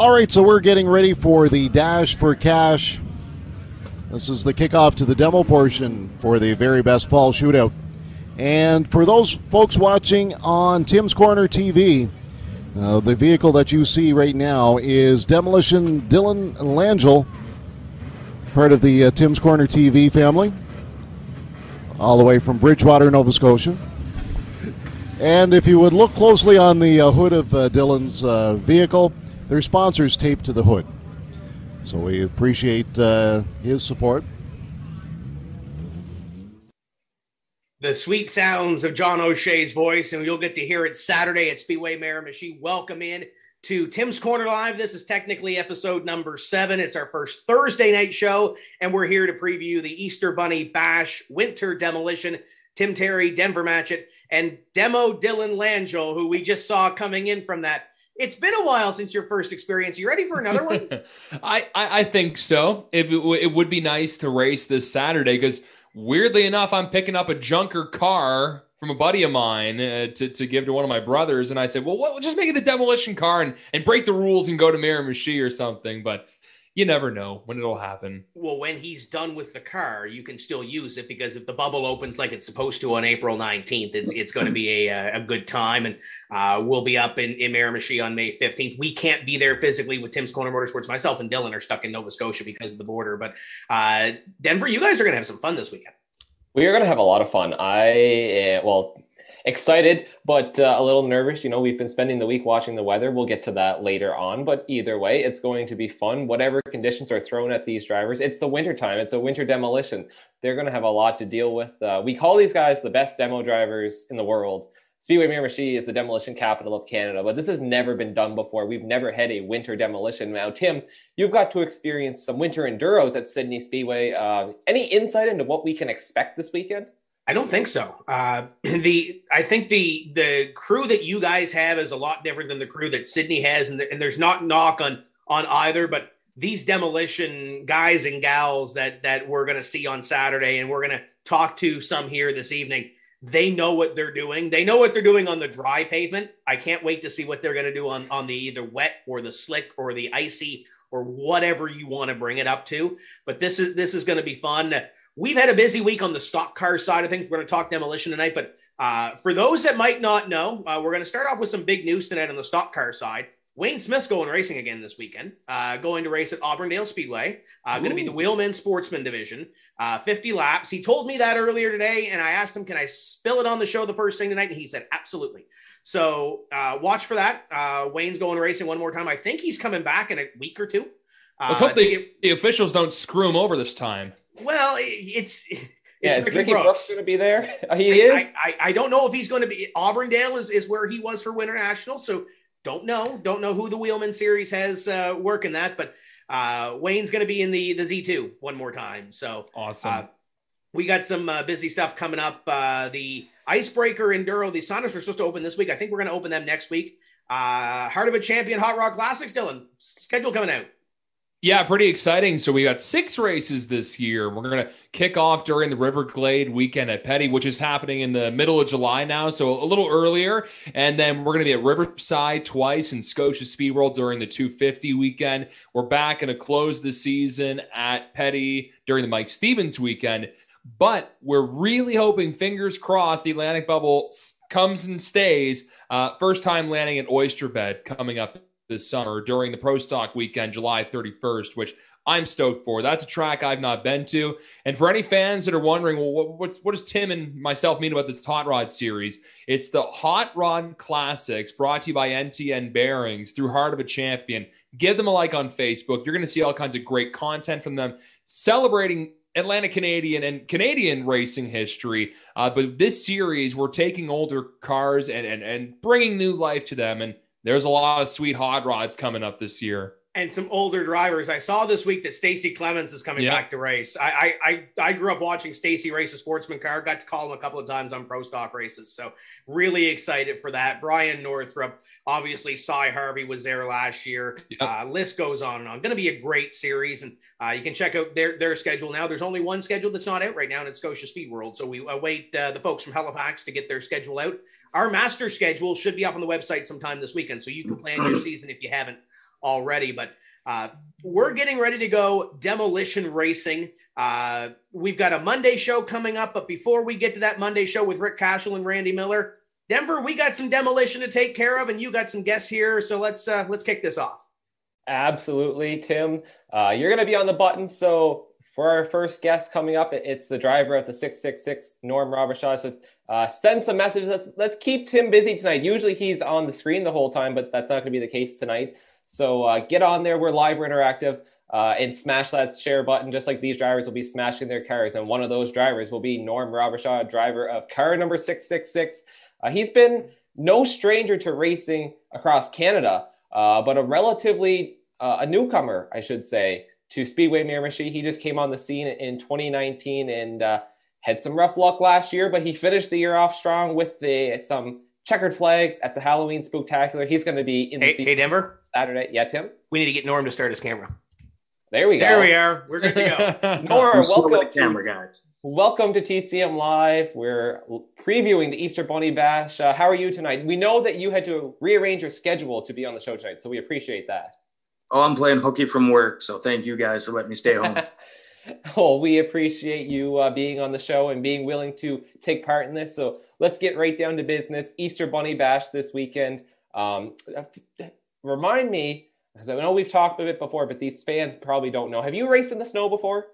All right, so we're getting ready for the Dash for Cash. This is the kickoff to the demo portion for the very best fall shootout. And for those folks watching on Tim's Corner TV, uh, the vehicle that you see right now is Demolition Dylan Langell, part of the uh, Tim's Corner TV family, all the way from Bridgewater, Nova Scotia. And if you would look closely on the uh, hood of uh, Dylan's uh, vehicle, there's sponsors taped to the hood. So we appreciate uh, his support. the sweet sounds of John O'Shea's voice, and you'll get to hear it Saturday at Speedway Miramichi. Welcome in to Tim's Corner Live. This is technically episode number seven. It's our first Thursday night show, and we're here to preview the Easter Bunny Bash Winter Demolition. Tim Terry, Denver Matchett, and Demo Dylan Langell, who we just saw coming in from that. It's been a while since your first experience. You ready for another one? I, I, I think so. It, it would be nice to race this Saturday because – weirdly enough, I'm picking up a junker car from a buddy of mine uh, to, to give to one of my brothers. And I said, well, what, just make it a demolition car and, and break the rules and go to Miramichi or something. But you never know when it'll happen. Well, when he's done with the car, you can still use it because if the bubble opens like it's supposed to on April 19th, it's, it's going to be a, a good time. And uh, we'll be up in, in Miramichi on May 15th. We can't be there physically with Tim's Corner Motorsports. Myself and Dylan are stuck in Nova Scotia because of the border. But uh, Denver, you guys are going to have some fun this weekend. We are going to have a lot of fun. I, uh, well, excited, but uh, a little nervous. You know, we've been spending the week watching the weather. We'll get to that later on, but either way, it's going to be fun. Whatever conditions are thrown at these drivers, it's the winter time. It's a winter demolition. They're going to have a lot to deal with. Uh, we call these guys the best demo drivers in the world. Speedway Miramichi is the demolition capital of Canada, but this has never been done before. We've never had a winter demolition. Now, Tim, you've got to experience some winter enduros at Sydney Speedway. Uh, any insight into what we can expect this weekend? I don't think so. Uh, the I think the the crew that you guys have is a lot different than the crew that Sydney has, and, the, and there's not knock on on either, but these demolition guys and gals that that we're going to see on Saturday, and we're going to talk to some here this evening. They know what they're doing. They know what they're doing on the dry pavement. I can't wait to see what they're going to do on on the either wet or the slick or the icy or whatever you want to bring it up to. But this is this is going to be fun. We've had a busy week on the stock car side of things. We're going to talk demolition tonight, but uh, for those that might not know, uh, we're going to start off with some big news tonight on the stock car side. Wayne Smith's going racing again this weekend, uh, going to race at Auburndale Speedway. Uh, going to be the Wheelman Sportsman Division, uh, 50 laps. He told me that earlier today, and I asked him, "Can I spill it on the show the first thing tonight?" And he said, "Absolutely." So uh, watch for that. Uh, Wayne's going racing one more time. I think he's coming back in a week or two. Let's hope the, get, the officials don't screw him over this time. Well, it's. it's yeah, is Ricky, Ricky Brooks, Brooks going to be there? he is. I, I, I, don't know if he's going to be. Auburndale is, is where he was for Winter National, so don't know. Don't know who the Wheelman Series has uh, working that, but uh, Wayne's going to be in the the Z two one more time. So awesome. Uh, we got some uh, busy stuff coming up. Uh, the Icebreaker Enduro, the Sonos are supposed to open this week. I think we're going to open them next week. Uh, Heart of a Champion Hot Rod Classics, Dylan. Schedule coming out. Yeah, pretty exciting. So we got six races this year. We're going to kick off during the Riverglade weekend at Petty, which is happening in the middle of July now, so a little earlier. And then we're going to be at Riverside twice and Scotia Speed World during the 250 weekend. We're back in a close the season at Petty during the Mike Stevens weekend. But we're really hoping, fingers crossed, the Atlantic Bubble comes and stays. Uh, first time landing at Oyster Bed coming up this summer during the Pro Stock weekend, July 31st, which I'm stoked for. That's a track I've not been to. And for any fans that are wondering, well, what, what's, what does Tim and myself mean about this Hot Rod series? It's the Hot Rod Classics brought to you by NTN Bearings through Heart of a Champion. Give them a like on Facebook. You're going to see all kinds of great content from them celebrating Atlantic Canadian and Canadian racing history. Uh, but this series, we're taking older cars and, and, and bringing new life to them. And there's a lot of sweet hot rods coming up this year. And some older drivers. I saw this week that Stacy Clemens is coming back to race. I, I I grew up watching Stacy race a sportsman car. Got to call him a couple of times on pro stock races. So really excited for that. Brian Northrup, obviously Cy Harvey was there last year. Yep. Uh, list goes on and on. Going to be a great series, and uh, you can check out their their schedule now. There's only one schedule that's not out right now, and it's Scotia Speed World. So we await uh, the folks from Halifax to get their schedule out. Our master schedule should be up on the website sometime this weekend, so you can plan your season if you haven't already. But uh, we're getting ready to go demolition racing. Uh, we've got a Monday show coming up, but before we get to that Monday show with Rick Cashel and Randy Miller, Denver, we got some demolition to take care of, and you got some guests here. So let's uh, let's kick this off. Absolutely, Tim. Uh, you're going to be on the button. So for our first guest coming up, it's the driver of the 666, Norm Robertshaw. So uh, send some messages. Let's let's keep Tim busy tonight. Usually he's on the screen the whole time, but that's not going to be the case tonight. So uh, get on there. We're live, we're interactive, uh, and smash that share button, just like these drivers will be smashing their cars. And one of those drivers will be Norm Robertshaw, driver of car number 666. Uh, he's been no stranger to racing across Canada, uh, but a relatively uh, a newcomer, I should say, to Speedway Miramichi. He just came on the scene in 2019 and had some rough luck last year, but he finished the year off strong with the, some checkered flags at the Halloween Spooktacular. He's going to be in hey, the hey Denver Saturday. Yeah, Tim. We need to get Norm to start his camera. There we go. There we are. We're good to go. Norm, welcome to camera, guys. Welcome to TCM Live. We're previewing the Easter Bunny Bash. Uh, how are you tonight? We know that you had to rearrange your schedule to be on the show tonight, so we appreciate that. Oh, I'm playing hooky from work, so thank you guys for letting me stay home. oh, we appreciate you uh, being on the show and being willing to take part in this. So let's get right down to business. Easter Bunny Bash this weekend. Um, remind me, because I know we've talked a bit before, but these fans probably don't know. Have you raced in the snow before?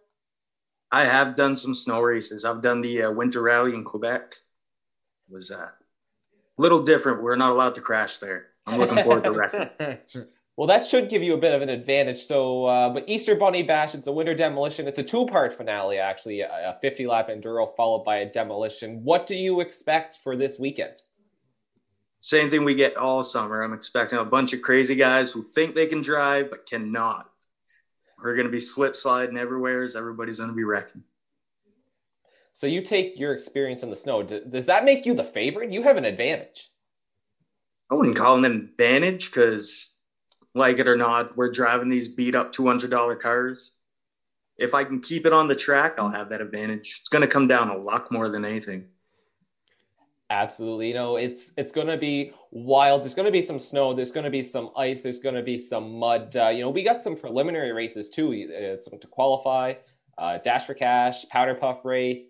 I have done some snow races. I've done the uh, winter rally in Quebec. It was uh, a little different. We're not allowed to crash there. I'm looking forward to wrecking. Well, that should give you a bit of an advantage. So, uh, but Easter Bunny Bash, it's a winter demolition. It's a two part finale, actually, a 50 lap enduro followed by a demolition. What do you expect for this weekend? Same thing we get all summer. I'm expecting a bunch of crazy guys who think they can drive but cannot. We're going to be slip sliding everywhere as everybody's going to be wrecking. So you take your experience in the snow. Does that make you the favorite? You have an advantage. I wouldn't call it an advantage because like it or not, we're driving these beat up $200 cars. If I can keep it on the track, I'll have that advantage. It's going to come down a lot more than anything. Absolutely. You know, it's it's going to be wild. There's going to be some snow. There's going to be some ice. There's going to be some mud. Uh, you know, we got some preliminary races too uh, some to qualify. Uh, Dash for Cash, Powder Puff race.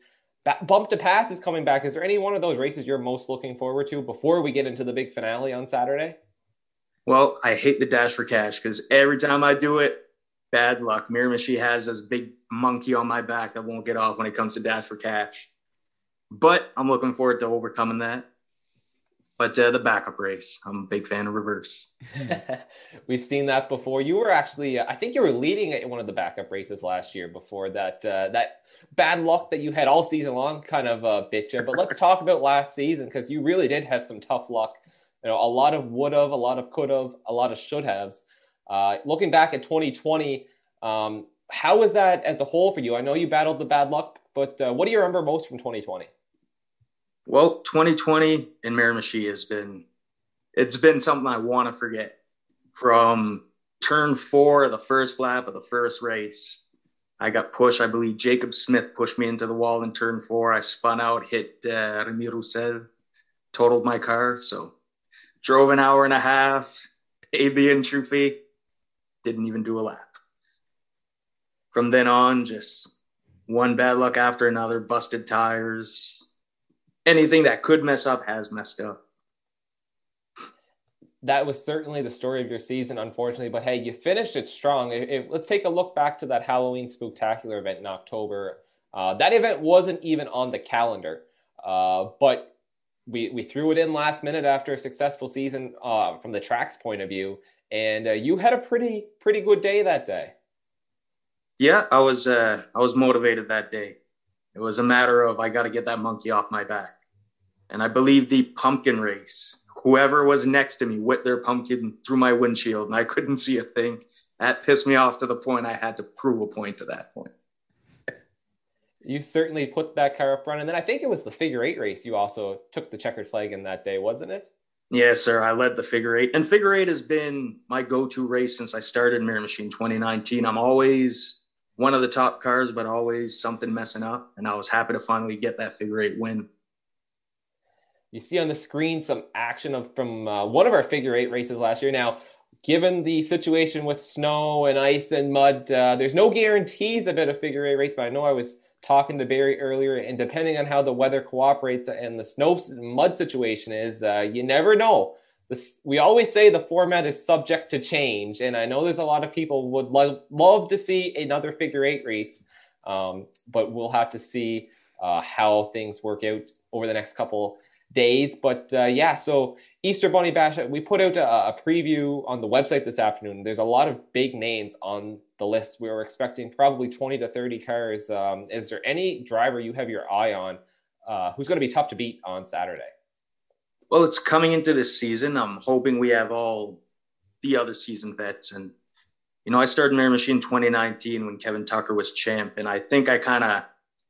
Bump to Pass is coming back. Is there any one of those races you're most looking forward to before we get into the big finale on Saturday? Well, I hate the dash for cash because every time I do it, bad luck. Miramichi has this big monkey on my back that won't get off when it comes to dash for cash. But I'm looking forward to overcoming that. But uh, the backup race, I'm a big fan of reverse. We've seen that before. You were actually, uh, I think you were leading one of the backup races last year before that. Uh, that bad luck that you had all season long kind of uh, bit you. But let's talk about last season because you really did have some tough luck you know, a lot of would have, a lot of could have, a lot of should haves. Uh, looking back at 2020, um, how was that as a whole for you? I know you battled the bad luck, but uh, what do you remember most from 2020? Well, 2020 in Miramichi has been, it's been something I want to forget. From turn four, the first lap of the first race, I got pushed. I believe Jacob Smith pushed me into the wall in turn four. I spun out, hit uh, Remy Roussel, totaled my car. So drove an hour and a half, paid the entry fee, didn't even do a lap. From then on, just one bad luck after another, busted tires. Anything that could mess up has messed up. That was certainly the story of your season, unfortunately. But hey, you finished it strong. Let's take a look back to that Halloween Spooktacular event in October. Uh, that event wasn't even on the calendar, uh, but we we threw it in last minute after a successful season uh, from the track's point of view, and uh, you had a pretty pretty good day that day. Yeah, I was uh, I was motivated that day. It was a matter of I got to get that monkey off my back, and I believe the pumpkin race. Whoever was next to me whipped their pumpkin through my windshield, and I couldn't see a thing. That pissed me off to the point I had to prove a point to that point you certainly put that car up front. And then I think it was the figure eight race. You also took the checkered flag in that day, wasn't it? Yes, sir. I led the figure eight, and figure eight has been my go-to race since I started Miramichi 2019. I'm always one of the top cars, but always something messing up, and I was happy to finally get that figure eight win. You see on the screen some action of from uh, one of our figure eight races last year. Now, given the situation with snow and ice and mud, uh, there's no guarantees about a figure eight race. But I know I was talking to Barry earlier, and depending on how the weather cooperates and the snow mud situation is, uh, you never know. This, we always say the format is subject to change, and I know there's a lot of people would lo- love to see another figure eight race, um, but we'll have to see uh, how things work out over the next couple days. But uh, yeah, so Easter Bunny Bash, we put out a, a, preview on the website this afternoon. There's a lot of big names on the list. We were expecting probably 20 to 30 cars. Um, is there any driver you have your eye on uh, who's going to be tough to beat on Saturday? Well, it's coming into this season. I'm hoping we have all the other season vets. And, you know, I started Miramichi 2019 when Kevin Tucker was champ. And I think I kind of,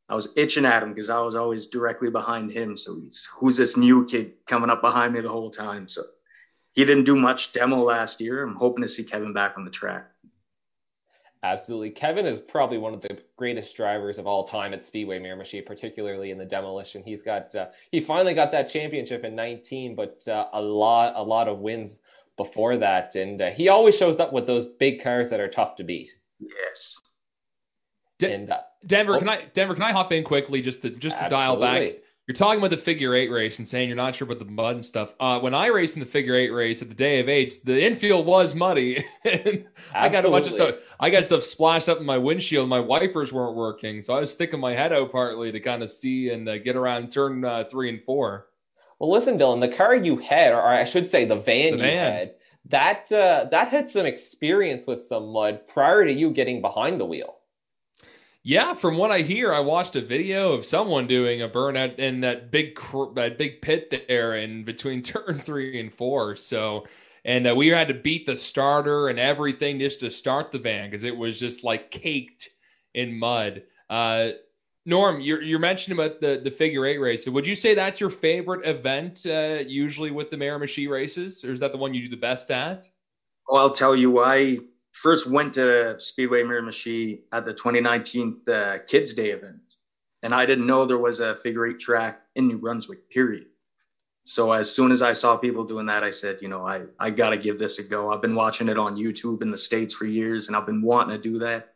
I was itching at him because I was always directly behind him. So who's this new kid coming up behind me the whole time? So he didn't do much demo last year. I'm hoping to see Kevin back on the track. Absolutely. Kevin is probably one of the greatest drivers of all time at Speedway Miramichi, particularly in the demolition. He's got uh, he finally got that championship in 19, but uh, a lot a lot of wins before that, and uh, he always shows up with those big cars that are tough to beat. Yes. De- and, uh, Denver, oh, can I Denver can I hop in quickly just to just to absolutely. dial back you're talking about the figure eight race and saying you're not sure about the mud and stuff. Uh, when I raced in the figure eight race at the day of eights, the infield was muddy. I got a bunch of stuff. I got stuff splashed up in my windshield. My wipers weren't working, so I was sticking my head out partly to kind of see and uh, get around turn uh, three and four. Well, listen, Dylan, the car you had, or I should say, the van the you van. had, that uh, that had some experience with some mud prior to you getting behind the wheel. Yeah, from what I hear, I watched a video of someone doing a burnout in that big that big pit there in between turn three and four. So, and uh, we had to beat the starter and everything just to start the van because it was just like caked in mud. Uh, Norm, you're you're mentioning about the the figure eight race. So would you say that's your favorite event uh, usually with the Miramichi races, or is that the one you do the best at? Well, I'll tell you, I first went to Speedway Miramichi at the 2019 uh, Kids Day event, and I didn't know there was a figure eight track in New Brunswick. Period. So as soon as I saw people doing that, I said, you know, I I got to give this a go. I've been watching it on YouTube in the states for years, and I've been wanting to do that,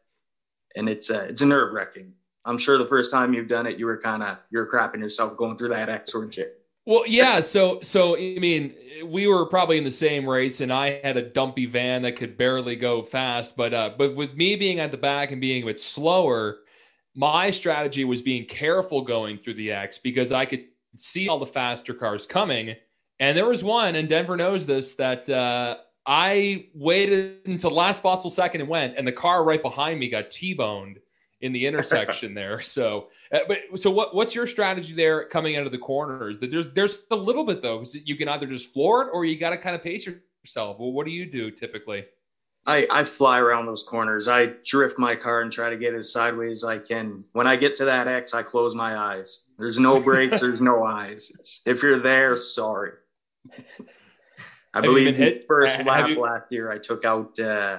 and it's uh, it's nerve wracking. I'm sure the first time you've done it, you were kind of you're crapping yourself going through that X, weren't you? Well, yeah. So, so I mean, we were probably in the same race, and I had a dumpy van that could barely go fast. But, uh, but with me being at the back and being a bit slower, my strategy was being careful going through the X because I could see all the faster cars coming. And there was one, and Denver knows this, that uh, I waited until last possible second and went, and the car right behind me got T-boned in the intersection there. So, uh, but so what? What's your strategy there coming out of the corners? There's there's a little bit though. You can either just floor it or you got to kind of pace yourself. Well, what do you do typically? I, I fly around those corners. I drift my car and try to get as sideways as I can. When I get to that X, I close my eyes. There's no brakes. there's no eyes. It's, if you're there, sorry. I believe the first lap you... last year I took out. Uh,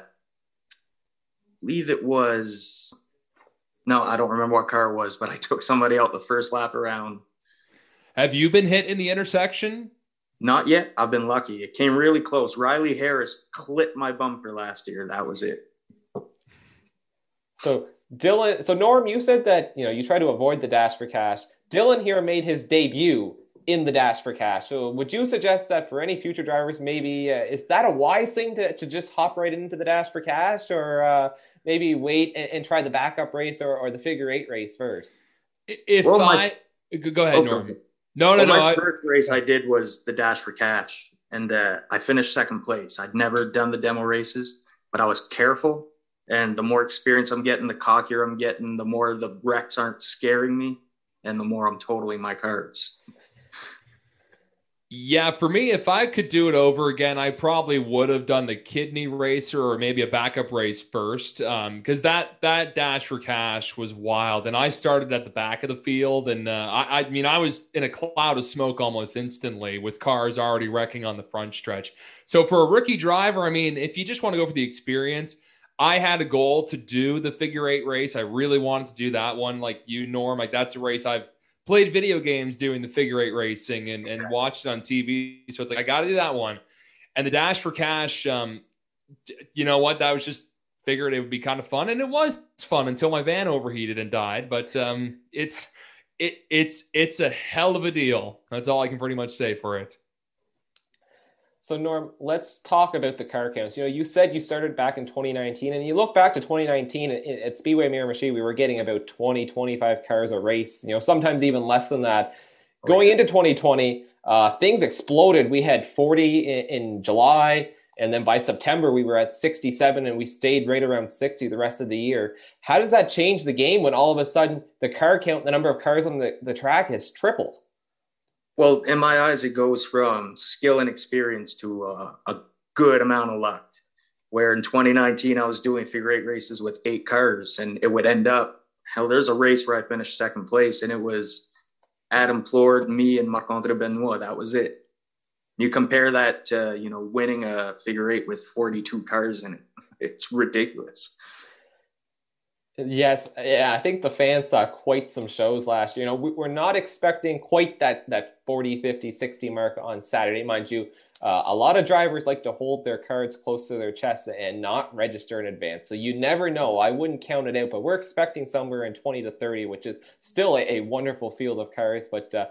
believe it was no, I don't remember what car it was, but I took somebody out the first lap around. Have you been hit in the intersection? Not yet. I've been lucky. It came really close. Riley Harris clipped my bumper last year. That was it. So Dylan, so Norm, you said that you know you try to avoid the dash for cash. Dylan here made his debut in the dash for cash. So would you suggest that for any future drivers, maybe uh, is that a wise thing to to just hop right into the dash for cash, or uh, maybe wait and, and try the backup race or, or the figure eight race first? If well, I go ahead, okay. Norman. No, no, well, no. My I, first race I did was the Dash for Cash, and uh, I finished second place. I'd never done the demo races, but I was careful. And the more experience I'm getting, the cockier I'm getting, the more the wrecks aren't scaring me, and the more I'm totaling my cars. Yeah, for me, if I could do it over again, I probably would have done the kidney racer or maybe a backup race first, because um, that that dash for cash was wild, and I started at the back of the field, and uh, I, I mean, I was in a cloud of smoke almost instantly with cars already wrecking on the front stretch. So for a rookie driver, I mean, if you just want to go for the experience, I had a goal to do the figure eight race. I really wanted to do that one, like you, Norm. Like that's a race I've played video games doing the figure eight racing and, and watched it on TV. So it's like, I got to do that one. And the Dash for Cash, um, you know what? That was just figured it would be kind of fun, and it was fun until my van overheated and died. But um, it's it it's it's a hell of a deal. That's all I can pretty much say for it. So Norm, let's talk about the car counts. You know, you said you started back in 2019 and you look back to 2019 at, at Speedway Miramichi, we were getting about 20, 25 cars a race, you know, sometimes even less than that. Oh, Going into 2020, uh, things exploded. We had 40 in, in, July, and then by September we were at 67, and we stayed right around 60 the rest of the year. How does that change the game when all of a sudden the car count, the number of cars on the, the track has tripled? Well, in my eyes, it goes from skill and experience to uh, a good amount of luck. Where in 2019, I was doing figure eight races with eight cars, and it would end up hell. There's a race where I finished second place, and it was Adam Plourde, me, and Marc-André Benoit. That was it. You compare that to you know winning a figure eight with 42 cars in it. It's ridiculous. Yes, yeah, I think the fans saw quite some shows last year. You know, we, are not expecting quite that that 40, 50, 60 mark on Saturday, mind you. Uh, a lot of drivers like to hold their cards close to their chest and not register in advance. So you never know. I wouldn't count it out, but we're expecting somewhere in 20 to 30, which is still a, a wonderful field of cars. But uh,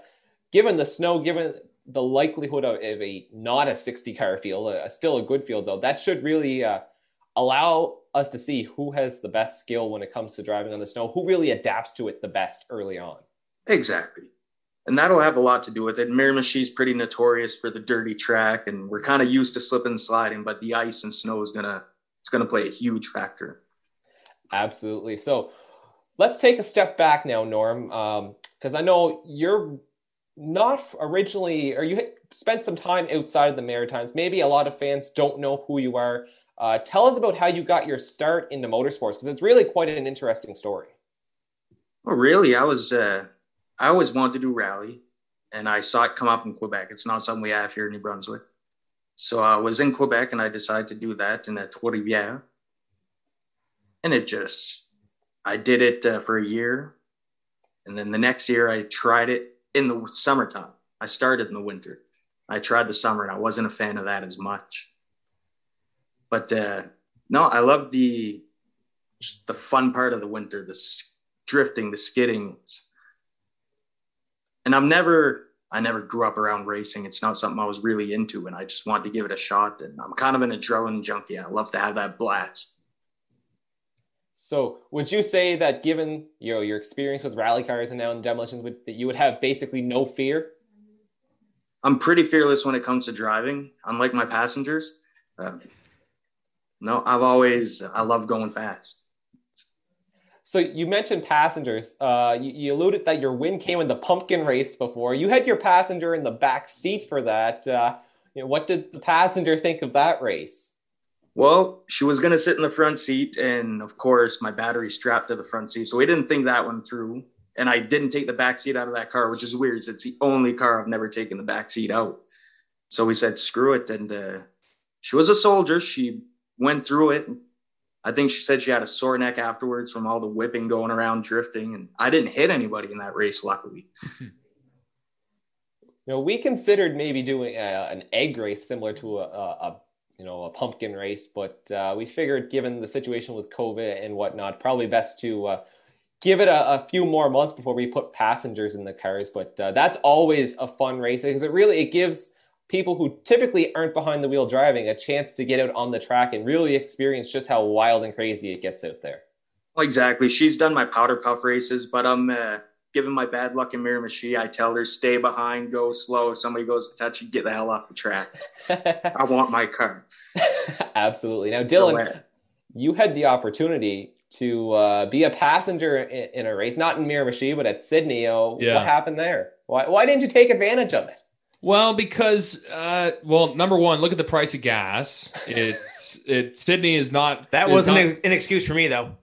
given the snow, given the likelihood of, of, a not a 60 car field, uh, still a good field though, that should really uh, allow us to see who has the best skill when it comes to driving on the snow, who really adapts to it the best early on. Exactly. And that'll have a lot to do with it. Miramichi's pretty notorious for the dirty track, and we're kind of used to slipping and sliding, but the ice and snow is gonna it's gonna play a huge factor. Absolutely. So let's take a step back now, Norm, because um, I know you're not originally, or you spent some time outside of the Maritimes. Maybe a lot of fans don't know who you are. Uh, tell us about how you got your start into motorsports because it's really quite an interesting story. Oh, really? I was uh, I always wanted to do rally, and I saw it come up in Quebec. It's not something we have here in New Brunswick. So I was in Quebec, and I decided to do that in a Trois-Rivières. And it just, I did it uh, for a year, and then the next year I tried it in the summertime. I started in the winter. I tried the summer, and I wasn't a fan of that as much. But uh, no, I love the just the fun part of the winter, the drifting, the skidding. And I've never, I never grew up around racing. It's not something I was really into, and I just wanted to give it a shot. And I'm kind of an adrenaline junkie. I love to have that blast. So, would you say that, given you know your experience with rally cars and now in demolitions, would, that you would have basically no fear? I'm pretty fearless when it comes to driving, unlike my passengers. Uh, no, I've always I love going fast. So you mentioned passengers. Uh, you, you, alluded that your win came in the pumpkin race before. You had your passenger in the back seat for that. Uh, you know, what did the passenger think of that race? Well, she was going to sit in the front seat, and of course, my battery strapped to the front seat, so we didn't think that one through. And I didn't take the back seat out of that car, which is weird. It's the only car I've never taken the back seat out. So we said, screw it. And uh, she was a soldier. She went through it. I think she said she had a sore neck afterwards from all the whipping going around drifting. And I didn't hit anybody in that race, luckily. you know, we considered maybe doing a, an egg race similar to a, a, you know a pumpkin race, but uh, we figured given the situation with COVID and whatnot, probably best to uh, give it a, a, few more months before we put passengers in the cars. But uh, that's always a fun race because it really it gives people who typically aren't behind the wheel driving a chance to get out on the track and really experience just how wild and crazy it gets out there. Exactly. She's done my powder puff races, but I'm uh, given my bad luck in Miramichi. I tell her stay behind, go slow. If somebody goes to touch you, get the hell off the track. I want my car. Absolutely. Now, Dylan, you had the opportunity to uh, be a passenger in, in, a race, not in Miramichi, but at Sydney. Oh, yeah. What happened there? Why, why didn't you take advantage of it? Well, because uh, well, number one, look at the price of gas. It's it. Sydney is not. That wasn't not, an excuse for me though.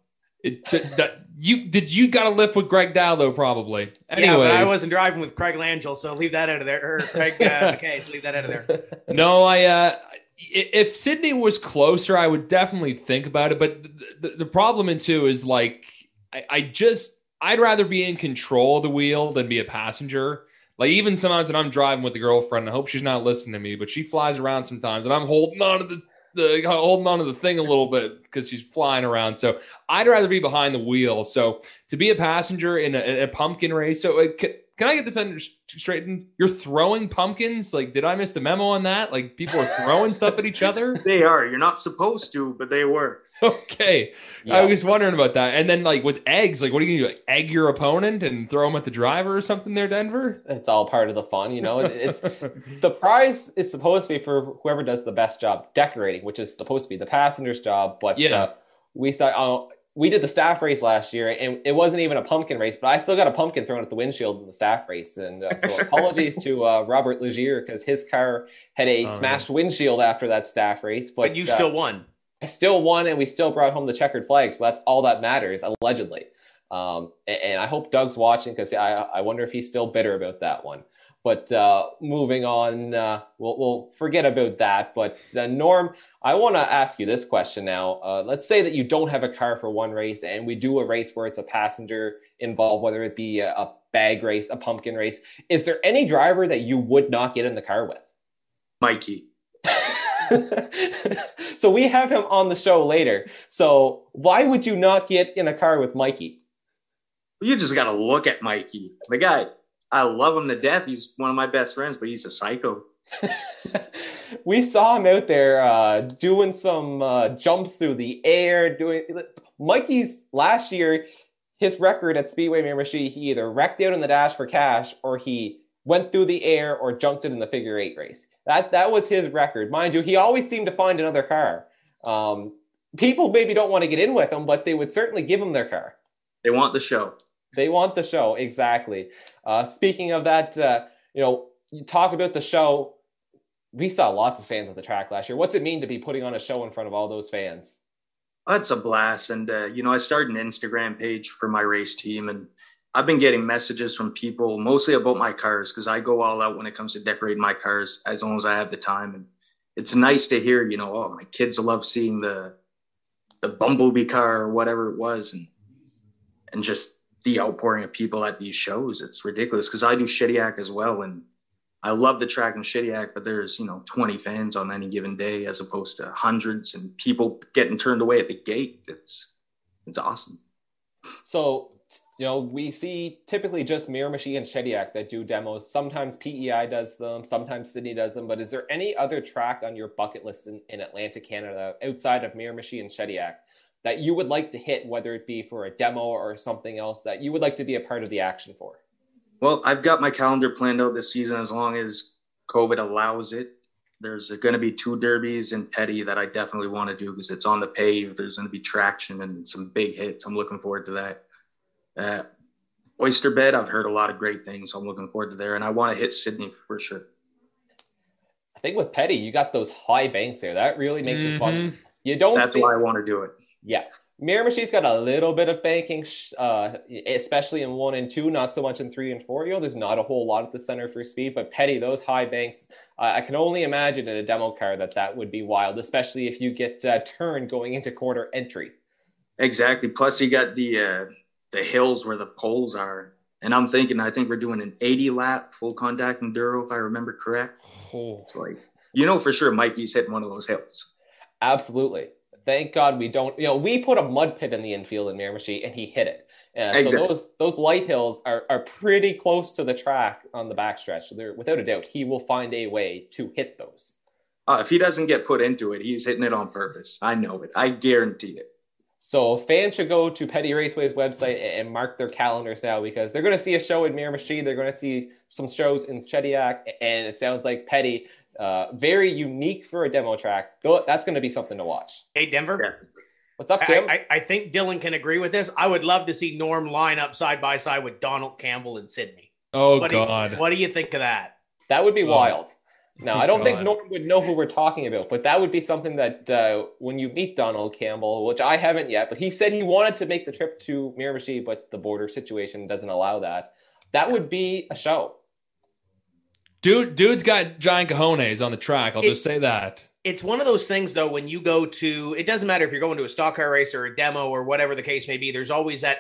It, that, you did you got a lift with Greg Dow though probably. Anyways, yeah, but I wasn't driving with Craig Langell, so leave that out of there. Or Craig uh, McKay, so leave that out of there. No, I. Uh, if Sydney was closer, I would definitely think about it. But the, the, the problem in two is like I, I just I'd rather be in control of the wheel than be a passenger. Like even sometimes when I'm driving with the girlfriend, I hope she's not listening to me, but she flies around sometimes, and I'm holding on to the the holding on to the thing a little bit because she's flying around. So I'd rather be behind the wheel. So to be a passenger in a, in a pumpkin race, so it, can I get this under, straightened? You're throwing pumpkins? Like, did I miss the memo on that? Like, people are throwing stuff at each other? They are. You're not supposed to, but they were. Okay. Yeah. I was wondering about that. And then, like, with eggs, like, what are you going to do? Like, egg your opponent and throw them at the driver or something there, Denver? It's all part of the fun, you know? It's The prize is supposed to be for whoever does the best job decorating, which is supposed to be the passenger's job. But yeah. Uh, we saw, uh, we did the staff race last year, and it wasn't even a pumpkin race, but I still got a pumpkin thrown at the windshield in the staff race. And uh, so apologies to uh, Robert Legier because his car had a oh, smashed windshield after that staff race. But, but you uh, still won. I still won, and we still brought home the checkered flag. So that's all that matters, allegedly. Um, and, and, I hope Doug's watching because I, I wonder if he's still bitter about that one. But uh, moving on, uh, we'll, we'll, forget about that. But uh, Norm, I want to ask you this question now. Uh, let's say that you don't have a car for one race, and we do a race where it's a passenger involved, whether it be a, a bag race, a pumpkin race. Is there any driver that you would not get in the car with? Mikey. so we have him on the show later. So why would you not get in a car with Mikey? You just got to look at Mikey. The guy, I love him to death. He's one of my best friends, but he's a psycho. we saw him out there uh, doing some uh, jumps through the air. Doing Mikey's last year, his record at Speedway Miramichi, he either wrecked out in the dash for cash or he went through the air or jumped it in the figure eight race. That that was his record, mind you. He always seemed to find another car. Um, people maybe don't want to get in with him, but they would certainly give him their car. They want the show. They want the show, exactly. Uh, speaking of that, uh, you know, you talk about the show. We saw lots of fans at the track last year. What's it mean to be putting on a show in front of all those fans? That's a blast. And, uh, you know, I started an Instagram page for my race team, and I've been getting messages from people mostly about my cars because I go all out when it comes to decorating my cars as long as I have the time. And it's nice to hear, you know, oh, my kids love seeing the the bumblebee car or whatever it was, and and just the outpouring of people at these shows. It's ridiculous because I do Shediac as well, and I love the track in Shediac, but there's you know 20 fans on any given day as opposed to hundreds, and people getting turned away at the gate. It's it's awesome. So you know, we see typically just Miramichi and Shediac that do demos. Sometimes PEI does them, sometimes Sydney does them. But is there any other track on your bucket list in, in Atlantic Canada outside of Miramichi and Shediac that you would like to hit, whether it be for a demo or something else that you would like to be a part of the action for? Well, I've got my calendar planned out this season as long as COVID allows it. There's going to be two derbies in Petty that I definitely want to do because it's on the pave. There's going to be traction and some big hits. I'm looking forward to that. Uh, Oyster Bed, I've heard a lot of great things. So I'm looking forward to there, and I want to hit Sydney for sure. I think with Petty, you got those high banks there. That really makes mm-hmm. it fun. Mm-hmm. You don't. That's see, why I want to do it. Yeah, Miramichi's got a little bit of banking, uh, especially in one and two, not so much in three and four. You know, there's not a whole lot at the center for speed, but Petty, those high banks, uh, I can only imagine in a demo car that that would be wild, especially if you get uh, turned going into quarter entry. Exactly. Plus, you got the uh, the hills where the poles are. And I'm thinking, I think we're doing an 80 lap full contact enduro, if I remember correct. Oh. It's like, you know, for sure, Mikey's hitting one of those hills. Absolutely. Thank God we don't, you know, we put a mud pit in the infield in Miramichi and he hit it. Uh, exactly. So those those light hills are, are pretty close to the track on the backstretch. So there, without a doubt, he will find a way to hit those. Uh, if he doesn't get put into it, he's hitting it on purpose. I know it. I guarantee it. So fans should go to Petty Raceway's website and mark their calendars now because they're going to see a show in Miramichi. They're going to see some shows in Shediac, and it sounds like Petty, uh, very unique for a demo track. That's going to be something to watch. Hey, Denver. Yeah. What's up, Tim? I, I, I, think Dylan can agree with this. I would love to see Norm line up side by side with Donald Campbell and Sydney. Oh what God! Do you, what do you think of that? That would be oh. wild. Now, I don't God. think Norm would know who we're talking about, but that would be something that uh, when you meet Donald Campbell, which I haven't yet, but he said he wanted to make the trip to Miramichi, but the border situation doesn't allow that. That would be a show. Dude, dude's got giant cojones on the track. I'll it, just say that. It's one of those things, though, when you go to, it doesn't matter if you're going to a stock car race or a demo or whatever the case may be. There's always that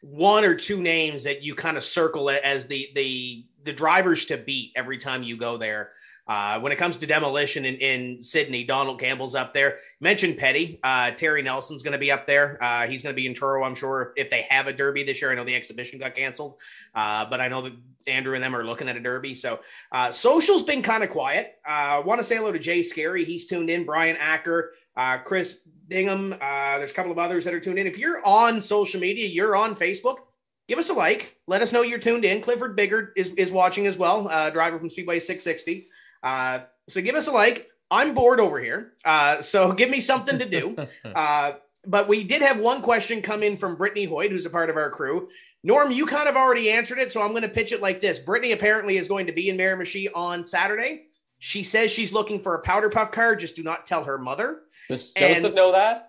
one or two names that you kind of circle as the the the drivers to beat every time you go there. Uh, when it comes to demolition in, in Sydney, Donald Campbell's up there. Mentioned Petty. Uh, Terry Nelson's going to be up there. Uh, he's going to be in Truro, I'm sure, if, if, they have a derby this year. I know the exhibition got canceled, uh, but I know that Andrew and them are looking at a derby. So uh, social's been kind of quiet. I want to say hello to Jay Scary. He's tuned in. Brian Acker, Chris Dingham. there's a couple of others that are tuned in. If you're on social media, you're on Facebook give us a like. Let us know you're tuned in. Clifford Biggard is, is watching as well, uh, driver from Speedway 660. Uh, so give us a like. I'm bored over here, uh, so give me something to do. Uh, but we did have one question come in from Brittany Hoyt, who's a part of our crew. Norm, you kind of already answered it, so I'm going to pitch it like this. Brittany apparently is going to be in Miramichi on Saturday. She says she's looking for a powder puff car. Just do not tell her mother. Does Joseph and, know that?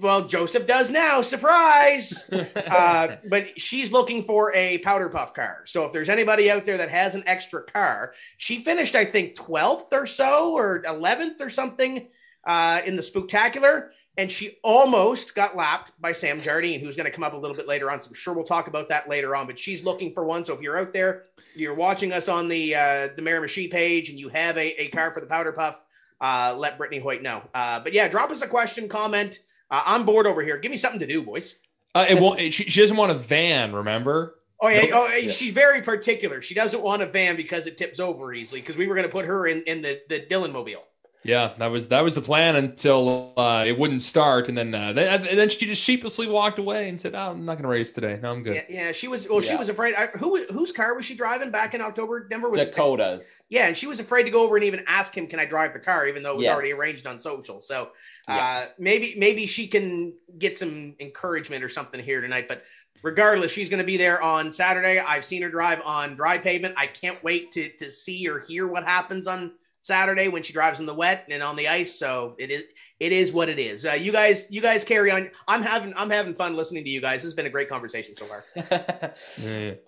Well, Joseph does now. Surprise! uh, but she's looking for a powder puff car. So if there's anybody out there that has an extra car, she finished, I think, 12th or so, or 11th or something uh, in the spectacular. And she almost got lapped by Sam Jardine, who's going to come up a little bit later on. So I'm sure we'll talk about that later on. But she's looking for one. So if you're out there, you're watching us on the uh, the Miramichi page, and you have a, a car for the powder puff, uh, let Brittany Hoyt know. Uh, but yeah, drop us a question, comment. Uh, I'm bored over here. Give me something to do, boys. Uh, it won't, she, she doesn't want a van, remember? Oh yeah, oh, yeah, she's very particular. She doesn't want a van because it tips over easily. Because we were going to put her in in the the Dylan mobile. Yeah, that was that was the plan until uh, it wouldn't start, and then uh, then, and then she just sheepishly walked away and said, oh, "I'm not going to race today. No, I'm good." Yeah, yeah she was. Well, yeah. she was afraid. I, who whose car was she driving back in October? Denver was Dakota's. It? Yeah, and she was afraid to go over and even ask him, "Can I drive the car?" Even though it was yes. already arranged on social. So uh, yeah. maybe maybe she can get some encouragement or something here tonight. But regardless, she's going to be there on Saturday. I've seen her drive on dry pavement. I can't wait to to see or hear what happens on Saturday when she drives in the wet and on the ice. So it is it is what it is. Uh, you guys you guys carry on. I'm having I'm having fun listening to you guys. This has been a great conversation so far.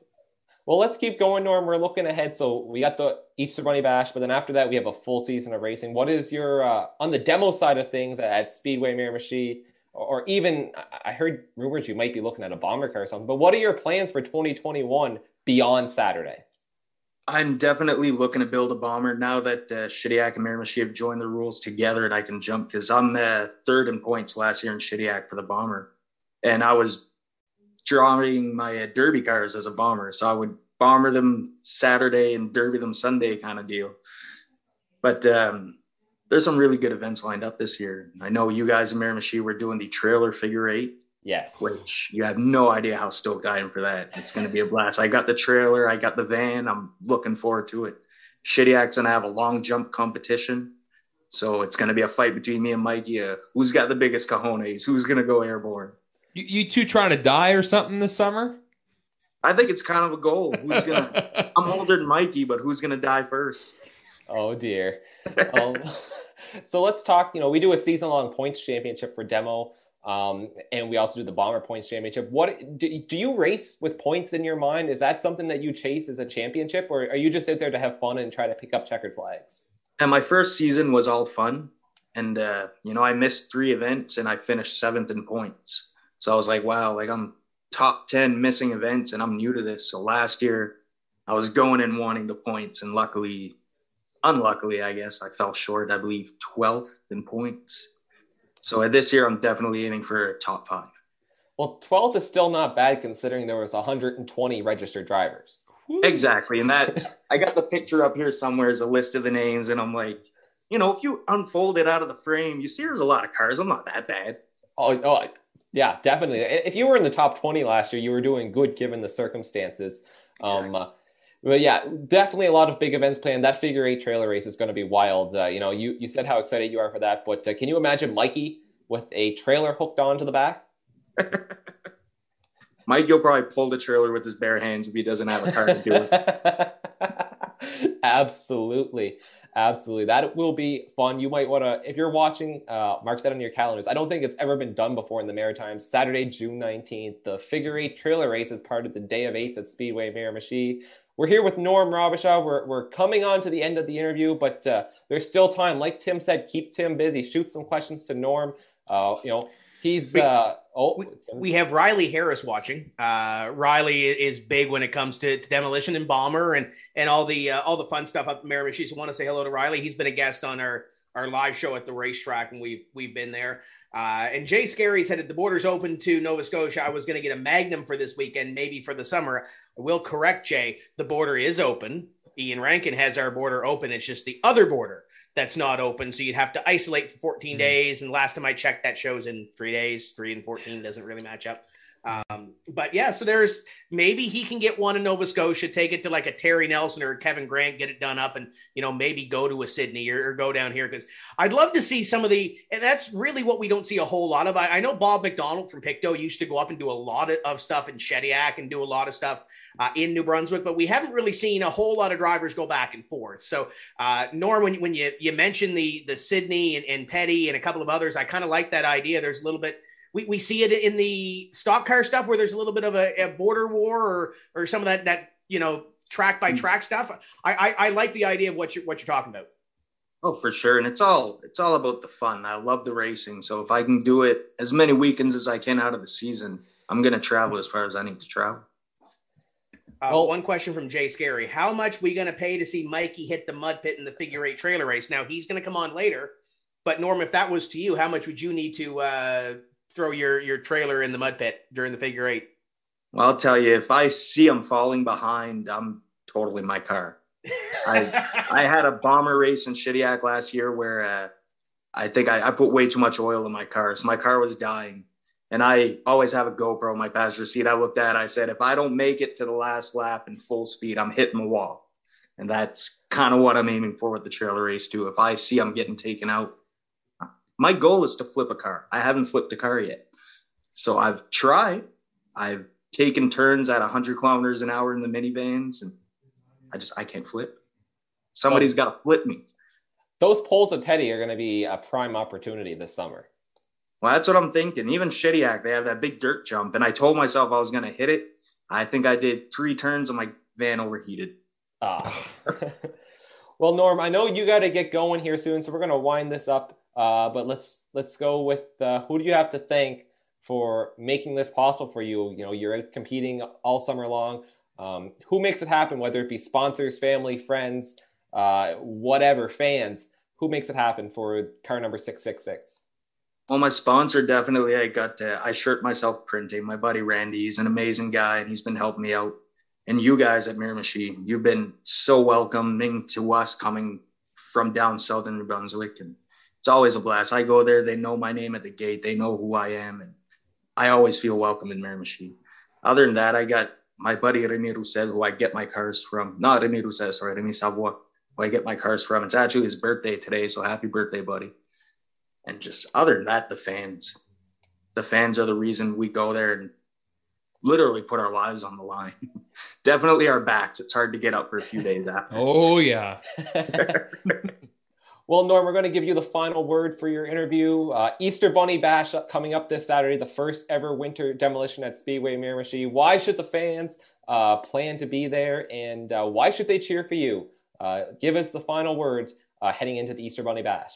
Well, let's keep going, Norm. We're looking ahead. So we got the Easter Bunny Bash, but then after that we have a full season of racing. What is your uh, on the demo side of things at Speedway Miramichi? Or even I heard rumors you might be looking at a bomber car or something. But what are your plans for 2021 beyond Saturday? I'm definitely looking to build a bomber now that uh, Shediac and Miramichi have joined the rules together and I can jump because I'm the third in points last year in Shediac for the bomber. And I was drawing my uh, derby cars as a bomber. So I would bomber them Saturday and derby them Sunday kind of deal. But um, there's some really good events lined up this year. I know you guys in Miramichi were doing the trailer figure eight Yes. Which you have no idea how stoked I am for that. It's going to be a blast. I got the trailer, I got the van. I'm looking forward to it. Shediac's going to have a long jump competition. So it's going to be a fight between me and Mikey. Uh, who's got the biggest cojones? Who's going to go airborne? You, you two trying to die or something this summer? I think it's kind of a goal. Who's gonna? I'm older than Mikey, but who's gonna die first? Oh dear. um, so let's talk. You know, we do a season-long points championship for demo. Um, and we also do the Bomber Points Championship. What do, do you race with points in your mind? Is that something that you chase as a championship, or are you just out there to have fun and try to pick up checkered flags? And my first season was all fun, and uh, you know I missed three events and I finished seventh in points. So I was like, wow, like I'm top ten missing events, and I'm new to this. So last year I was going and wanting the points, and luckily, unluckily, I guess I fell short. I believe 12th in points so this year, I'm definitely aiming for top five. Well, 12th is still not bad considering there was 120 registered drivers. Exactly, and that I got the picture up here somewhere as a list of the names, and I'm like, you know, if you unfold it out of the frame, you see there's a lot of cars. I'm not that bad. Oh, oh, yeah, definitely. If you were in the top 20 last year, you were doing good given the circumstances. Um, exactly. But yeah, definitely a lot of big events planned. That figure eight trailer race is going to be wild. Uh, you know, you, you said how excited you are for that, but uh, can you imagine Mikey with a trailer hooked onto the back? Mikey will probably pull the trailer with his bare hands if he doesn't have a car to do it. Absolutely. Absolutely. That will be fun. You might want to, if you're watching, uh, mark that on your calendars. I don't think it's ever been done before in the Maritimes. Saturday, June 19th, the figure eight trailer race is part of the Day of Eights at Speedway Miramichi. We're here with Norm Robichaud. We're, we're coming on to the end of the interview, but uh, there's still time. Like Tim said, keep Tim busy. Shoot some questions to Norm. Uh, you know, he's uh, Oh, we, we, have Riley Harris watching. Uh, Riley is big when it comes to, to, demolition and bomber and and all the uh, all the fun stuff up in Miramichi. So want to say hello to Riley. He's been a guest on our our live show at the racetrack, and we've we've been there. Uh, and Jay Scary said if the border's open to Nova Scotia, I was going to get a Magnum for this weekend, maybe for the summer. I will correct Jay. The border is open. Iain Rankin has our border open. It's just the other border that's not open. So you'd have to isolate for 14 mm-hmm. days. And last time I checked, that shows in three days. Three and 14 doesn't really match up. Um, but yeah, so there's maybe he can get one in Nova Scotia, take it to like a Terry Nelson or Kevin Grant, get it done up, and you know maybe go to a Sydney or, or go down here because I'd love to see some of the. And that's really what we don't see a whole lot of. I, I know Bob McDonald from Pictou used to go up and do a lot of, of stuff in Shediac and do a lot of stuff uh, in New Brunswick, but we haven't really seen a whole lot of drivers go back and forth. So, uh, Norm, when, when you you mentioned the the Sydney and, and Petty and a couple of others, I kind of like that idea. There's a little bit we, we see it in the stock car stuff where there's a little bit of a, a border war or or some of that that you know track by track stuff. I, I, I like the idea of what you're what you're talking about. Oh, for sure, and it's all it's all about the fun. I love the racing, so if I can do it as many weekends as I can out of the season, I'm gonna travel as far as I need to travel. Uh, well, one question from Jay Scary: How much we gonna pay to see Mikey hit the mud pit in the figure eight trailer race? Now he's gonna come on later, but Norm, if that was to you, how much would you need to uh, throw your your trailer in the mud pit during the figure eight? Well, I'll tell you, if I see him falling behind, I'm totally my car. I I had a bomber race in Shediac last year where uh, I think I, I put way too much oil in my car, so my car was dying. And I always have a GoPro in my passenger seat. I looked at, it, I said, if I don't make it to the last lap in full speed, I'm hitting the wall. And that's kind of what I'm aiming for with the trailer race too. If I see I'm getting taken out, my goal is to flip a car. I haven't flipped a car yet. So I've tried. I've taken turns at 100 kilometers an hour in the minivans, and I just I can't flip. Somebody's got to flip me. Those poles at Petty are going to be a prime opportunity this summer. Well, that's what I'm thinking. Even Shediac, they have that big dirt jump, and I told myself I was going to hit it. I think I did three turns, and my van overheated. Ah. well, Norm, I know you got to get going here soon, so we're going to wind this up. Uh, but let's let's go with uh, who do you have to thank for making this possible for you? You know, you're competing all summer long. Um, who makes it happen? Whether it be sponsors, family, friends, uh, whatever, fans. Who makes it happen for car number six six six? Well, my sponsor definitely. I got to, I shirt myself printing. My buddy Randy, he's an amazing guy, and he's been helping me out. And you guys at Miramichi, you've been so welcoming to us coming from down south in New Brunswick, and it's always a blast. I go there, they know my name at the gate, they know who I am, and I always feel welcome in Miramichi. Other than that, I got my buddy Remy Roussel, who I get my cars from. Not Remy Roussel, sorry, Remy Savoie, who I get my cars from. It's actually his birthday today, so happy birthday, buddy. And just other than that, the fans. The fans are the reason we go there and literally put our lives on the line. Definitely our backs. It's hard to get up for a few days after. Oh yeah. Well, Norm, we're going to give you the final word for your interview. Uh, Easter Bunny Bash coming up this Saturday, the first ever winter demolition at Speedway Miramichi. Why should the fans uh, plan to be there, and uh, why should they cheer for you? Uh, give us the final word uh, heading into the Easter Bunny Bash.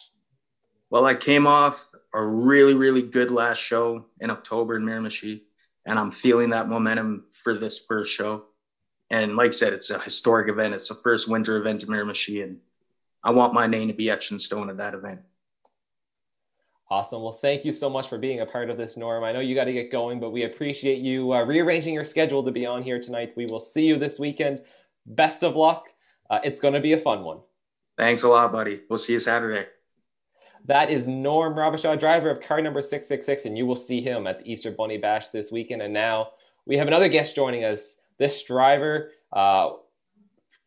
Well, I came off a really, really good last show in October in Miramichi, and I'm feeling that momentum for this first show. And like I said, it's a historic event. It's the first winter event in Miramichi, and I want my name to be etched in stone at that event. Awesome. Well, thank you so much for being a part of this, Norm. I know you got to get going, but we appreciate you uh, rearranging your schedule to be on here tonight. We will see you this weekend. Best of luck. Uh, it's going to be a fun one. Thanks a lot, buddy. We'll see you Saturday. That is Norm Robichaud, driver of car number 666, and you will see him at the Easter Bunny Bash this weekend. And now we have another guest joining us. This driver uh,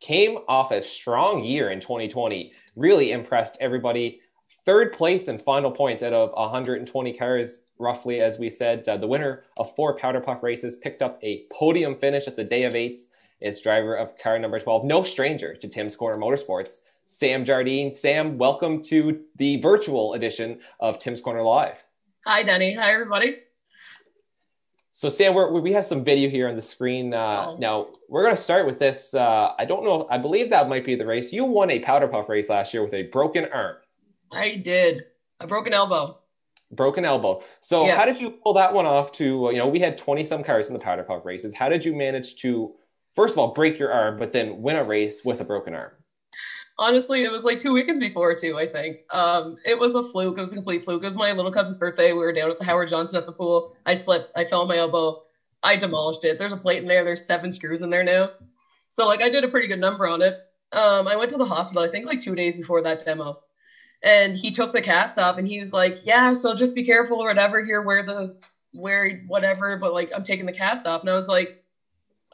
came off a strong year in 2020, really impressed everybody. Third place and final points out of 120 cars, roughly, as we said. Uh, the winner of four powder puff races picked up a podium finish at the day of eights. It's driver of car number 12, no stranger to Tim's Corner Motorsports, Sam Jardine. Sam, welcome to the virtual edition of Tim's Corner Live. Hi, Denny. Hi, everybody. So Sam, we're, we have some video here on the screen. Uh, oh. Now we're going to start with this. Uh, I don't know. I believe that might be the race. You won a powder puff race last year with a broken arm. I did a broken elbow. broken elbow. So Yeah. how did you pull that one off? To you know, we had twenty some cars in the powder puff races. How did you manage to, first of all, break your arm, but then win a race with a broken arm? Honestly, it was like two weekends before too, I think. Um, it was a fluke. It was a complete fluke. It was my little cousin's birthday. We were down at the Howard Johnson at the pool. I slipped. I fell on my elbow. I demolished it. There's a plate in there. There's seven screws in there now. So like I did a pretty good number on it. Um, I went to the hospital, I think like two days before that demo. And he took the cast off and he was like, Yeah, so just be careful or whatever here, wear the wear whatever, but like I'm taking the cast off. And I was like,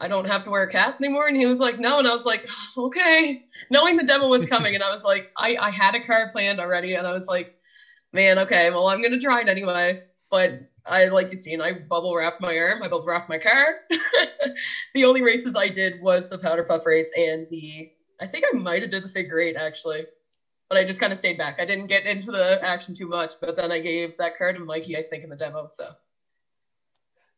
I don't have to wear a cast anymore. And he was like, No. And I was like, Okay. Knowing the demo was coming, and I was like, I, I had a car planned already, and I was like, Man, okay, well I'm gonna try it anyway. But I like you seen, I bubble wrapped my arm, I bubble wrapped my car. the only races I did was the powder puff race and the I think I might have did the figure eight actually. But I just kind of stayed back. I didn't get into the action too much, but then I gave that car to Mikey, I think, in the demo. So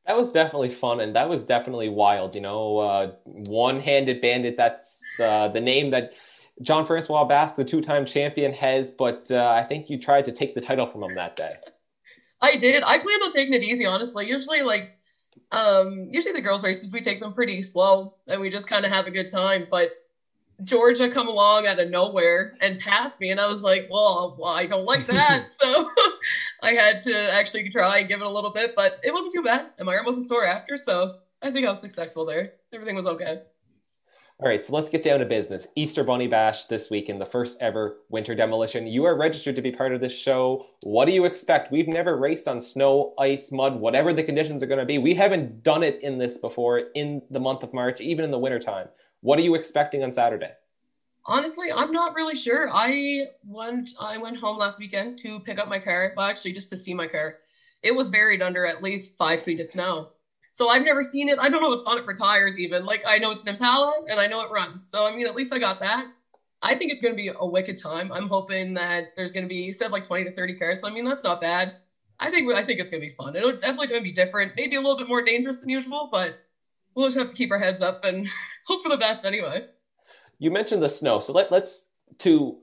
That was definitely fun, and that was definitely wild. You know, uh, one-handed bandit. That's uh, the name that John Francois Basque, the two-time champion, has. But uh, I think you tried to take the title from him that day. I did. I planned on taking it easy, honestly. Usually, like, um, usually the girls' races, we take them pretty slow and we just kind of have a good time. But Georgia come along out of nowhere and passed me, and I was like, well, well I don't like that. so I had to actually try and give it a little bit, but it wasn't too bad, and my arm wasn't sore after, so I think I was successful there. Everything was okay. All right, so let's get down to business. Easter Bunny Bash this weekend, the first ever winter demolition. You are registered to be part of this show. What do you expect? We've never raced on snow, ice, mud, whatever the conditions are going to be. We haven't done it in this before in the month of March, even in the wintertime. What are you expecting on Saturday? Honestly, I'm not really sure. I went I went home last weekend to pick up my car. Well, actually, just to see my car. It was buried under at least five feet of snow. So I've never seen it. I don't know what's on it for tires even. Like I know it's an Impala and I know it runs. So I mean, at least I got that. I think it's going to be a wicked time. I'm hoping that there's going to be you said like 20 to 30 cars. So I mean, that's not bad. I think I think it's going to be fun. It's definitely going to be different. Maybe a little bit more dangerous than usual, but we'll just have to keep our heads up and hope for the best anyway. You mentioned the snow, so let, let's to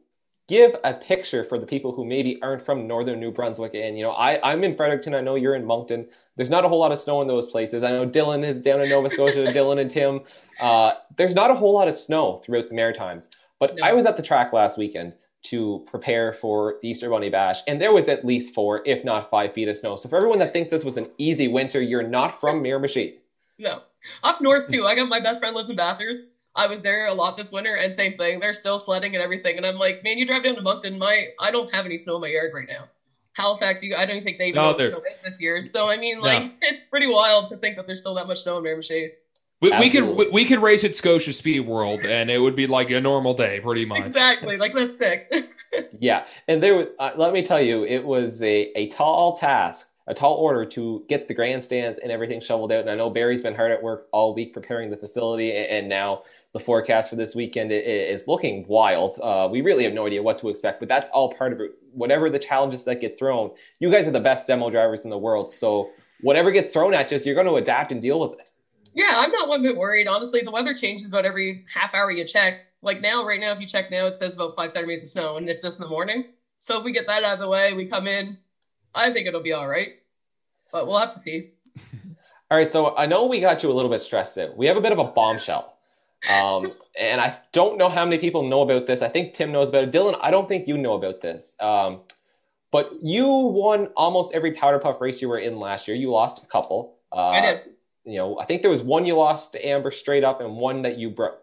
give a picture for the people who maybe aren't from northern New Brunswick. And you know, I I'm in Fredericton. I know you're in Moncton. There's not a whole lot of snow in those places. I know Dylan is down in Nova Scotia. Dylan and Tim. Uh, there's not a whole lot of snow throughout the Maritimes. But No. I was at the track last weekend to prepare for the Easter Bunny Bash, and there was at least four, if not five feet of snow. So for everyone that thinks this was an easy winter, you're not from Miramichi. No. Up north too. I got my best friend lives in Bathurst. I was there a lot this winter and same thing. They're still sledding and everything. And I'm like, man, you drive down to Moncton, my I don't have any snow in my yard right now. Halifax, you I don't think they even No, know snow this year. So I mean like it's pretty wild to think that there's still that much snow in Miramichi. We, we could we, we could race at Scotia Speedworld, and it would be like a normal day, pretty much. Exactly. Like that's sick. Yeah, and there was. Uh, let me tell you, it was a, a tall task, a tall order to get the grandstands and everything shoveled out. And I know Barry's been hard at work all week preparing the facility, and, and now the forecast for this weekend is looking wild. Uh, we really have no idea what to expect, but that's all part of it. Whatever the challenges that get thrown, you guys are the best demo drivers in the world. So whatever gets thrown at you, you're going to adapt and deal with it. Yeah, I'm not one bit worried. Honestly, the weather changes about every half hour you check. Like now, right now, if you check now, it says about five centimeters of snow, and it's just in the morning. So if we get that out of the way, we come in. I think it'll be all right, but we'll have to see. All right, so I know we got you a little bit stressed out. We have a bit of a bombshell. Um, and I don't know how many people know about this. I think Tim knows about it. Dylan, I don't think you know about this. Um, but you won almost every powder puff race you were in last year. You lost a couple. Uh, I did. You know, I think there was one you lost to Amber straight up and one that you broke.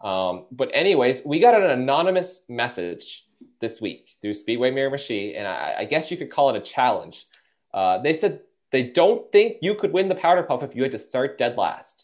Um, but anyways, we got an anonymous message this week through Speedway Miramichi, and I, I guess you could call it a challenge. Uh, they said they don't think you could win the powder puff if you had to start dead last.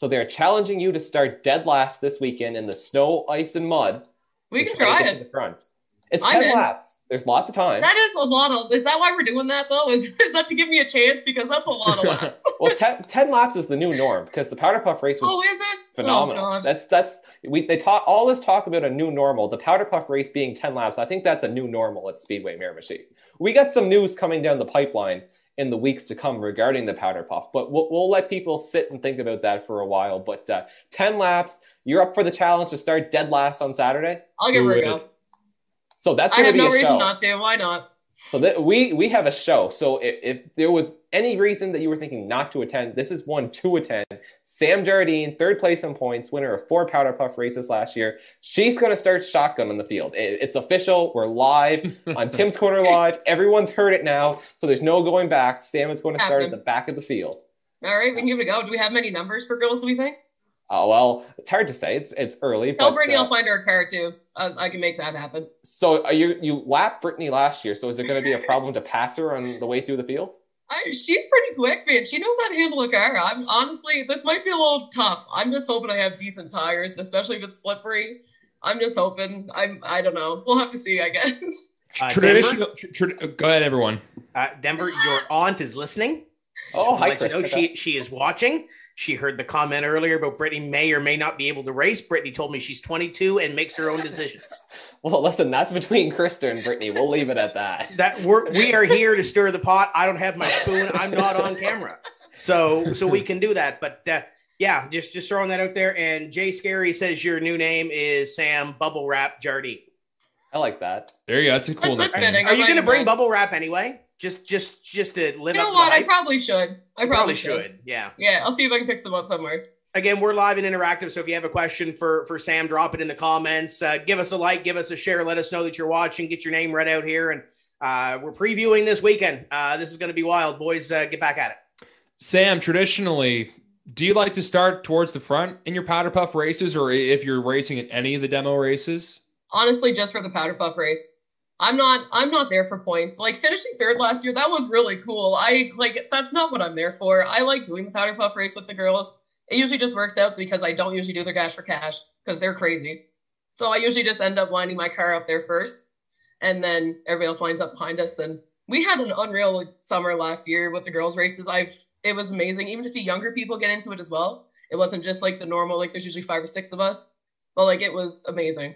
So they're challenging you to start dead last this weekend in the snow, ice, and mud. We can try to try to it. the front. It's I'm 10 in. laps. There's lots of time. That is a lot of. Is that why we're doing that though? Is, is that to give me a chance? Because that's a lot of laps. well, 10, 10 laps is the new norm because the powder puff race was oh, is it? Oh, phenomenal. Oh, that's that's we they talk all this talk about a new normal. The powder puff race being 10 laps. I think that's a new normal at Speedway Miramichi. We got some news coming down the pipeline in the weeks to come regarding the powder puff, but we'll, we'll let people sit and think about that for a while. But uh, 10 laps, you're up for the challenge to start dead last on Saturday. I'll give her a go. So that's I going to have be no a reason not to. Why not? So that we we have a show. So if, if there was any reason that you were thinking not to attend, this is one to attend. Sam Jardine, third place in points, winner of four powder puff races last year. She's going to start shotgun on the field. It, it's official. We're live on Tim's Corner Live. Everyone's heard it now, so there's no going back. Sam is going to start at the back of the field. All right, we can give it a go. Do we have many numbers for girls? Do we think? Uh, well, it's hard to say. It's it's early. Tell but, Brittany uh, I'll find her a car too. I, I can make that happen. So uh, you you lapped Brittany last year. So is it going to be a problem to pass her on the way through the field? I, she's pretty quick, man. She knows how to handle a car. I'm honestly, this might be a little tough. I'm just hoping I have decent tires, especially if it's slippery. I'm just hoping. I'm. I don't know. We'll have to see. I guess. Uh, Traditional. Tra- tra- go ahead, everyone. Uh, Denver, your aunt is listening. Oh, I'll hi, let Chris. you know she she is watching. She heard the comment earlier about Brittany may or may not be able to race. Brittany told me she's 22 and makes her own decisions. Well, listen, that's between Krista and Brittany. We'll leave it at that. That we're we are here to stir the pot. I don't have my spoon. I'm not on camera, so so we can do that. But uh, yeah, just just throwing that out there. And Jay Scary says your new name is Sam Bubble Wrap Jardine. I like that. There you go. That's a cool That's nickname. Are you going to have bring bubble wrap anyway? Just just just to live You know up what? I probably should. I probably, probably should. should. Yeah. Yeah, I'll see if I can pick some up somewhere. again we're live and interactive so if you have a question for for sam drop it in the comments uh, give us a like give us a share let us know that you're watching get your name read out here and uh, we're previewing this weekend uh, this is going to be wild boys uh, get back at it Sam, traditionally, do you like to start towards the front in your powder puff races, or if you're racing in any of the demo races? Honestly, just for the powder puff race. I'm not I'm not there for points. Like finishing third last year, that was really cool. I like that's not what I'm there for. I like doing the powder puff race with the girls. It usually just works out because I don't usually do their dash for cash because they're crazy. So I usually just end up lining my car up there first, and then everybody else lines up behind us. And we had an unreal summer last year with the girls races. I've it was amazing, even to see younger people get into it as well. It wasn't just like the normal like there's usually five or six of us, but like it was amazing.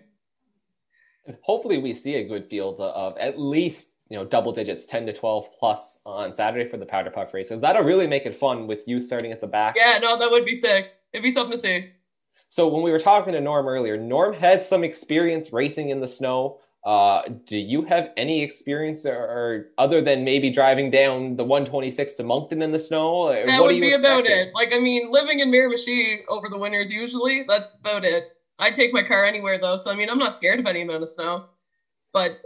Hopefully, we see a good field of at least you know double digits, ten to twelve plus on Saturday for the powder puff races. That'll really make it fun with you starting at the back. Yeah, no, that would be sick. It'd be something to see. So when we were talking to Norm earlier, Norm has some experience racing in the snow. Uh, do you have any experience or, or other than maybe driving down the 126 to Moncton in the snow? That what would are you be about it. Like, I mean, living in Miramichi over the winters usually, that's about it. I take my car anywhere though, so I mean, I'm not scared of any amount of snow. But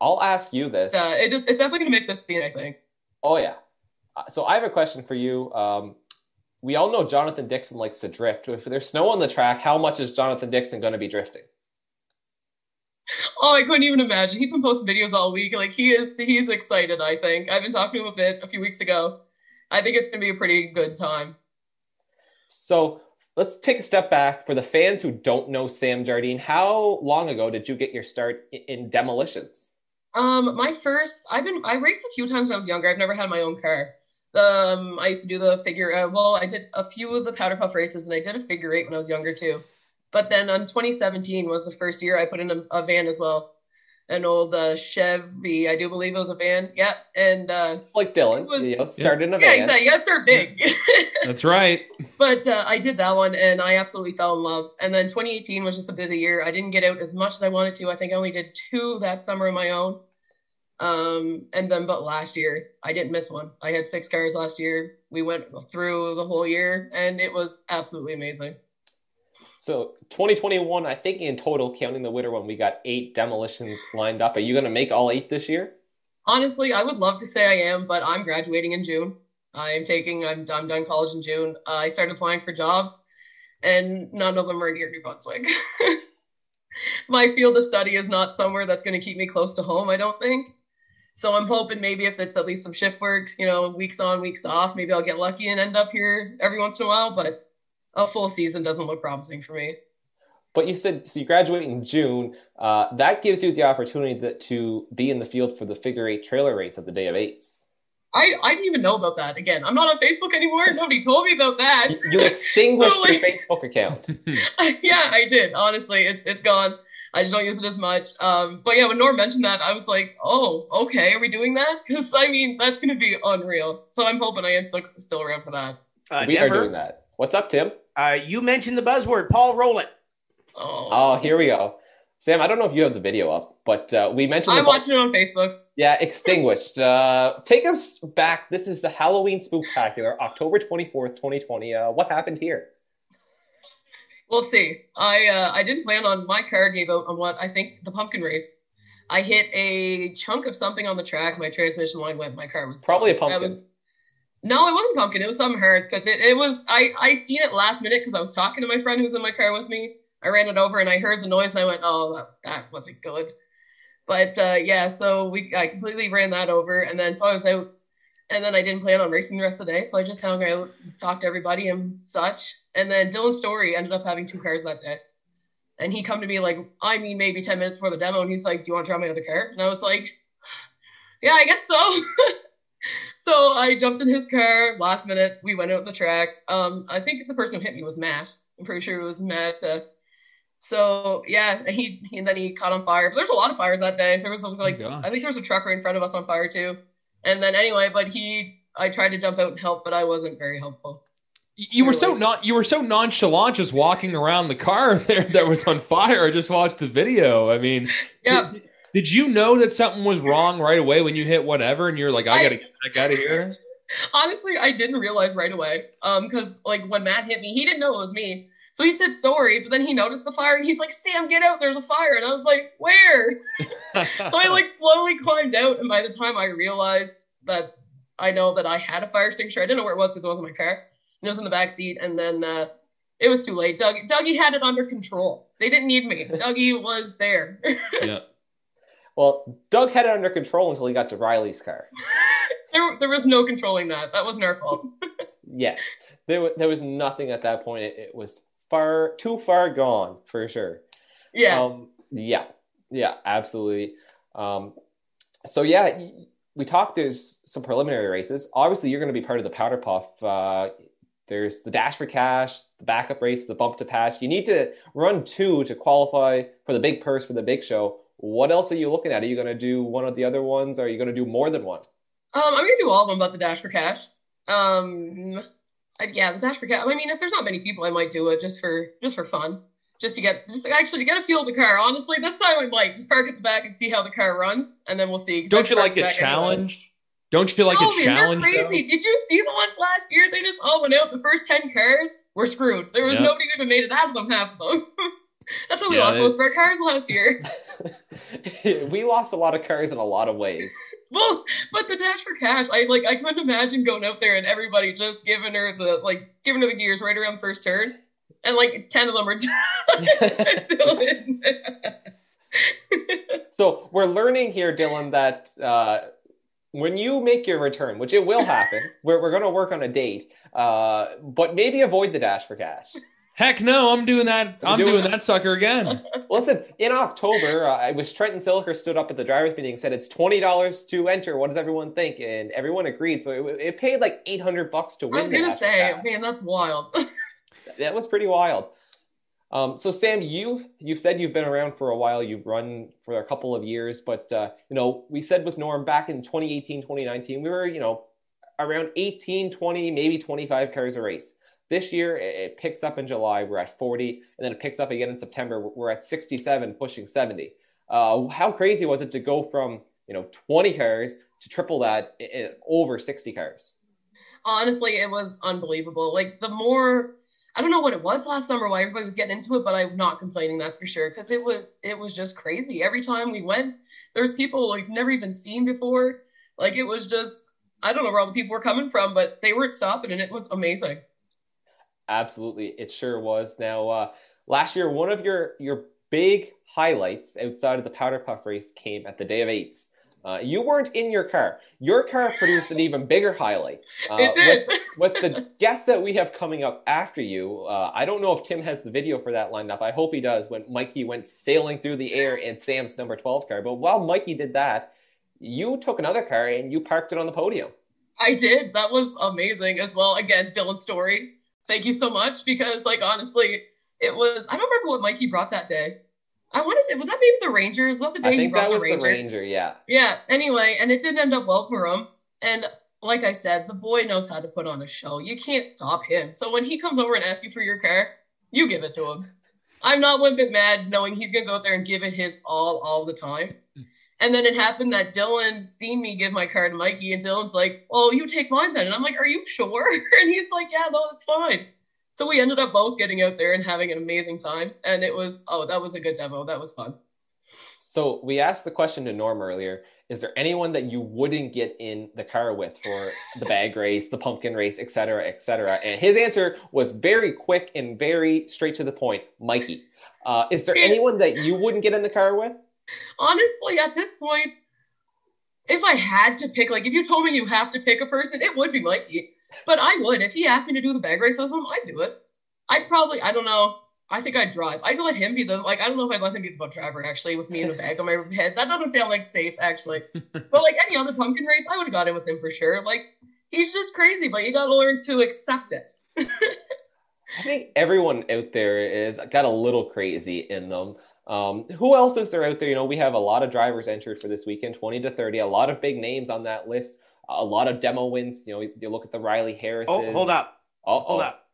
I'll ask you this. uh, it just, it's definitely gonna make this scene, I think. Oh yeah. Uh, So I have a question for you. Um, we all know Jonathan Dixon likes to drift. If there's snow on the track, how much is Jonathan Dixon going to be drifting? Oh, I couldn't even imagine. He's been posting videos all week. Like he is, he's excited. I think I've been talking to him a bit a few weeks ago. I think it's gonna be a pretty good time. So let's take a step back for the fans who don't know Sam Jardine. How long ago did you get your start in demolitions? Um, my first, I've been, I raced a few times when I was younger. I've never had my own car. Um, I used to do the figure, uh, well, I did a few of the powder puff races and I did a figure eight when I was younger too. But then on 2017 was the first year I put in a, a van as well. An old uh, Chevy, I do believe it was a van. Yeah. And uh, Like Dylan, It was- you know, started in a yeah, van. exactly. You gotta start big. That's right. but uh, I did that one and I absolutely fell in love. And then 2018 was just a busy year. I didn't get out as much as I wanted to. I think I only did two that summer on my own. Um, and then, but last year I didn't miss one. I had six cars last year. We went through the whole year and it was absolutely amazing. So 2021, I think in total, counting the winter one, we got eight demolitions lined up. Are you going to make all eight this year? Honestly, I would love to say I am, but I'm graduating in June. I'm taking, I'm, I'm done college in June. Uh, I started applying for jobs, and none of them are near New Brunswick. My field of study is not somewhere that's going to keep me close to home, I don't think. So I'm hoping maybe if it's at least some shift work, you know, weeks on, weeks off, maybe I'll get lucky and end up here every once in a while. But a full season doesn't look promising for me. But you said so you graduate in June. Uh, that gives you the opportunity that, to be in the field for the figure eight trailer race at the Day of Eights. I, I didn't even know about that. Again, I'm not on Facebook anymore. Nobody told me about that. You, you extinguished So, your Facebook account. yeah, I did. Honestly, it's it's gone. I just don't use it as much. Um, but yeah, when Norm mentioned that, I was like, oh, okay, are we doing that? Because I mean, that's gonna be unreal. So I'm hoping I am still still around for that. uh, we are doing that. What's up, Tim? Uh, you mentioned the buzzword paul roll it Oh, Oh, here we go. Sam, I don't know if you have the video up, but uh, we mentioned. I'm the- watching it on Facebook. Yeah, extinguished. Uh, take us back. This is the Halloween Spooktacular, October 24th, 2020. Uh, what happened here? We'll see. I uh, I didn't plan on my car gave out on what I think the pumpkin race. I hit a chunk of something on the track. My transmission line went. My car was Probably a that pumpkin. was- no, it wasn't pumpkin. It was something hard because it, it was. I I seen it last minute because I was talking to my friend who was in my car with me. I ran it over and I heard the noise and I went, oh, that, that wasn't good. But uh, yeah, so we I completely ran that over and then so I was out and then I didn't plan on racing the rest of the day, so I just hung out, talked to everybody and such. And then Dylan Story ended up having two cars that day. And he come to me like, I mean, maybe 10 minutes before the demo, and he's like, Do you want to try my other car? And I was like, Yeah, I guess so. so I jumped in his car last minute. We went out the track. Um, I think the person who hit me was Matt. I'm pretty sure it was Matt. Uh, so yeah, he, he and then he caught on fire. But there's a lot of fires that day. There was like gosh. I think there was a truck right in front of us on fire too. And then anyway, but he I tried to jump out and help, but I wasn't very helpful. You were so not you were so nonchalant just walking around the car there that was on fire. I just watched the video. I mean, Yeah. Did, you know that something was wrong right away when you hit whatever and you're like, I I- gotta get out of here? Honestly, I didn't realize right away. Um, because like when Matt hit me, he didn't know it was me. So he said sorry, but then he noticed the fire and he's like, Sam, get out, there's a fire. And I was like, Where? so I like slowly climbed out, and by the time I realized that I know that I had a fire extinguisher, I didn't know where it was because it wasn't my car. And it was in the back seat, and then uh, it was too late. Doug, Dougie had it under control. They didn't need me. Dougie was there. yeah. Well, Doug had it under control until he got to Riley's car. there, there was no controlling that. That wasn't our fault. Yes, there was there was nothing at that point. It, it was far too far gone for sure. Yeah. Um, yeah, yeah, absolutely. Um, so yeah, we talked. There's some preliminary races. Obviously, you're going to be part of the Powder Puff. Uh, there's the Dash for Cash, the backup race, the Bump to Patch. You need to run two to qualify for the big purse for the big show. What else are you looking at? Are you going to do one of the other ones? Or are you going to do more than one? Um, I'm gonna do all of them but the dash for cash. Um, I, yeah, the dash for cash. I mean, if there's not many people, I might do it just for just for fun, just to get just actually to get a feel of the car. Honestly, this time I might just park at the back and see how the car runs, and then we'll see. Don't you like the a back anyway. challenge? Don't you feel like no, a man, challenge? they're crazy. Did you see the ones last year? They just all went out. The first ten cars were screwed. There was Yeah. nobody who even made it out of them. Half of them. That's how we Yeah, lost most of our cars last year. we lost a lot of cars in a lot of ways. Well, but the dash for cash, I like I couldn't imagine going out there and everybody just giving her the like giving her the gears right around the first turn, and like ten of them are doing. So we're learning here, Dylan, that uh, when you make your return, which it will happen, we're, we're going to work on a date, uh, but maybe avoid the dash for cash. Heck no, I'm doing that. I'm doing doing that sucker again. Listen, in October, uh, I was Trenton Silliker stood up at the drivers meeting and said it's twenty dollars to enter. What does everyone think? And everyone agreed. So it, it paid like eight hundred bucks to win. I was gonna say, cash. man, that's wild. that was pretty wild. Um, so Sam, you you've said you've been around for a while. You've run for a couple of years, but uh, you know we said with Norm back in 2018, 2019, we were you know around 18, 20, maybe 25 cars a race. This year it, picks up in July. We're at 40, and then it picks up again in September. We're at 67, pushing 70. Uh, how crazy was it to go from you know 20 cars to triple that in, over 60 cars? Honestly, it was unbelievable. Like the more I don't know what it was last summer why everybody was getting into it, but I'm not complaining, that's for sure. Because it was it was just crazy. Every time we went, there was people like never even seen before. Like it was just I don't know where all the people were coming from, but they weren't stopping, and it was amazing. Absolutely, it sure was. Now, uh, last year, one of your your big highlights outside of the powder puff race came at the day of eights. Uh, you weren't in your car. Your car produced an even bigger highlight. Uh, it did. With, with the guests that we have coming up after you, uh, I don't know if Tim has the video for that lined up. I hope he does. When Mikey went sailing through the air in Sam's number twelve car, but while Mikey did that, you took another car and you parked it on the podium. I did. That was amazing as well. Again, Dylan Story. Thank you so much because, like, honestly, it was. I don't remember what Mikey brought that day. I want to say, was that maybe the Ranger? Was that the day I he think brought that was the Ranger? the Ranger. Yeah. Yeah. Anyway, and it didn't end up well for him. And like I said, the boy knows how to put on a show. You can't stop him. So when he comes over and asks you for your car, you give it to him. I'm not one bit mad knowing he's gonna go out there and give it his all all the time. And then it happened that Dylan seen me give my card to Mikey, and Dylan's like, "Oh, you take mine then." And I'm like, "Are you sure?" And he's like, "Yeah, no, it's fine." So we ended up both getting out there and having an amazing time, and it was oh, that was a good demo. That was fun. So we asked the question to Norm earlier. Is there anyone that you wouldn't get in the car with for the bag race, the pumpkin race, et cetera, et cetera? And his answer was very quick and very straight to the point. Mikey. Uh, is there anyone that you wouldn't get in the car with? Honestly, at this point, if I had to pick, like if you told me you have to pick a person, it would be Mikey. But I would. If he asked me to do the bag race with him, I'd do it. I'd probably, I don't know. I think I'd drive. I'd let him be the like. I don't know if I'd let him be the boat driver actually, with me in a bag on my head. That doesn't sound like safe actually. but like any other pumpkin race, I would have got in with him for sure. Like he's just crazy, but you got to learn to accept it. I think everyone out there is got a little crazy in them. Um, who else is there out there? You know, we have a lot of drivers entered for this weekend, 20 to 30, a lot of big names on that list, a lot of demo wins. You know, you look at the Riley Harris. Oh, hold up. Uh-oh. Hold up.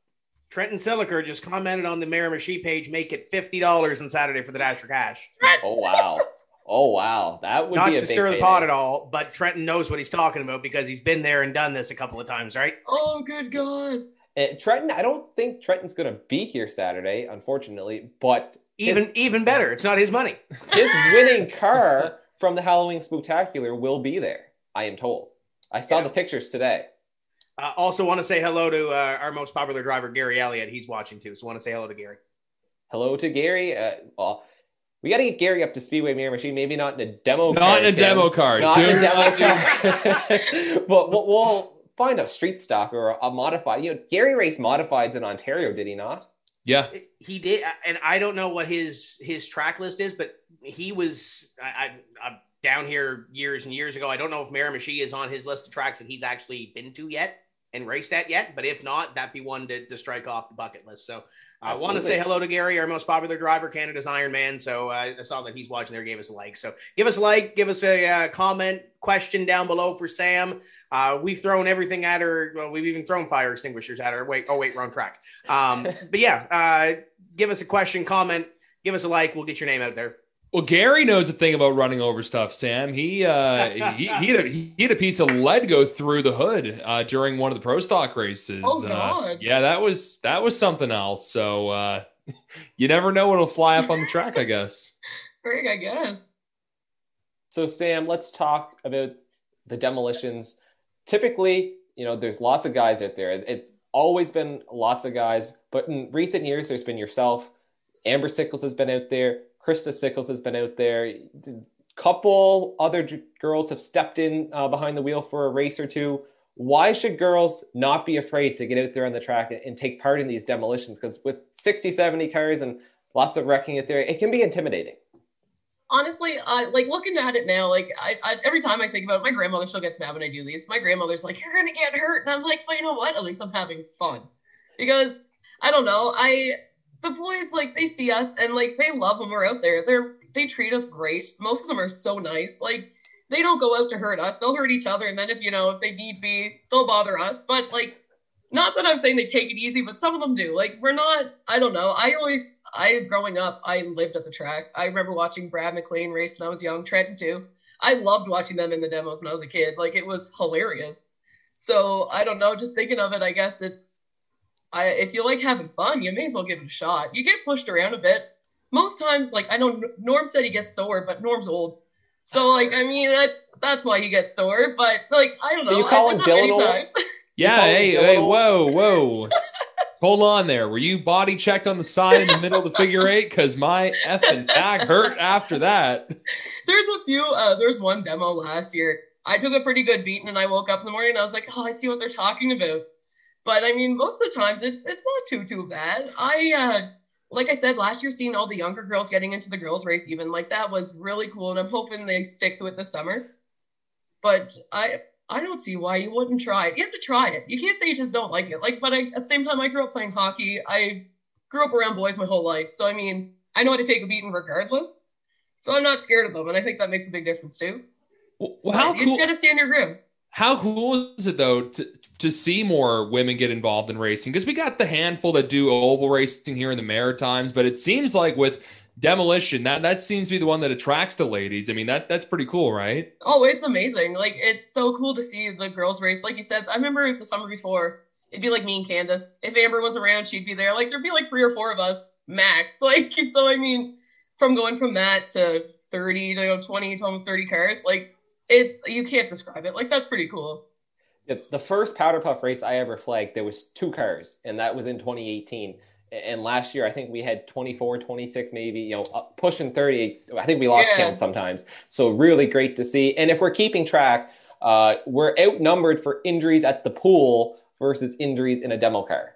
Trenton Silliker just commented on the Miramichi page, make it $50 on Saturday for the Dash for Cash. Oh, wow. Oh, wow. That would Not be a to big stir the pot at all, but Trenton knows what he's talking about because he's been there and done this a couple of times, right? Oh, good God. Uh, Trenton, I don't think Trenton's going to be here Saturday, unfortunately, but Even His- even better, it's not his money. his winning car from the Halloween Spooktacular will be there, I am told. I saw Yeah. the pictures today. Uh, also, want to say hello to uh, our most popular driver, Gary Elliott. He's watching too, so want to say hello to Gary. Hello to Gary. Uh, well, we got to get Gary up to Speedway Miramichi, maybe not in a demo Not car, in a Tim. demo car. Not in a demo car. but we'll, we'll find a street stock or a modified. You know, Gary raced modifieds in Ontario, did he not? Yeah. He did, and I don't know what his his track list is, but he was I, I, I'm down here years and years ago. I don't know if Miramichi is on his list of tracks that he's actually been to yet and raced at yet, but if not, that'd be one to, to strike off the bucket list. So I want to say hello to Gary, our most popular driver, Canada's Iron Man. So uh, I saw that he's watching there, gave us a like. So give us a like, give us a uh, comment, question down below for Sam. Uh, we've thrown everything at her. Well, we've even thrown fire extinguishers at her. Wait, oh wait, wrong track. Um, but yeah, uh, give us a question, comment, give us a like. We'll get your name out there. Well, Gary knows a thing about running over stuff, Sam. He uh, he, he, had a, he had a piece of lead go through the hood uh, during one of the pro stock races. Oh, Uh, God. yeah, that was that was something else. So uh, you never know what'll fly up on the track, I guess. Greg, I guess. So, Sam, let's talk about the demolitions. Typically, you know, there's lots of guys out there. It's always been lots of guys, but in recent years, there's been yourself. Amber Sickles has been out there. Krista Sickles has been out there. A couple other girls have stepped in uh, behind the wheel for a race or two. Why should girls not be afraid to get out there on the track and, and take part in these demolitions? Because with 60, 70 cars and lots of wrecking out there, it can be intimidating. Honestly, I like looking at it now. Like I, I, every time I think about it, my grandmother still gets mad when I do these. My grandmother's like, "You're gonna get hurt," and I'm like, "But you know what? At least I'm having fun." Because I don't know, I the boys like they see us and like they love when we're out there. They're they treat us great. Most of them are so nice. Like they don't go out to hurt us. They'll hurt each other, and then if you know if they need be, they'll bother us. But like, not that I'm saying they take it easy, but some of them do. Like we're not. I don't know. I always I growing up, I lived at the track. I remember watching Brad McLean race when I was young, Trenton too. I loved watching them in the demos when I was a kid. Like it was hilarious. So I don't know, just thinking of it, I guess it's I if you like having fun, you may as well give it a shot. You get pushed around a bit. Most times, like I know Norm said he gets sore, but Norm's old. So like I mean that's that's why he gets sore. But like I don't know. So you call I- him Dylan old? Yeah, hey, hey, whoa, whoa. Hold on there. Were you body checked on the side in the middle of the figure eight? Because my effing back hurt after that. there's a few uh there's one demo last year i took a pretty good beating and i woke up in the morning and i was like oh i see what they're talking about but i mean most of the times it's it's not too too bad i uh like i said last year seeing all the younger girls getting into the girls race even like that was really cool and i'm hoping they stick to it this summer but i i don't see why you wouldn't try it you have to try it you can't say you just don't like it like but I, at the same time i grew up playing hockey i grew up around boys my whole life so i mean i know how to take a beating regardless so I'm not scared of them, and I think that makes a big difference too. Well, how you cool? just gotta stand your ground. How cool is it though to to see more women get involved in racing because we got the handful that do oval racing here in the Maritimes, but it seems like with demolition that that seems to be the one that attracts the ladies. I mean that that's pretty cool, right? Oh, it's amazing. Like it's so cool to see the girls race. Like you said, I remember the summer before, it'd be like me and Candace. If Amber was around, she'd be there. Like there'd be like three or four of us max. Like so, I mean, from going from that to 30 to you know, 20 to almost 30 cars, like it's you can't describe it. Like that's pretty cool. Yeah, the first powder puff race I ever flagged, there was two cars, and that was in 2018. And last year, I think we had 24, 26, maybe, you know, pushing 30. I think we lost yeah. count sometimes. So really great to see. And if we're keeping track, uh, we're outnumbered for injuries at the pool versus injuries in a demo car.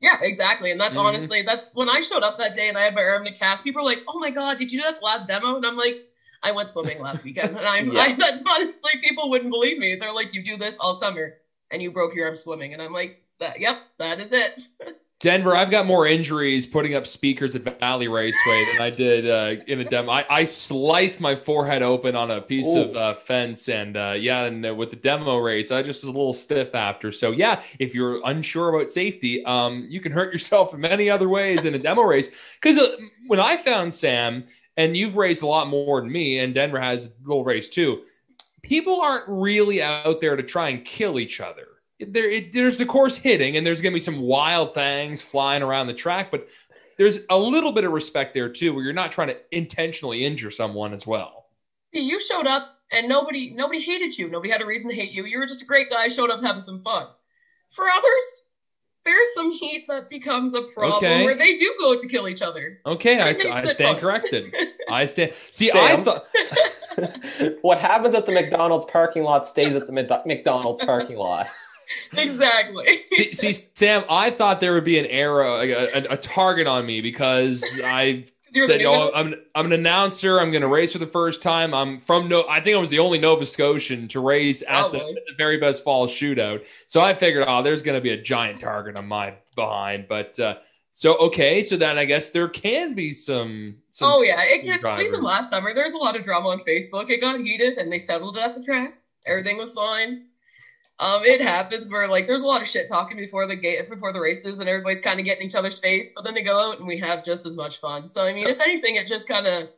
Yeah, exactly. And that's mm-hmm. honestly, that's when I showed up that day and I had my arm in a cast. People were like, "Oh my god, did you do that last demo?" And I'm like, "I went swimming last weekend." And I'm, yeah. I, that's honestly, people wouldn't believe me. They're like, "You do this all summer and you broke your arm swimming," and I'm like, "That, yep, that is it." Denver, I've got more injuries putting up speakers at Valley Raceway than I did uh, in a demo. I, I, sliced my forehead open on a piece Ooh. of uh, fence, and uh, yeah, and uh, with the demo race, I just was a little stiff after. So yeah, if you're unsure about safety, um, you can hurt yourself in many other ways in a demo race. Because uh, when I found Sam, and you've raced a lot more than me, and Denver has a little race too. People aren't really out there to try and kill each other there it, there's the course hitting and there's going to be some wild things flying around the track but there's a little bit of respect there too where you're not trying to intentionally injure someone as well. You showed up and nobody nobody hated you. Nobody had a reason to hate you. You were just a great guy showed up having some fun. For others there's some heat that becomes a problem okay. where they do go to kill each other. Okay i, I stand fun. corrected. I stand see Sam. i thought what happens at the mcdonald's parking lot stays at the mcdonald's parking lot exactly. see, see, Sam, I thought there would be an arrow, a, a, a target on me because I said, "Oh, I'm I'm an announcer. I'm going to race for the first time. I'm from no. I think I was the only Nova Scotian to race at, the, the, very best fall shootout. So I figured, oh, there's going to be a giant target on my behind. But uh, so okay, so then I guess there can be some. some oh yeah, it gets even last summer. There's a lot of drama on Facebook. It got heated, and they settled it at the track. Everything was fine. Um, it happens where like there's a lot of shit talking before the gate before the races, and everybody's kind of getting each other's face. But then they go out and we have just as much fun. So I mean, so, if anything, it just kind of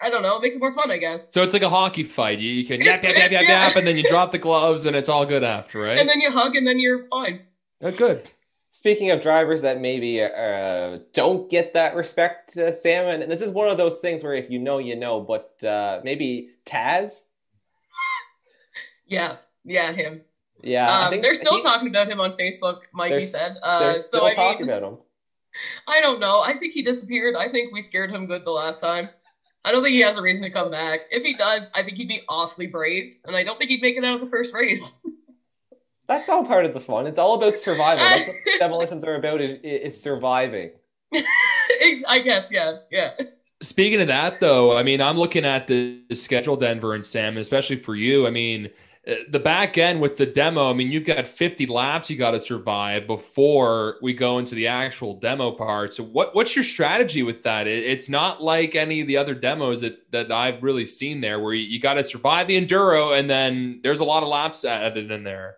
I don't know, it makes it more fun, I guess. So it's like a hockey fight. You, you can yap yap yap yap yeah. yap, and then you drop the gloves, and it's all good after, right? And then you hug, and then you're fine. Oh, good. Speaking of drivers that maybe uh, don't get that respect, uh, Sam, and this is one of those things where if you know, you know. But uh, maybe Taz. yeah, yeah, him. Yeah, um, they're still he, talking about him on Facebook. Mikey said. Uh, they're still so, talking mean, about him. I don't know. I think he disappeared. I think we scared him good the last time. I don't think he has a reason to come back. If he does, I think he'd be awfully brave, and I don't think he'd make it out of the first race. That's all part of the fun. It's all about survival. That's what demolitions are about is, is surviving. I guess, yeah, yeah. Speaking of that, though, I mean, I'm looking at the, the schedule, Denver and Sam, especially for you. I mean, the back end with the demo, I mean, you've got 50 laps you got to survive before we go into the actual demo part. So, what what's your strategy with that? It, it's not like any of the other demos that, that I've really seen there, where you, you got to survive the enduro, and then there's a lot of laps added in there.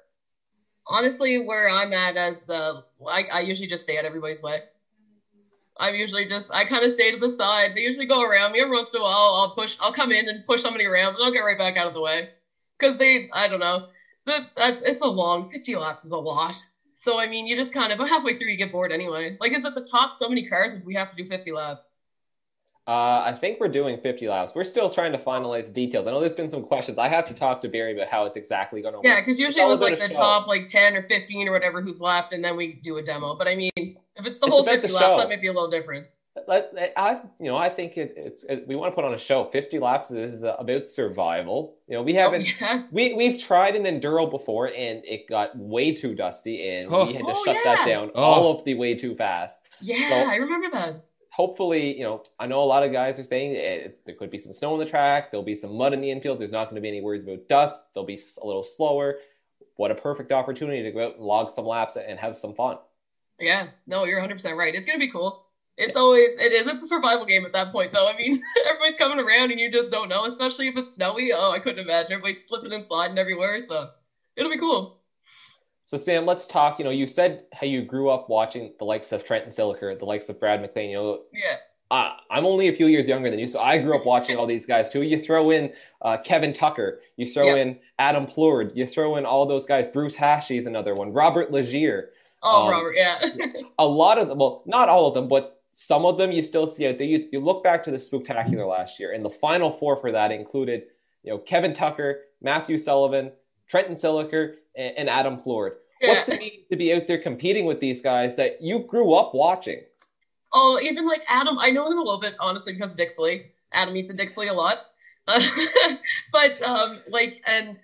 Honestly, where I'm at, as uh, I, I usually just stay at everybody's way. I'm usually just I kind of stay to the side. They usually go around me every once in a while. I'll push. I'll come in and push somebody around, but I'll get right back out of the way because they I don't know that that's it's a long 50 laps is a lot. So I mean, you just kind of halfway through you get bored anyway. Like, is at the top so many cars if we have to do 50 laps? Uh, I think we're doing 50 laps. We're still trying to finalize details. I know there's been some questions. I have to talk to Barry about how it's exactly going to work. Yeah, because usually it was like the show. top like 10 or 15 or whatever who's left, and then we do a demo. But I mean, if it's the it's whole 50 laps, that might be a little different. I, you know, I think it, it's it, we want to put on a show. Fifty laps is uh, about survival. You know, we oh, haven't oh, yeah. we we've tried an enduro before and it got way too dusty and oh. we had to oh, shut yeah. that down oh. all of the way too fast. Yeah, so, I remember that. Hopefully, you know, I know a lot of guys are saying it, there could be some snow on the track. There'll be some mud in the infield. There's not going to be any worries about dust. They'll be a little slower. What a perfect opportunity to go out and log some laps and have some fun. Yeah, no, you're 100% right. It's going to be cool. It's always it is. It's a survival game at that point, though. I mean, everybody's coming around and you just don't know, especially if it's snowy. Oh, I couldn't imagine everybody's slipping and sliding everywhere. So it'll be cool. So Sam, let's talk. You know, you said how you grew up watching the likes of Trenton Silliker, the likes of Brad McLean. You know, Yeah. uh, I'm only a few years younger than you, so I grew up watching all these guys too. You throw in uh, Kevin Tucker, you throw Yeah. in Adam Plourde, you throw in all those guys. Bruce Hashi is another one. Robert Legier. Oh, Um, Robert, yeah. A lot of them, well, not all of them, but some of them you still see out there. You, you look back to the spectacular last year, and the final four for that included, you know, Kevin Tucker, Matthew Sullivan, Trenton Silliker, and, and Adam Plourde. yeah. What's it mean to be out there competing with these guys that you grew up watching? Oh, even like Adam, I know him a little bit, honestly, because of Dixley. Adam eats at Dixley a lot. But, um, like, and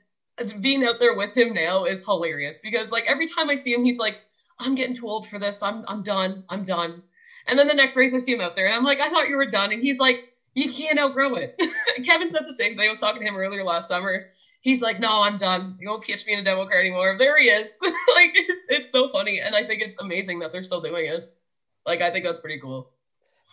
being out there with him now is hilarious because, like, every time I see him, he's like, I'm getting too old for this. I'm, I'm done. I'm done. And then the next race, I see him out there, and I'm like, I thought you were done. And he's like, You can't outgrow it. Kevin said the same thing. I was talking to him earlier last summer. He's like, No, I'm done. You won't catch me in a demo car anymore. There he is. like, it's, it's so funny. And I think it's amazing that they're still doing it. Like, I think that's pretty cool.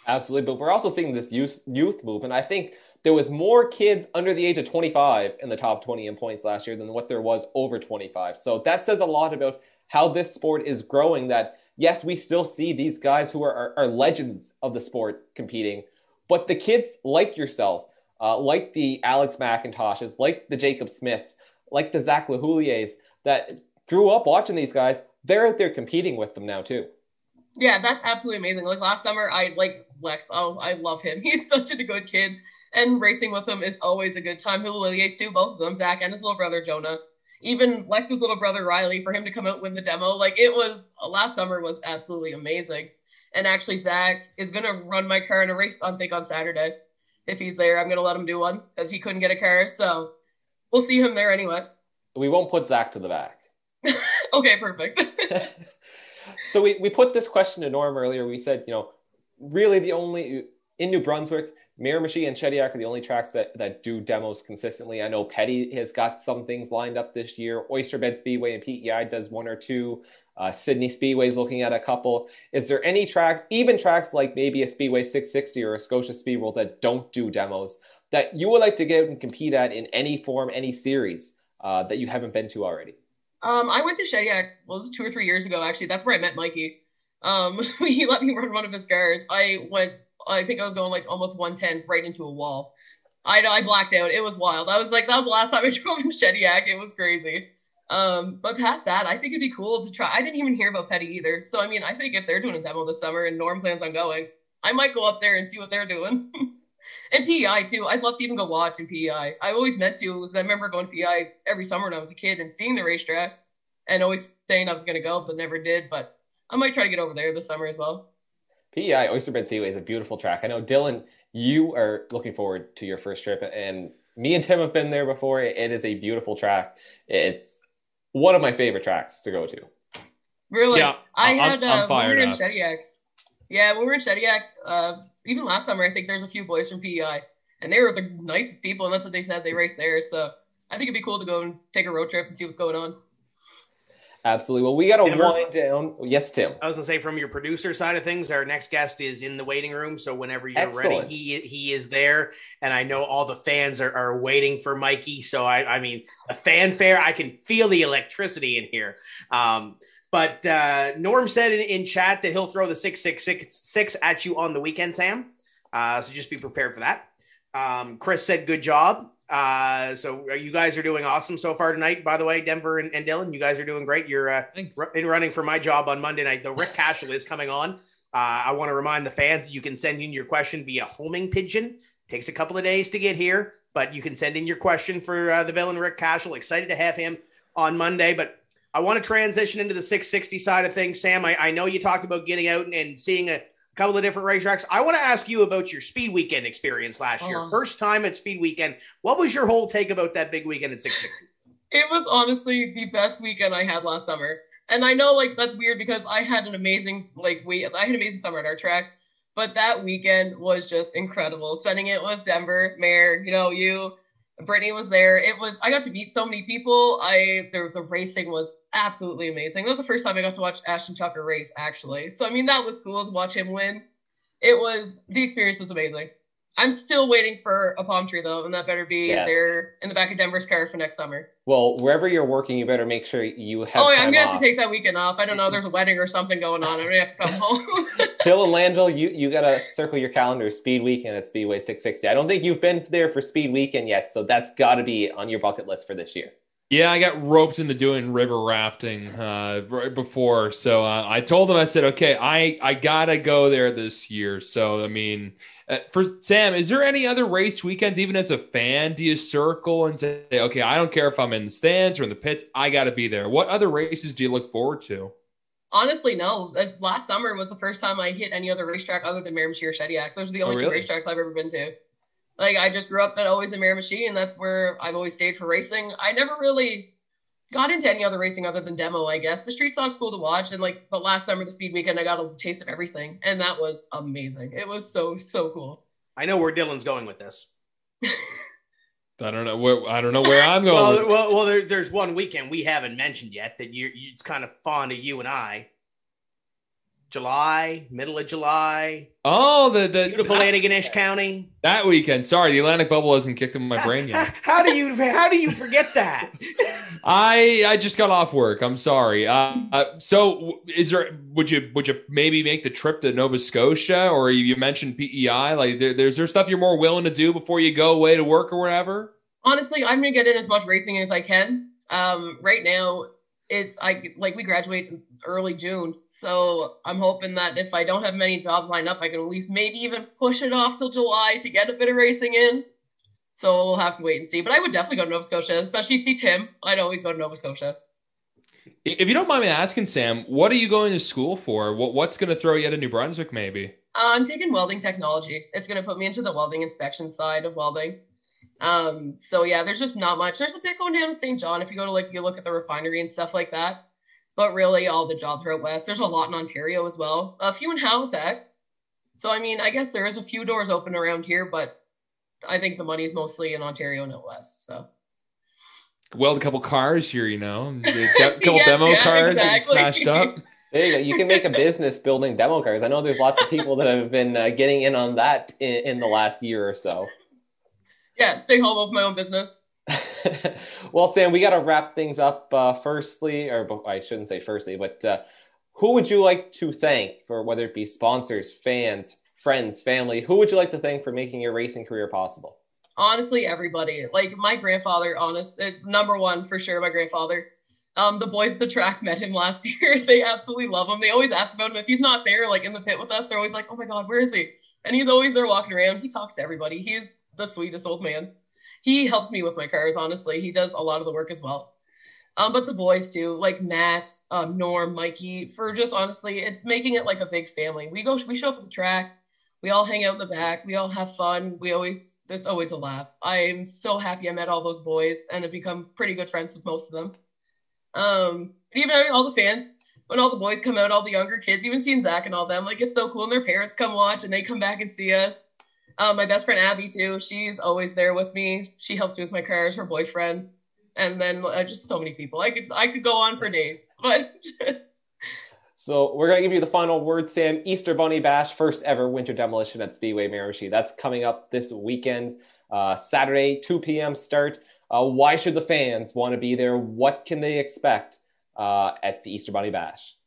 Absolutely, but we're also seeing this youth youth movement. I think there was more kids under the age of 25 in the top 20 in points last year than what there was over 25. So that says a lot about how this sport is growing. That yes, we still see these guys who are, are, are legends of the sport competing, but the kids like yourself, uh, like the Alex McIntoshes, like the Jacob Smiths, like the Zach LaHouliers, that grew up watching these guys, they're out there competing with them now too. Yeah, that's absolutely amazing. Like last summer, I like Lex. Oh, I love him. He's such a good kid, and racing with him is always a good time. Lilies too, both of them, Zach and his little brother Jonah. Even Lex's little brother Riley, for him to come out win the demo, like it was last summer was absolutely amazing. And actually, Zach is gonna run my car in a race I think on Saturday. If he's there, I'm gonna let him do one because he couldn't get a car. So we'll see him there anyway. We won't put Zach to the back. Okay, perfect. so we, we put this question to Norm earlier. We said, you know, really the only in New Brunswick, Miramichi and Shediac are the only tracks that, that do demos consistently. I know Petty has got some things lined up this year. Oyster Bed Speedway and PEI does one or two. Uh, Sydney Speedway is looking at a couple. Is there any tracks, even tracks like maybe a Speedway 660 or a Scotia Speedworld that don't do demos that you would like to get out and compete at in any form, any series uh, that you haven't been to already? Um, I went to Shediac, well, was two or three years ago, actually. That's where I met Mikey. Um, he let me run one of his cars. I went, I think I was going like almost 110 right into a wall. I, I blacked out. It was wild. I was like, that was the last time I drove in Shediac. It was crazy. Um, but past that, I think it'd be cool to try. I didn't even hear about Petty either. So, I mean, I think if they're doing a demo this summer and Norm plans on going, I might go up there and see what they're doing. and PEI too. I'd love to even go watch in PEI. I always meant to because I remember going to PEI every summer when I was a kid and seeing the racetrack and always saying I was to go, but never did. But I might try to get over there this summer as well. PEI Oyster Bed Speedway is a beautiful track. I know Dylan, you are looking forward to your first trip, and me and Tim have been there before. It is a beautiful track. It's one of my favorite tracks to go to. Really? Yeah, I I'm- had I'm uh, when we fired were in. Shediac. Yeah, when we were in Shediac, uh, even last summer, I think there's a few boys from PEI, and they were the nicest people, and that's what they said. They raced there, so I think it'd be cool to go and take a road trip and see what's going on. Absolutely. Well, we got to wind down. Yes, Tim. I was gonna say from your producer side of things, our next guest is in the waiting room. So whenever you're Excellent. ready, he he is there, and I know all the fans are, are waiting for Mikey. So I I mean a fanfare. I can feel the electricity in here. Um, but uh, Norm said in, in chat that he'll throw the six six six six at you on the weekend, Sam. Uh, so just be prepared for that. Um, Chris said good job. Uh, so you guys are doing awesome so far tonight. By the way, Denver and, and Dylan, you guys are doing great. You're uh, ru- in running for my job on Monday night. The Rick Cashel is coming on. Uh, I want to remind the fans you can send in your question via homing pigeon. Takes a couple of days to get here, but you can send in your question for uh, the villain Rick Cashel. Excited to have him on Monday, but I want to transition into the 660 side of things. Sam, I, I know you talked about getting out and, and seeing a couple of different racetracks. I want to ask you about your Speed Weekend experience last year. Uh-huh. First time at Speed Weekend. What was your whole take about that big weekend at 660? It was honestly the best weekend I had last summer. And I know like that's weird because I had an amazing like we I had an amazing summer at our track, but that weekend was just incredible. Spending it with Denver, Mayor, you know, you, Brittany was there. It was I got to meet so many people. I the the racing was absolutely amazing. That was the first time I got to watch Ashton Tucker race actually. So I mean that was cool to watch him win. It was the experience was amazing. I'm still waiting for a palm tree though, and that better be Yes. there in the back of Denver's car for next summer. Well, wherever you're working, you better make sure you have. oh, yeah, I'm gonna have to take that weekend off. I don't know. There's a wedding or something going on. I'm gonna have to come home. Dylan Landell, you, you got to circle your calendar. Speed Weekend at Speedway 660. I don't think you've been there for Speed Weekend yet, so that's got to be on your bucket list for this year. Yeah, I got roped into doing river rafting uh, right before, so uh, I told them I said, okay, I I gotta go there this year. So I mean, uh, for Sam, is there any other race weekends, even as a fan, do you circle and say, okay, I don't care if I'm in the stands or in the pits, I gotta be there. What other races do you look forward to? Honestly, no. Uh, Last summer was the first time I hit any other racetrack other than or Shediac. Those are the Oh, only two racetracks I've ever been to. Like I just grew up at always in Miramichi, and that's where I've always stayed for racing. I never really got into any other racing other than demo, I guess. The street stock's cool to watch, and like but last summer the speed weekend I got a taste of everything, and that was amazing. It was so so cool. I know where Dylan's going with this. I don't know where I don't know where I'm going. Well, well, well there, there's one weekend we haven't mentioned yet that you're, you, it's kind of fond of you and I. July, middle of July, oh, the the beautiful that, Antigonish County. that weekend. Sorry, the Atlantic bubble hasn't kicked in my brain yet. How do you how do you forget that? I I just got off work. I'm sorry. Uh, uh, so is there would you would you maybe make the trip to Nova Scotia or you mentioned PEI? Like there, there's there stuff you're more willing to do before you go away to work or whatever? honestly, I'm gonna get in as much racing as I can. Um, right now, it's I like we graduate early June, so I'm hoping that if I don't have many jobs lined up, I can at least maybe even push it off till July to get a bit of racing in. So we'll have to wait and see. But I would definitely go to Nova Scotia, especially see Tim. I'd always go to Nova Scotia. If you don't mind me asking, Sam, what are you going to school for? What what's going to throw you out of New Brunswick? Maybe. Uh, I'm taking welding technology. It's going to put me into the welding inspection side of welding. Um, so yeah, there's just not much. There's a bit going down to St. John if you go to like you look at the refinery and stuff like that. But really, all the jobs are out west. There's a lot in Ontario as well. A few in Halifax. So I mean, I guess there is a few doors open around here, but I think the money is mostly in Ontario and out west. So Weld a couple cars here, you know, a couple Yeah, demo yeah, cars getting exactly. smashed up. There you go. You can make a business building demo cars. I know there's lots of people that have been uh, getting in on that in, in the last year or so. yeah, stay home with my own business. well, Sam, we got to wrap things up. Uh, firstly, or I shouldn't say firstly, but uh, who would you like to thank for whether it be sponsors, fans, friends, family? Who would you like to thank for making your racing career possible? honestly everybody. Like my grandfather honest uh, number one for sure my grandfather. Um the boys at the track met him last year. They absolutely love him. They always ask about him. If he's not there like in the pit with us they're always like oh my god where is he? And he's always there walking around. He talks to everybody. He's the sweetest old man he helps me with my cars honestly he does a lot of the work as well um but the boys do, like matt um norm mikey for just honestly it making it like a big family we go we show up at the track we all hang out in the back we all have fun we always it's always a laugh. I'm so happy I met all those boys and have become pretty good friends with most of them. Um, and even all the fans, when all the boys come out, all the younger kids, even seeing Zach and all them, like it's so cool. And their parents come watch and they come back and see us. Um, my best friend Abby too. She's always there with me. She helps me with my cars. Her boyfriend, and then uh, just so many people. I could I could go on for days, but So we're gonna give you the final word, Sam. Easter Bunny Bash, first ever winter demolition at Speedway Miramichi. That's coming up this weekend, uh, Saturday, 2 p.m. start. Uh, why should the fans want to be there? What can they expect uh, at the Easter Bunny Bash?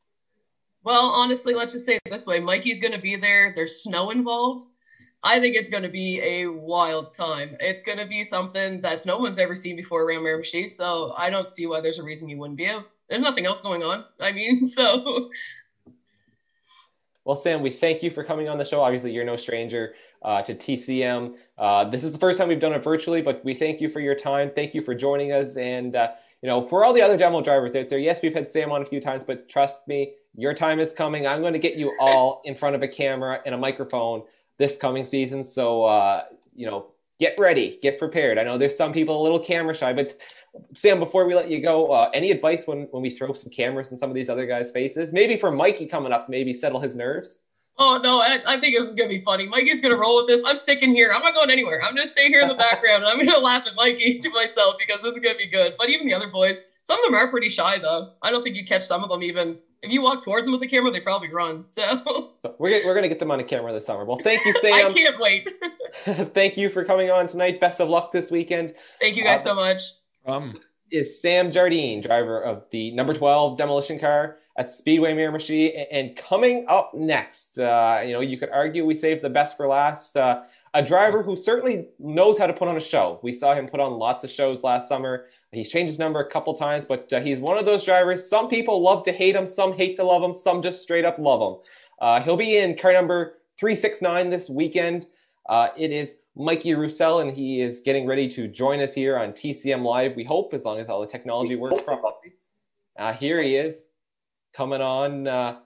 Well, honestly, let's just say it this way: Mikey's going to be there. There's snow involved. I think it's going to be a wild time. It's going to be something that no one's ever seen before around Miramichi. So I don't see why there's a reason you wouldn't be out. There's nothing else going on. I mean, so Well, Sam, we thank you for coming on the show. Obviously, you're no stranger uh, to TCM. Uh, this is the first time we've done it virtually, but we thank you for your time. Thank you for joining us. And, uh, you know, for all the other demo drivers out there, yes, we've had Sam on a few times, but trust me, your time is coming. I'm going to get you all in front of a camera and a microphone this coming season. So, uh, you know, get ready, get prepared. I know there's some people a little camera shy, but Sam, before we let you go, uh, any advice when, when we throw some cameras in some of these other guys' faces? Maybe for Mikey coming up, maybe settle his nerves. oh no, I, I think this is going to be funny. Mikey's going to roll with this. I'm sticking here. I'm not going anywhere. I'm to stay here in the background. and I'm going to laugh at Mikey to myself because this is going to be good. But even the other boys, some of them are pretty shy though. I don't think you catch some of them even. If you walk towards them with the camera, they probably run. So So we're, we're going to get them on a camera this summer. Well, thank you, Sam. I can't wait. Thank you for coming on tonight. Best of luck this weekend. Thank you guys Uh, so much. Um, Is Sam Jardine, driver of the number 12 demolition car at Speedway Miramichi. And coming up next, uh, you know, you could argue we saved the best for last. Uh, a driver who certainly knows how to put on a show. We saw him put on lots of shows last summer. He's changed his number a couple times, but uh, he's one of those drivers. Some people love to hate him, some hate to love him, some just straight up love him. Uh, he'll be in car number 369 this weekend. Uh, it is Mikey Roussel, and he is getting ready to join us here on TCM Live. We hope, as long as all the technology works properly. Uh, here he is, coming on, uh,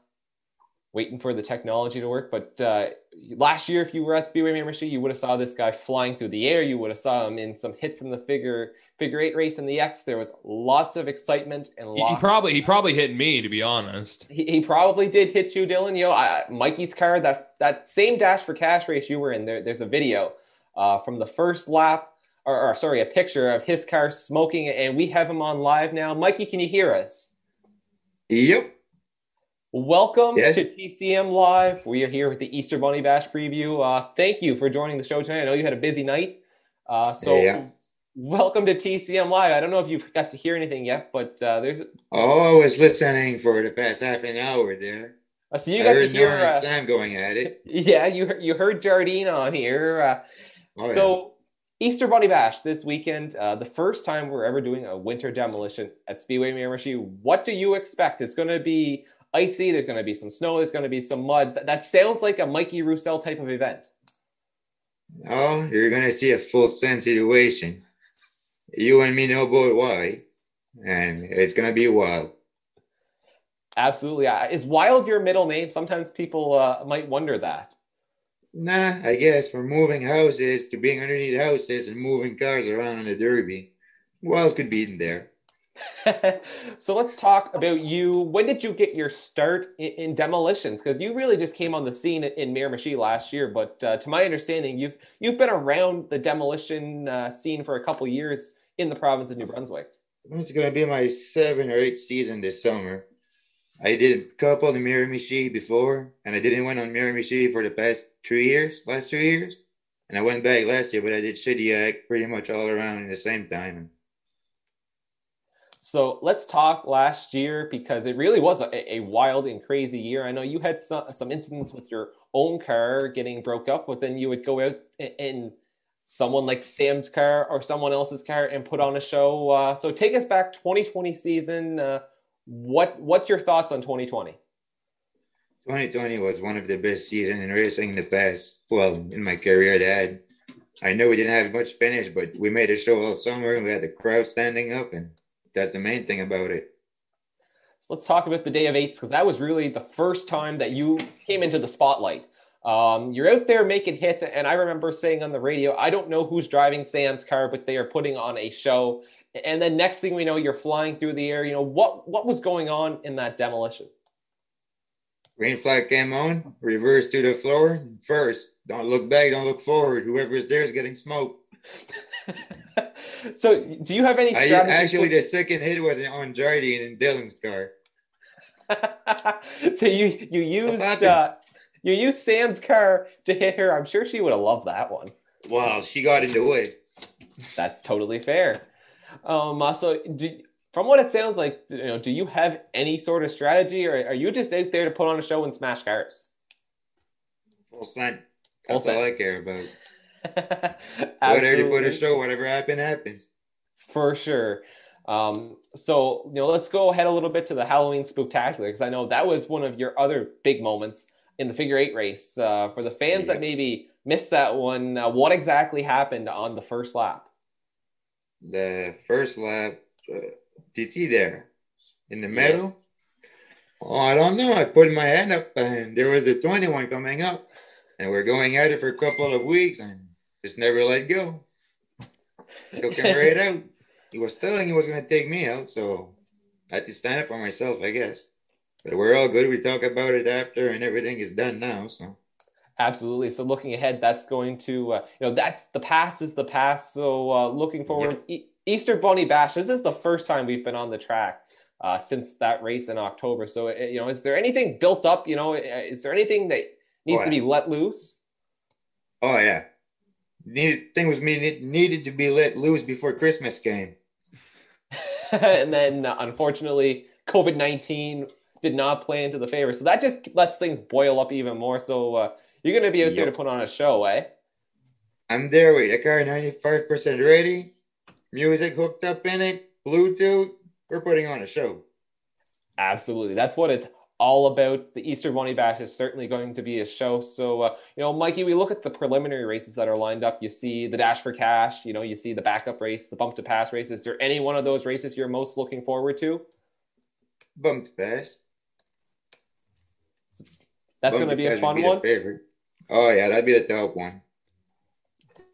waiting for the technology to work. But uh, last year, if you were at Speedway Miramichi, you would have saw this guy flying through the air. You would have saw him in some hits in the figure figure eight race in the X. There was lots of excitement and he, he probably he probably hit me to be honest. He, he probably did hit you, Dylan. You know, I, Mikey's car that that same dash for cash race you were in. There, there's a video uh, from the first lap, or, or sorry, a picture of his car smoking, and we have him on live now. Mikey, can you hear us? Yep. Welcome Yes. to TCM Live. We are here with the Easter Bunny Bash preview. Uh, thank you for joining the show tonight. I know you had a busy night, uh, so Yeah. welcome to TCM Live. I don't know if you've got to hear anything yet, but uh, there's Oh, I was listening for the past half an hour there. uh, so you I got to hear. Uh, Sam going at it. yeah, you heard- you heard Jardine on here. Uh, Oh, so Easter Bunny Bash this weekend, uh, the first time we're ever doing a winter demolition at Speedway Miramichi. What do you expect? It's going to be icy. There's going to be some snow. There's going to be some mud. That, that sounds like a Mikey Roussel type of event. oh, you're gonna see a full send situation. You and me know both why, and it's gonna be wild. Absolutely. Is Wild your middle name? Sometimes people uh, might wonder that. Nah, I guess from moving houses to being underneath houses and moving cars around in the derby, wild could be in there. so let's talk about you. When did you get your start in, in demolitions? Because you really just came on the scene in, Miramichi last year, but uh, to my understanding, you've you've been around the demolition uh, scene for a couple years in the province of New Brunswick. It's gonna be my seven or eight season this summer. I did a couple in Miramichi before, and I didn't win on Miramichi for the past three years, last three years. And I went back last year, but I did Shediac pretty much all around in the same time. So let's talk last year because it really was a, a wild and crazy year. I know you had some, some incidents with your own car getting broke up, but then you would go out in, in someone like Sam's car or someone else's car and put on a show. Uh, so take us back 2020 season. Uh, what what's your thoughts on 2020? 2020 was one of the best seasons in racing in the past, well, in my career I had. I know we didn't have much finish, but we made a show all summer and we had the crowd standing up, and that's the main thing about it. So let's talk about the day of eights because that was really the first time that you came into the spotlight. Um, you're out there making hits, and I remember saying on the radio, I don't know who's driving Sam's car, but they are putting on a show. And then next thing we know, you're flying through the air. You know what what was going on in that demolition? Green flag came on, reverse to the floor. First, don't look back, don't look forward. Whoever's there is getting smoked. so, do you have any I, strategy? actually, the second hit was on Jardine in Dylan's car. so you you used uh, you used Sam's car to hit her. I'm sure she would have loved that one. Wow, she got into it. That's totally fair. Um, uh, so, do, from what it sounds like, you know, do you have any sort of strategy, or are you just out there to put on a show and smash cars? Full send. Full That's all send. I care about. Whatever you put a show, whatever happened, happens. For sure. Um, so, you know, let's go ahead a little bit to the Halloween Spectacular because I know that was one of your other big moments in the figure eight race. Uh, for the fans Yeah. that maybe missed that one, uh, what exactly happened on the first lap? The first lap, uh, TT there in the middle. Oh, I don't know. I put my hand up and there was a 21 coming up. And we're going at it for a couple of weeks and just never let go. Took him right out. He was telling he was going to take me out, so I had to stand up for myself, I guess. But we're all good. We talk about it after, and everything is done now. So Absolutely. So looking ahead, that's going to, uh, you know, that's the past is the past. So uh, looking forward, e- Easter Bunny Bash. This is the first time we've been on the track uh, since that race in October. So uh, you know, is there anything built up? You know, uh, is there anything that needs Oh, to be let loose? Oh yeah. Needed, thing was me needed to be let loose before Christmas came. and then uh, unfortunately, COVID nineteen did not play into the favor, so that just lets things boil up even more. So uh, you're going to be out there to put on a show, eh? I'm there with the car 95% ready, music hooked up in it, Bluetooth. We're putting on a show. Absolutely. That's what it's all about. The Easter Bunny Bash is certainly going to be a show. So, uh, you know, Mikey, we look at the preliminary races that are lined up. You see the Dash for Cash, you know, you see the backup race, the bump to pass race. Is there any one of those races you're most looking forward to? Bump to pass. That's going to be a fun the one. favorite. Oh yeah, that'd be the top one.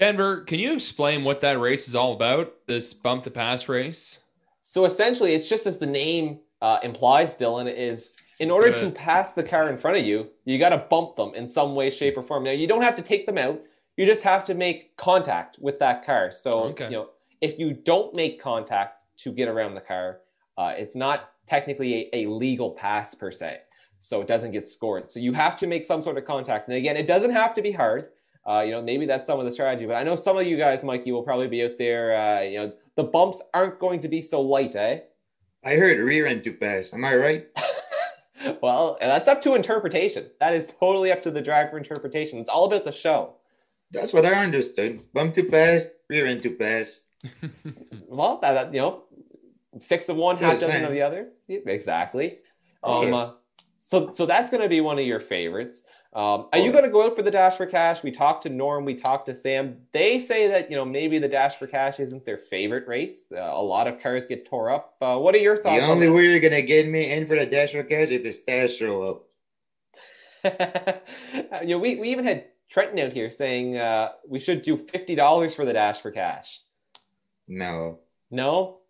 Denver, can you explain what that race is all about? This bump to pass race? So essentially, it's just as the name uh, implies, Dylan, is in order to pass the car in front of you, you got to bump them in some way, shape, or form. Now, you don't have to take them out. You just have to make contact with that car. So, Okay. you know, if you don't make contact to get around the car, uh, it's not technically a, a legal pass per se. So it doesn't get scored. So you have to make some sort of contact. And again, it doesn't have to be hard. Uh, you know, maybe that's some of the strategy. But I know some of you guys, Mikey, will probably be out there. Uh, you know, the bumps aren't going to be so light, eh? I heard rear end to pass. Am I right? Well, that's up to interpretation. That is totally up to the driver interpretation. It's all about the show. That's what I understood. Bump to pass, rear end to pass. Well, that, you know, six of one, half dozen of the other. Yeah, exactly. Okay. Um, uh, so, so that's going to be one of your favorites. Um, are you going to go out for the dash for cash? We talked to Norm, we talked to Sam. They say that you know maybe the dash for cash isn't their favorite race. Uh, a lot of cars get tore up. Uh, what are your thoughts? The only that? way you're gonna get me in for the dash for cash if the stash show up. you know, we, we even had Trenton out here saying uh, we should do fifty dollars for the dash for cash. No. No,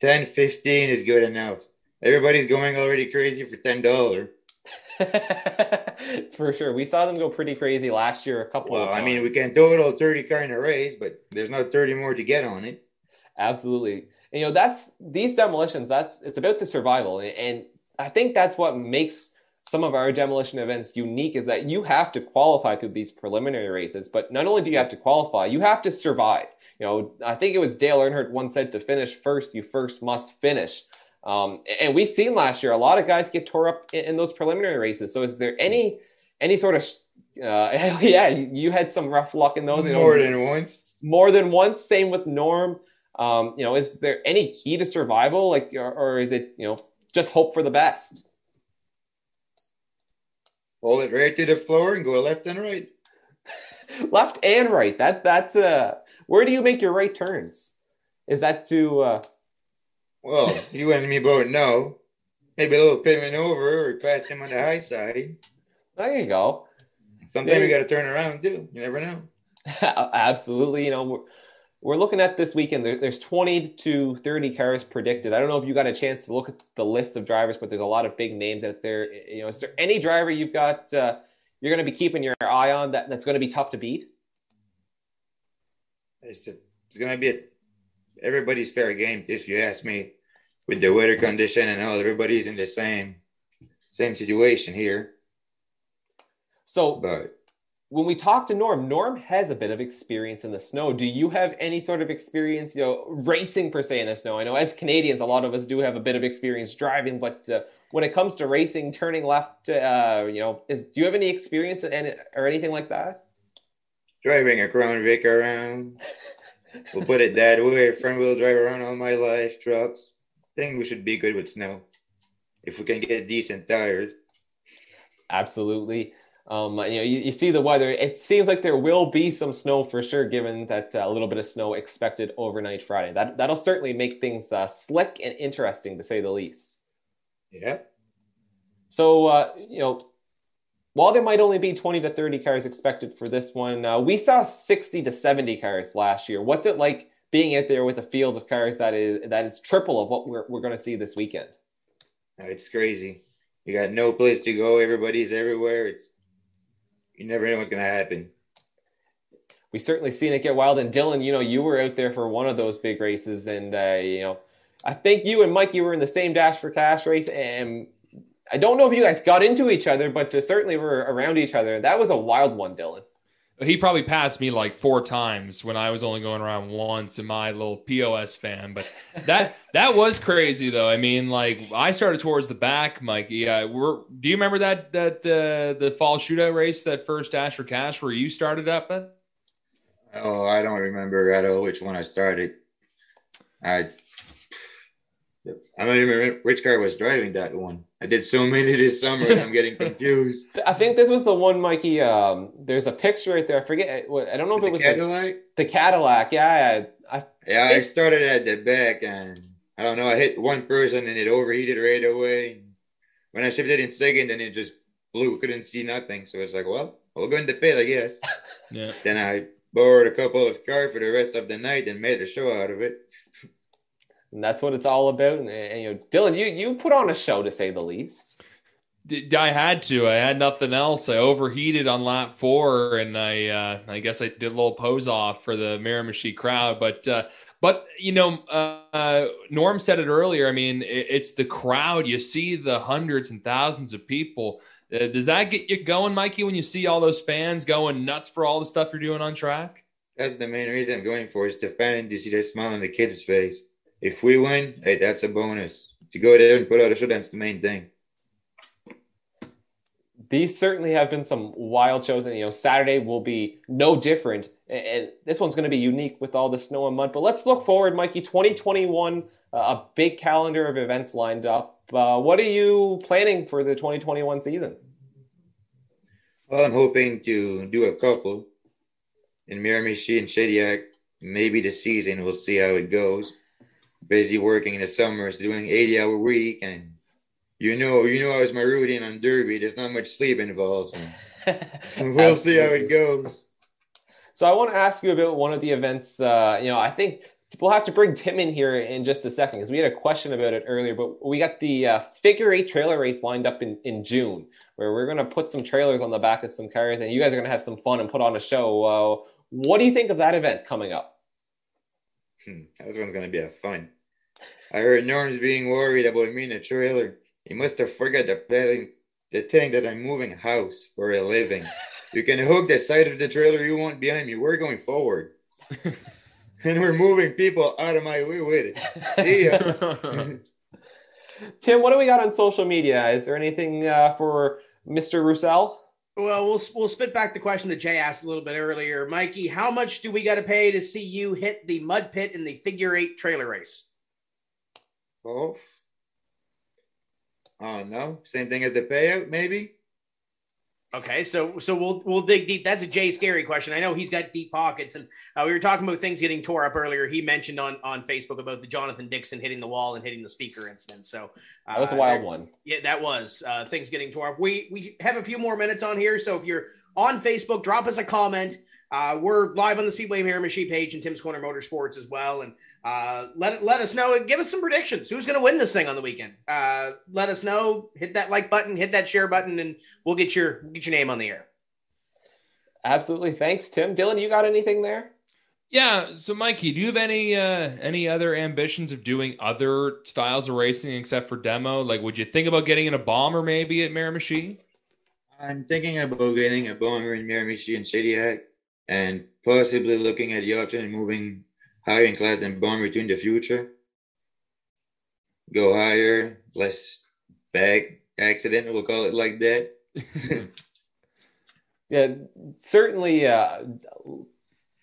10, 15 is good enough. Everybody's going already crazy for ten dollar. for sure. We saw them go pretty crazy last year. A couple. Well, of I mean, we can total thirty car in a race, but there's not thirty more to get on it. Absolutely. And, you know, that's these demolitions, that's it's about the survival. And, and I think that's what makes some of our demolition events unique is that you have to qualify to these preliminary races, but not only do you have to qualify, you have to survive. You know, I think it was Dale Earnhardt once said to finish first, you first must finish. Um, and we've seen last year a lot of guys get tore up in, in those preliminary races. So is there any any sort of uh, yeah, you had some rough luck in those. you know, More than once. more than once. Same with Norm. Um, you know, is there any key to survival, like, or, or is it you know just hope for the best? Hold it right to the floor and go left and right. Left and right. That that's uh, where do you make your right turns? Is that to uh, Well, you and me both know. Maybe a little pivot over or pass him on the high side. there you go. Sometimes you got to turn around too. You never know. Absolutely. You know, we're, we're looking at this weekend. There, there's 20 to 30 cars predicted. I don't know if you got a chance to look at the list of drivers, but there's a lot of big names out there. You know, is there any driver you've got uh, you're going to be keeping your eye on that that's going to be tough to beat? It's just, it's gonna be a, everybody's fair game if you ask me. With the weather condition and all, everybody's in the same same situation here. So But when we talk to Norm, Norm has a bit of experience in the snow. Do you have any sort of experience, you know, racing per se in the snow? I know as Canadians, a lot of us do have a bit of experience driving, but uh, when it comes to racing, turning left, uh, you know, is, do you have any experience in, or anything like that? driving a Crown Vic around, we'll put it that way. Front wheel drive around all my life, trucks. think we should be good with snow if we can get decent tires. Absolutely. Um, you know, you, you see the weather. It seems like there will be some snow for sure, given that uh, a little bit of snow expected overnight Friday. That that'll certainly make things uh, slick and interesting, to say the least. Yeah. So, uh, you know, while there might only be 20 to 30 cars expected for this one, uh, we saw 60 to 70 cars last year. What's it like being out there with a field of cars that is that is triple of what we're we're going to see this weekend? It's crazy. You got no place to go. Everybody's everywhere. It's you never know what's gonna happen. we certainly seen it get wild. And Dylan, you know, you were out there for one of those big races, and uh, you know, I think you and Mike, you were in the same Dash for Cash race, and I don't know if you guys got into each other, but uh, certainly were around each other. That was a wild one, Dylan. he probably passed me like four times when I was only going around once in my little POS fan. But that that was crazy though. I mean, like I started towards the back, Mikey. Yeah, we're. Do you remember that that uh, the fall shootout race, that first Dash for Cash, where you started up at? Oh, I don't remember at all which one I started. I I don't even remember which car was driving that one. I did so many this summer and I'm getting confused. I think this was the one, Mikey. Um, there's a picture right there. I forget. I don't know if the it was Cadillac. The, the Cadillac. Yeah, I, yeah. I started at the back and I don't know. I hit one person and it overheated right away. When I shifted in second, and it just blew. Couldn't see nothing. So it's like, well, we'll go into pit, I guess. Yeah. Then I borrowed a couple of cars for the rest of the night and made a show out of it. And that's what it's all about. And, and, you know, Dylan, you you put on a show to say the least. I had to. I had nothing else. I overheated on lap four, and I uh, I guess I did a little pose off for the Miramichi crowd. But uh, but you know, uh, Norm said it earlier. I mean, it, it's the crowd. You see the hundreds and thousands of people. Uh, does that get you going, Mikey? When you see all those fans going nuts for all the stuff you're doing on track? That's the main reason I'm going for is the fan and to see that smile on the kid's face if we win, hey, that's a bonus. To go there and put out a show, that's the main thing. These certainly have been some wild shows, and you know Saturday will be no different. And this one's going to be unique with all the snow and mud. But let's look forward, Mikey. 2021, uh, a big calendar of events lined up. Uh, what are you planning for the 2021 season? Well, I'm hoping to do a couple in Miramichi and Shediac. Maybe the season. We'll see how it goes busy working in the summers, doing 80 hour week. And you know, you know, I was my routine on Derby. There's not much sleep involved. So we'll see how it goes. So I want to ask you about one of the events. Uh, you know, I think we'll have to bring Tim in here in just a second because we had a question about it earlier. But we got the uh, figure eight trailer race lined up in, in June, where we're going to put some trailers on the back of some cars, and you guys are going to have some fun and put on a show. Uh, what do you think of that event coming up? Hmm, that one's going to be a fun. I heard Norm's being worried about me in the trailer. He must have forgot the thing, the thing that I'm moving house for a living. You can hook the side of the trailer you want behind me. We're going forward. and we're moving people out of my way with it. See ya. Tim, what do we got on social media? Is there anything uh, for Mr. Roussel? Well, we'll we'll spit back the question that Jay asked a little bit earlier. Mikey, how much do we got to pay to see you hit the mud pit in the figure eight trailer race? Oh. Oh no. Same thing as the payout, maybe? Okay, so so we'll we'll dig deep. That's a Jay scary question. I know he's got deep pockets, and uh, we were talking about things getting tore up earlier. He mentioned on on Facebook about the Jonathan Dixon hitting the wall and hitting the speaker incident. So uh, that was a wild one. Yeah, that was uh, things getting tore up. We we have a few more minutes on here, so if you're on Facebook, drop us a comment. Uh, we're live on the Speedway Miramichi page and Tim's Corner Motorsports as well, and uh, let let us know. Give us some predictions. Who's going to win this thing on the weekend? Uh, let us know. Hit that like button. Hit that share button, and we'll get your get your name on the air. Absolutely. Thanks, Tim. Dylan, you got anything there? Yeah. So, Mikey, do you have any uh, any other ambitions of doing other styles of racing except for demo? Like, would you think about getting in a bomber maybe at Miramichi? I'm thinking about getting a bomber in Miramichi and Shediac, and possibly looking at the option of moving higher in class than bomber in the future. Go higher, less bag accident, we'll call it like that. yeah, certainly uh,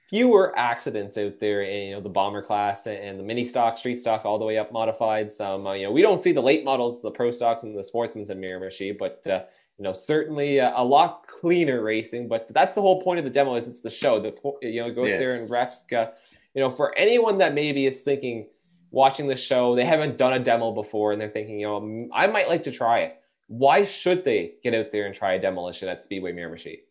fewer accidents out there in you know the bomber class and the mini stock, street stock, all the way up modified. Some uh, you know we don't see the late models, the pro stocks, and the sportsmen's in Miramichi, but uh, you know certainly uh, a lot cleaner racing. But that's the whole point of the demo is it's the show. The you know go yes. there and wreck uh, you know, for anyone that maybe is thinking, watching the show, they haven't done a demo before and they're thinking, you know, I might like to try it. Why should they get out there and try a demolition at Speedway Miramichi?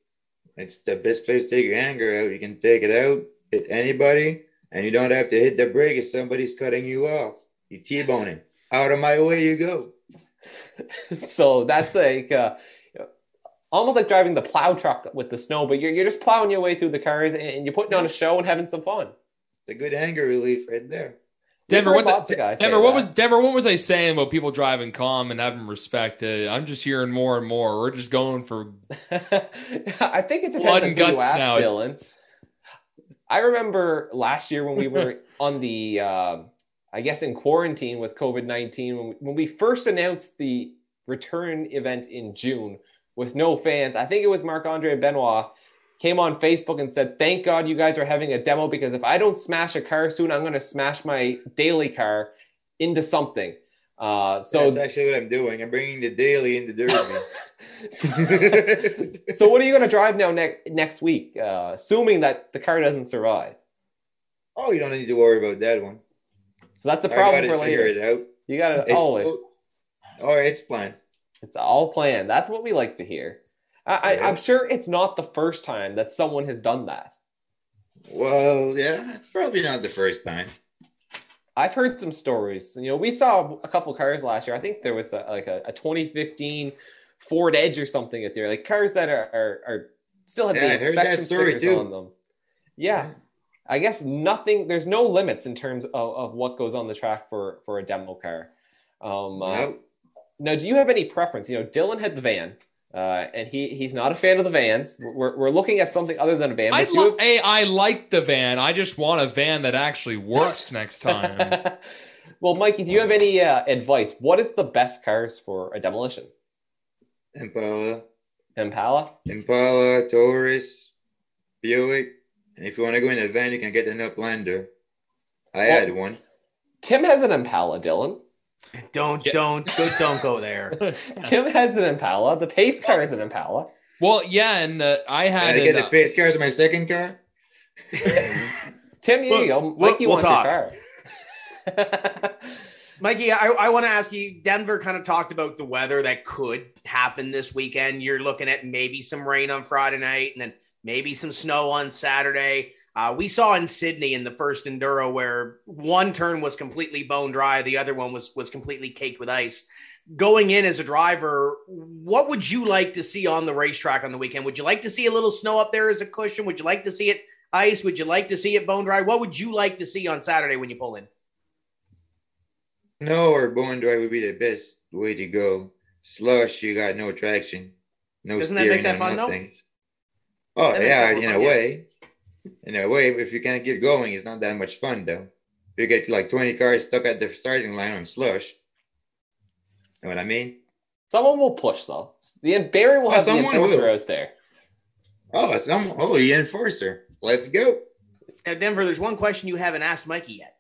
It's the best place to take your anger out. You can take it out, hit anybody, and you don't have to hit the brake if somebody's cutting you off. You T-boning. Out of my way you go. so that's like uh, almost like driving the plow truck with the snow, but you're, you're just plowing your way through the cars and you're putting on a show and having some fun a good anger relief right there. Denver, what the, lots of guys say Denver, what was Denver? What was I saying about people driving calm and having respect? Uh, I'm just hearing more and more. We're just going for I think it depends Blood on and who you guts ask, now. Dylan. I remember last year when we were on the, uh, I guess, in quarantine with COVID 19, when, we- when we first announced the return event in June with no fans, I think it was Marc Andre Benoit came on Facebook and said, Thank God you guys are having a demo because if I don't smash a car soon, I'm going to smash my daily car into something. Uh, so, That's actually what I'm doing. I'm bringing the daily into Derby. so what are you going to drive now next next week? Uh, assuming that the car doesn't survive. oh, you don't need to worry about that one. So that's a problem for later. it out. You got to it- oh, it's planned. it's all planned. That's what we like to hear. I, I, Yeah. I'm sure it's not the first time that someone has done that. Well, yeah, it's probably not the first time. I've heard some stories. You know, we saw a couple cars last year. I think there was a, like a, a 2015 Ford Edge or something out there, like cars that are are, are still have Yeah, the inspection story stickers too. on them. Yeah. yeah. I guess nothing. There's no limits in terms of, of what goes on the track for for a demo car. Um, uh, No, Now, do you have any preference? You know, Dylan had the van, uh, and he he's not a fan of the vans. We're, we're looking at something other than a van. I, But do you lo- have- hey, I like the van. I just want a van that actually works next time. well, Mikey, do you have any uh, advice? What is the best cars for a demolition? Impala, Impala. Impala, Taurus, Buick. And if you want to go in a van, you can get an Uplander. I Well- had one. Tim has an Impala. Dylan. Don't Yeah. don't go, don't go there. Tim has an Impala. The pace car is an Impala. well, yeah, and uh, I Can had I get an, the pace car in my second car? Tim, here We'll- you go. we'll- Mikey we'll wants talk. your car. Mikey, I, I want to ask you. Denver kind of talked about the weather that could happen this weekend. You're looking at maybe some rain on Friday night and then maybe some snow on Saturday. Uh, we saw in Sydney in the first enduro where one turn was completely bone dry, the other one was was completely caked with ice. Going in as a driver, what would you like to see on the racetrack on the weekend? Would you like to see a little snow up there as a cushion? Would you like to see it ice? Would you like to see it bone dry? What would you like to see on Saturday when you pull in? No, or bone dry would be the best way to go. Slush, you got no traction, no Doesn't that steering, make that fun, though? nothing. Oh That yeah, in a way. In a way, if you can't get going, it's not that much fun though. You get like 20 cars stuck at the starting line on slush. You Know what I mean? Someone will push though. The Barry will Oh, have the someone enforcer will. out there. Oh, some oh the enforcer. Let's go. Now, Denver, there's one question you haven't asked Mikey yet.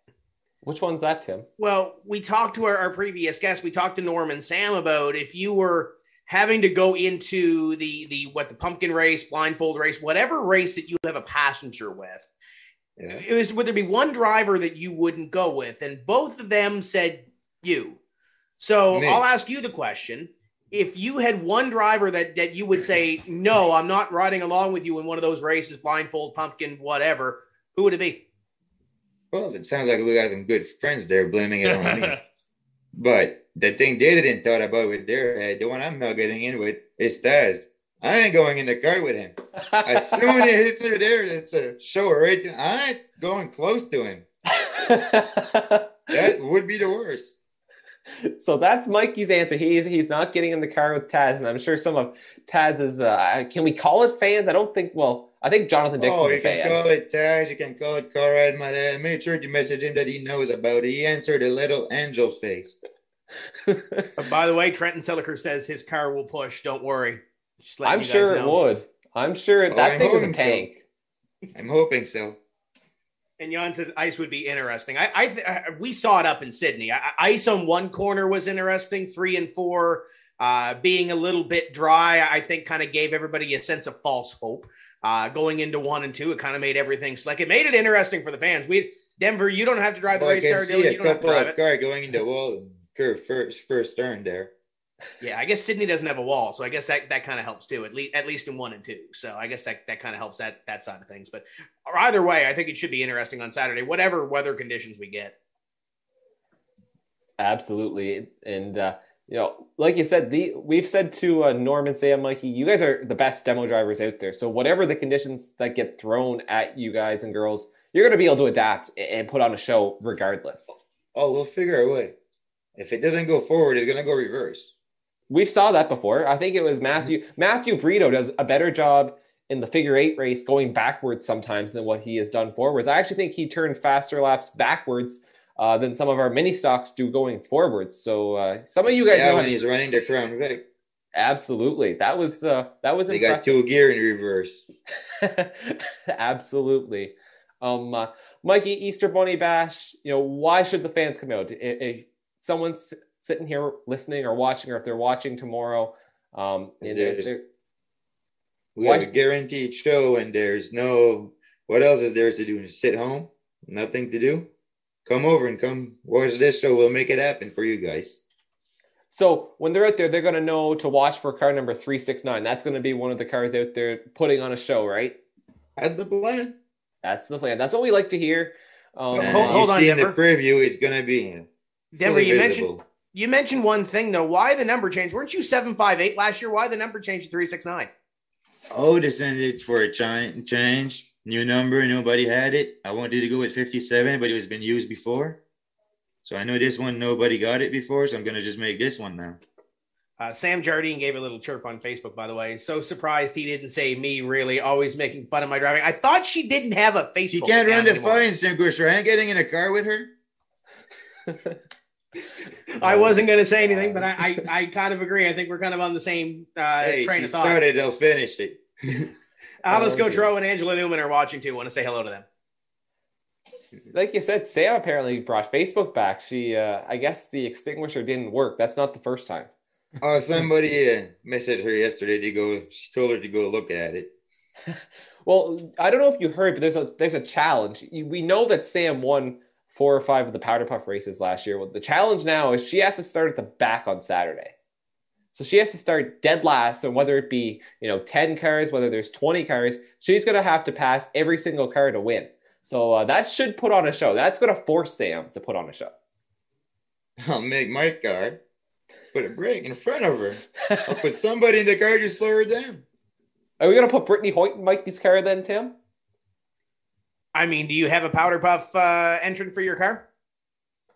Which one's that, Tim? Well, we talked to our, our previous guest. We talked to Norm and Sam about if you were having to go into the the what the pumpkin race, blindfold race, whatever race that you have a passenger with. Yeah. It was would there be one driver that you wouldn't go with, and both of them said you. So Me. I'll ask you the question: If you had one driver that that you would say no, I'm not riding along with you in one of those races, blindfold, pumpkin, whatever, who would it be? Well, it sounds like we got some good friends there blaming it on me. But the thing they didn't thought about with their head, the one I'm not getting in with, is Taz. I ain't going in the car with him. As soon as it's her there, it's a show right there. I ain't going close to him. That would be the worst. so that's Mikey's answer. He's he's not getting in the car with Taz, and I'm sure some of Taz's uh, can we call it fans? I don't think. Well, I think Jonathan Dixon's Oh, you can fan. call it Taz, you can call it Conrad. My dad. Make sure to message him that he knows about it. He answered a little angel face. But by the way, Trenton Silliker says his car will push. Don't worry. Just I'm you guys sure it know. would. I'm sure Oh, that I'm thing is a hoping so. tank. I'm hoping so. And Jan said ice would be interesting. I, I, I we saw it up in Sydney. I, I- ice on one corner was interesting. Three and four uh, being a little bit dry, I think, kind of gave everybody a sense of false hope. Uh, going into one and two, it kind of made everything slick. It made it interesting for the fans. We Denver, you don't have to drive the Well, I race car, a You don't have to couple drive of it. cars going in the wall and curve first, first turn there. Yeah, I guess Sydney doesn't have a wall, so I guess that, that kind of helps too. At least at least in one and two. So I guess that that kind of helps that that side of things. But either way, I think it should be interesting on Saturday, whatever weather conditions we get. Absolutely, and uh, you know, like you said, the we've said to uh, Norman, Sam, Mikey, you guys are the best demo drivers out there. So whatever the conditions that get thrown at you guys and girls, you're going to be able to adapt and put on a show regardless. oh, we'll figure a way. If it doesn't go forward, it's gonna go reverse. We saw that before. I think it was Matthew Matthew Brito does a better job in the figure eight race going backwards sometimes than what he has done forwards. I actually think he turned faster laps backwards uh, than some of our mini stocks do going forwards. So uh, some of you guys yeah, know when he's running the Crown Vic, absolutely that was uh, that was they got two gear in reverse. absolutely. Um, uh, Mikey Easter Bunny Bash. You know why should the fans come out? If someone's sitting here listening or watching, or if they're watching tomorrow, um, and there they're- they're- We Why- have a guaranteed show, and there's no. What else is there to do? Just sit home, nothing to do. Come over and come watch this show. We'll make it happen for you guys. So when they're out there, they're going to know to watch for car number 369. That's going to be one of the cars out there putting on a show, right? That's the plan. That's the plan. That's what we like to hear. Um, And hold- hold you on, see in the preview, it's gonna be Denver, you mentioned you mentioned one thing though. Why the number change? Weren't you seven five eight last year? Why the number changed to three six nine? Oh, sent for a change. New number, nobody had it. I wanted to go with 57, but it was been used before. So I know this one, nobody got it before, so I'm gonna just make this one now. Uh, Sam Jardine gave a little chirp on Facebook, by the way. So surprised he didn't say me. Really, always making fun of my driving. I thought she didn't have a Facebook. She can't run the anymore. fine, Simcoe. I ain't getting in a car with her. I wasn't going to say anything, but I, I, I kind of agree. I think we're kind of on the same uh, hey, train she of thought. started, they'll finish it. Alice Oh, dear. Gautreau and Angela Newman are watching too. Want to say hello to them? like you said, Sam apparently brought Facebook back. She, uh, I guess the extinguisher didn't work. That's not the first time. oh, somebody uh, messaged her yesterday to go. She told her to go look at it. Well, I don't know if you heard, but there's a there's a challenge. You- We know that Sam won four or five of the powder puff races last year. Well, the challenge now is she has to start at the back on Saturday. So she has to start dead last. So whether it be you know ten cars, whether there's twenty cars, she's gonna have to pass every single car to win. So uh, that should put on a show. That's gonna force Sam to put on a show. I'll make my car put a brake in front of her. I'll put somebody in the car to slow her down. Are we gonna put Brittany Hoyt in Mikey's car then, Tim? I mean, do you have a powder puff uh, entrant for your car?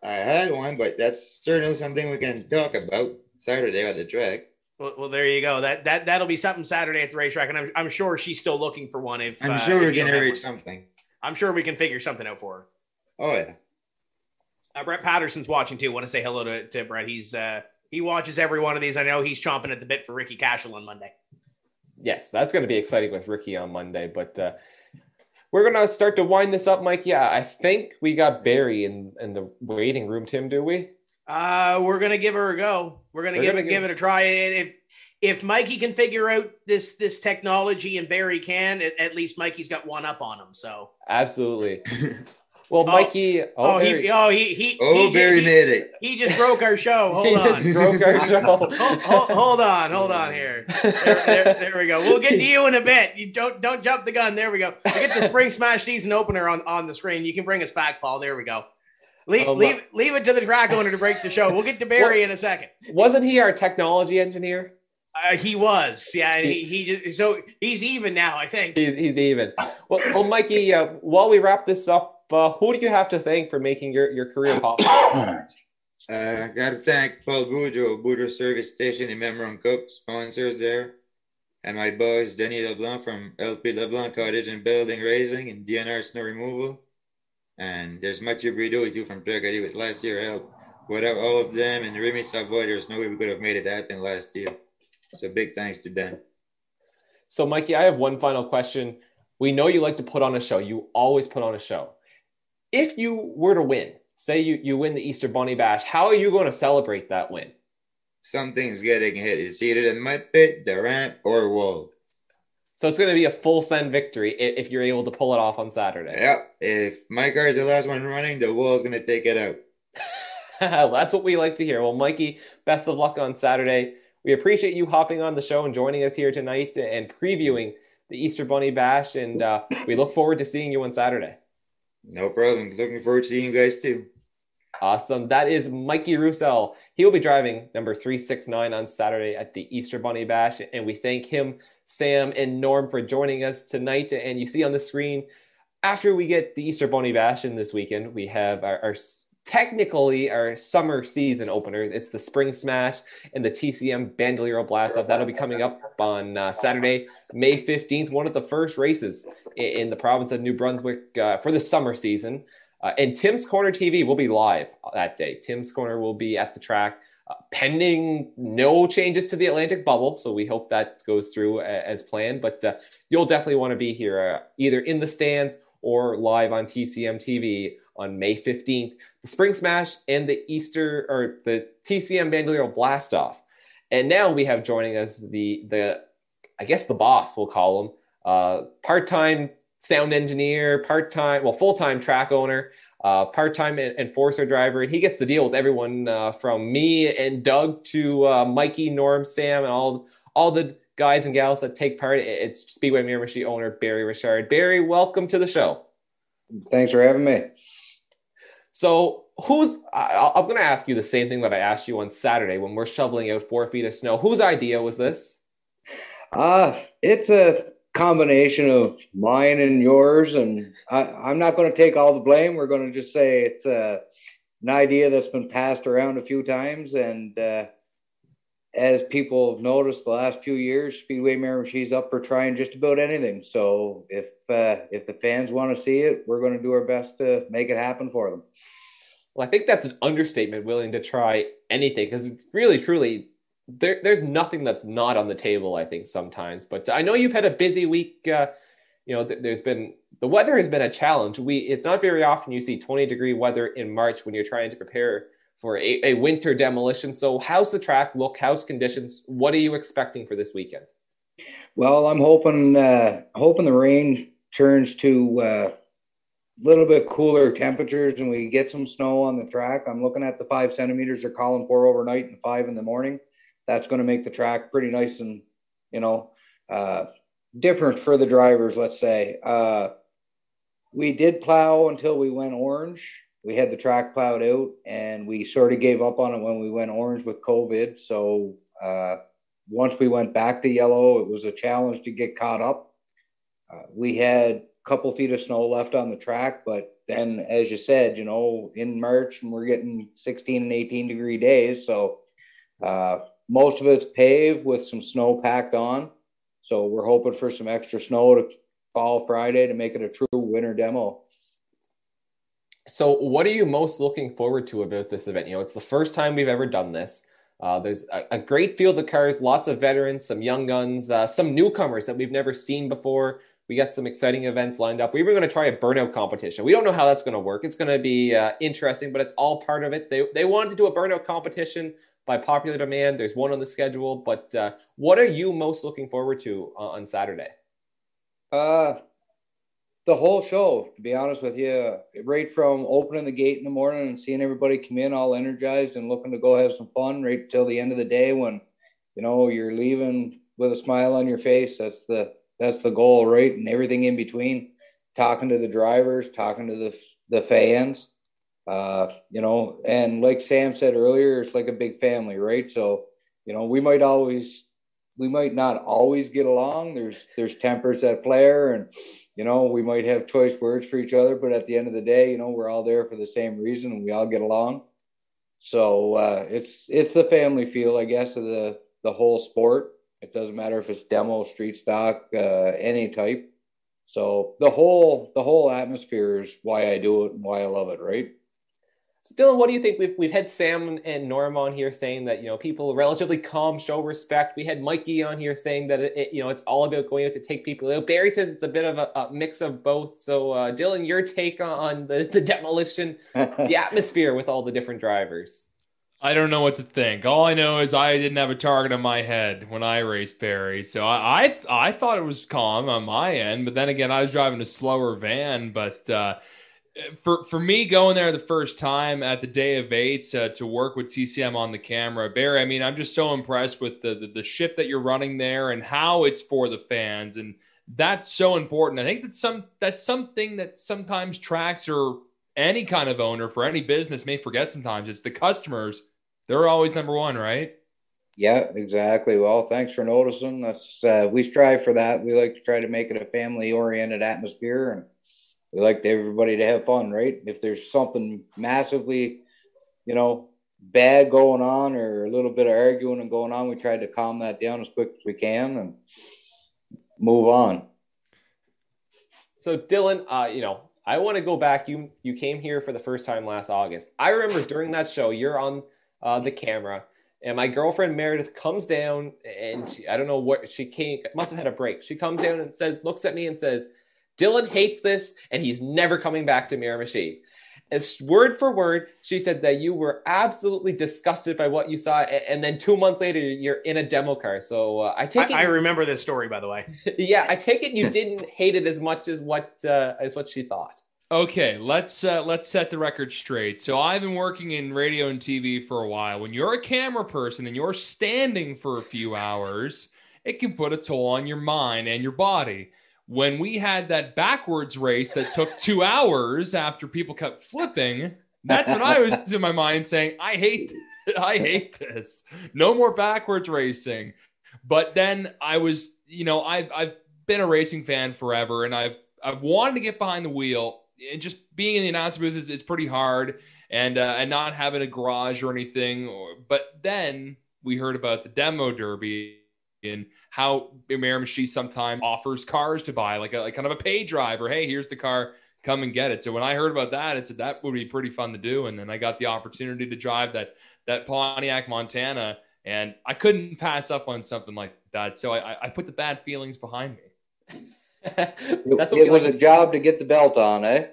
I had one, but that's certainly something we can talk about Saturday at the track. Well, well, there you go. That that that'll be something Saturday at the racetrack, and I'm I'm sure she's still looking for one. If I'm uh, sure if we're you don't gonna have something. I'm sure we can figure something out for her. Oh yeah. Uh, Brett Patterson's watching too. Want to say hello to, to Brett? He's uh, he watches every one of these. I know he's chomping at the bit for Ricky Cashel on Monday. Yes, that's going to be exciting with Ricky on Monday. But uh, we're going to start to wind this up, Mike. Yeah, I think we got Barry in, in the waiting room, Tim, do we? Uh, we're gonna give her a go. We're gonna We're give gonna it give- give it a try. And if if Mikey can figure out this this technology and Barry can, at, at least Mikey's got one up on him. So Absolutely. Well, Oh, Mikey. Oh, oh, Barry. he oh he he oh, he, Barry he, made it. he just broke our show. Hold he on. just broke our show. hold, hold, hold on, hold on here. There, there, there we go. We'll get to you in a bit. You don't don't jump the gun. There we go. We get the spring smash season opener on, on the screen. You can bring us back, Paul. There we go. Leave, Um, leave, leave it to the track owner to break the show. We'll get to Barry in a second. Wasn't he our technology engineer? Uh, he was, yeah. And he, he just so he's even now. I think. He's, he's even. Well, well Mikey, uh, while we wrap this up, uh, who do you have to thank for making your, your career possible? Uh, I gotta thank Paul Boudreau, Boudreau Service Station in Memramcook, sponsors there. And my boss, Denis LeBlanc from LP LeBlanc Cottage and Building Raising and DNR Snow Removal. And there's Mathieu Brideau too from Tracadie with last year help. Without all of them and Remy Savoy, there's no way we could have made it happen last year. So big thanks to them. So, Mikey, I have one final question. We know you like to put on a show. You always put on a show. If you were to win, say you, you win the Easter Bunny Bash, how are you going to celebrate that win? Something's getting hit. It's either the pit, the or wall. So it's going to be a full send victory if you're able to pull it off on Saturday. Yep. If my car is the last one running, the wall's gonna take it out. That's what we like to hear. Well, Mikey, best of luck on Saturday. We appreciate you hopping on the show and joining us here tonight and previewing the Easter Bunny Bash. And uh, we look forward to seeing you on Saturday. No problem. Looking forward to seeing you guys too. Awesome. That is Mikey Roussel. He will be driving number 369 on Saturday at the Easter Bunny Bash. And we thank him, Sam, and Norm for joining us tonight. And you see on the screen, after we get the Easter Bunny Bash in this weekend, we have our, our technically our summer season opener. It's the Spring Smash and the TCM Bandolero Blast Off. That'll be coming up on uh, Saturday, May 15th, one of the first races in, in the province of New Brunswick uh, for the summer season. Uh, and Tim's Corner TV will be live that day. Tim's Corner will be at the track. Uh, pending no changes to the Atlantic bubble, so we hope that goes through uh, as planned. But uh, you'll definitely want to be here, either in the stands or live on TCM TV on May 15th, the Spring Smash and the Easter or the TCM Bandolero Blast Off. And now we have joining us the the I guess the boss we'll call him, uh, part-time sound engineer, part-time well full-time track owner, uh, part-time enforcer driver, and he gets to deal with everyone uh, from me and Doug to uh, Mikey, Norm, Sam, and all all the guys and gals that take part. It's Speedway Mirror Miramichi owner Barry Richard. Barry, welcome to the show. Thanks for having me. So, who's I, am going to ask you the same thing that I asked you on Saturday when we're shoveling out four feet of snow. Whose idea was this? Uh, it's a combination of mine and yours, and I, am not going to take all the blame. We're going to just say it's uh, an idea that's been passed around a few times, and uh, as people have noticed the last few years, Speedway Miramichi's up for trying just about anything. So if uh, if the fans want to see it, we're going to do our best to make it happen for them. Well, I think that's an understatement, willing to try anything, because really, truly, there, there's nothing that's not on the table. I think sometimes, but I know you've had a busy week. Uh, you know, th- there's been the weather has been a challenge. We it's not very often you see 20 degree weather in March when you're trying to prepare for a, a winter demolition. So, how's the track look? How's conditions? What are you expecting for this weekend? Well, I'm hoping uh, hoping the rain turns to a uh, little bit cooler temperatures and we get some snow on the track. I'm looking at the five centimeters they're calling for overnight and five in the morning. That's going to make the track pretty nice and you know uh, different for the drivers. Let's say uh, we did plow until we went orange we had the track plowed out and we sort of gave up on it when we went orange with COVID. So uh, once we went back to yellow, it was a challenge to get caught up. Uh, we had a couple feet of snow left on the track, but then, as you said, you know, in March and we're getting 16 and 18 degree days. So uh, most of it's paved with some snow packed on. So we're hoping for some extra snow to fall Friday to make it a true winter demo. So, what are you most looking forward to about this event? You know, it's the first time we've ever done this. Uh, there's a, a, great field of cars, lots of veterans, some young guns, uh, some newcomers that we've never seen before. We got some exciting events lined up. We were going to try a burnout competition. We don't know how that's going to work. It's going to be uh, interesting, but it's all part of it. They they wanted to do a burnout competition by popular demand. There's one on the schedule, but uh, what are you most looking forward to uh, on Saturday? Uh, the whole show, to be honest with you, right from opening the gate in the morning and seeing everybody come in all energized and looking to go have some fun right till the end of the day when, you know, you're leaving with a smile on your face. That's the that's the goal, right? And everything in between, talking to the drivers, talking to the the fans, uh, you know, and like Sam said earlier, it's like a big family, right? So, you know, we might always we might not always get along. There's there's tempers that flare and you know, we might have choice words for each other, but at the end of the day, you know, we're all there for the same reason and we all get along. So uh, it's it's the family feel, I guess, of the the whole sport. It doesn't matter if it's demo, street stock, uh, any type. So the whole the whole atmosphere is why I do it and why I love it, right? So Dylan, what do you think? We've we've had Sam and Norm on here saying that you know people relatively calm, show respect. We had Mikey on here saying that it, it, you know it's all about going out to take people out. Barry says it's a bit of a, a mix of both. So uh, Dylan, your take on the the demolition, the atmosphere with all the different drivers. I don't know what to think. All I know is I didn't have a target on my head when I raced Barry, so I I, I thought it was calm on my end. But then again, I was driving a slower van, but. Uh, for for me going there the first time at the day of eights uh, to work with TCM on the camera, Barry. I mean, I'm just so impressed with the, the, the ship that you're running there and how it's for the fans, and that's so important. I think that's some that's something that sometimes tracks or any kind of owner for any business may forget. Sometimes it's the customers; they're always number one, right? Yeah, exactly. Well, thanks for noticing. That's uh, we strive for that. We like to try to make it a family oriented atmosphere and we like everybody to have fun, right? If there's something massively, you know, bad going on or a little bit of arguing and going on, we try to calm that down as quick as we can and move on. So Dylan, uh, you know, I want to go back. You you came here for the first time last August. I remember during that show, you're on uh, the camera, and my girlfriend Meredith comes down, and she, I don't know what she came. Must have had a break. She comes down and says, looks at me and says, "Dylan hates this, and he's never coming back to Miramichi." It's word for word. She said that you were absolutely disgusted by what you saw, and then two months later, you're in a demo car. So uh, I take I, it. I remember this story, by the way. yeah, I take it you didn't hate it as much as what uh, as what she thought. Okay, let's uh, let's set the record straight. So I've been working in radio and TV for a while. When you're a camera person and you're standing for a few hours, it can put a toll on your mind and your body. When we had that backwards race that took two hours after people kept flipping, that's when I was in my mind saying, "I hate, I hate this. No more backwards racing." But then I was, you know, I've I've been a racing fan forever, and I've I've wanted to get behind the wheel and just being in the announcer booth is it's pretty hard and uh, and not having a garage or anything or, but then we heard about the demo derby and how Miramichi sometimes offers cars to buy like a like kind of a pay driver hey here's the car come and get it so when I heard about that it said that would be pretty fun to do and then I got the opportunity to drive that that Pontiac Montana and I couldn't pass up on something like that so I, I put the bad feelings behind me That's it was like. a job to get the belt on, eh?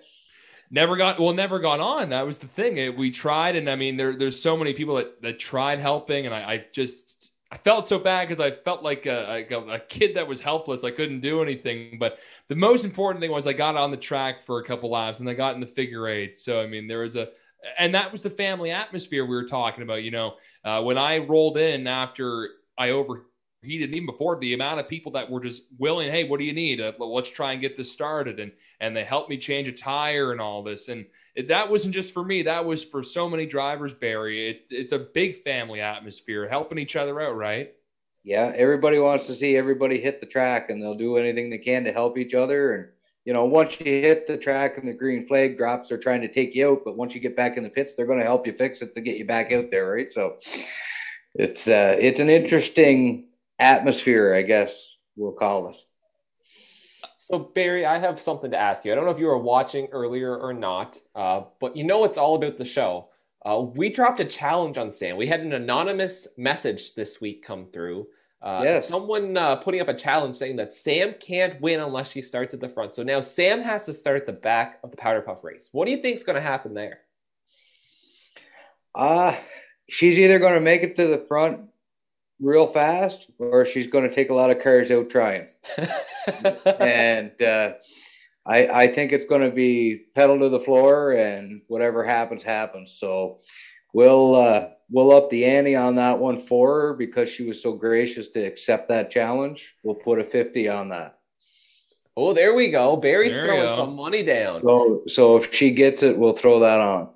Never got well, never got on. That was the thing. It, we tried, and I mean, there, there's so many people that, that tried helping, and I, I just I felt so bad because I felt like a, a, a, kid that was helpless. I couldn't do anything. But the most important thing was I got on the track for a couple laps, and I got in the figure eight. So I mean, there was a and that was the family atmosphere we were talking about. You know, uh, when I rolled in after I over he didn't even before the amount of people that were just willing hey what do you need uh, let's try and get this started and and they helped me change a tire and all this and that wasn't just for me. That was for so many drivers barry. It, it's a big family atmosphere helping each other out right? Yeah everybody wants to see everybody hit the track and they'll do anything they can to help each other. And you know once you hit the track and the green flag drops they're trying to take you out but once you get back in the pits they're going to help you fix it to get you back out there right? So it's uh it's an interesting atmosphere, I guess we'll call it. So, Barry, I have something to ask you. I don't know if you were watching earlier or not, uh, but you know it's all about the show. Uh, we dropped a challenge on Sam. We had an anonymous message this week come through. Uh, yes. Someone uh, putting up a challenge saying that Sam can't win unless she starts at the front. So now Sam has to start at the back of the powder puff race. What do you think is going to happen there? Uh, she's either going to make it to the front real fast or she's going to take a lot of cars out trying. and uh, I, I think it's going to be pedal to the floor and whatever happens, happens. So we'll, uh, we'll up the ante on that one for her because she was so gracious to accept that challenge. We'll put a 50 on that. Oh, there we go. Barry's there throwing some money down. So, so if she gets it, we'll throw that on.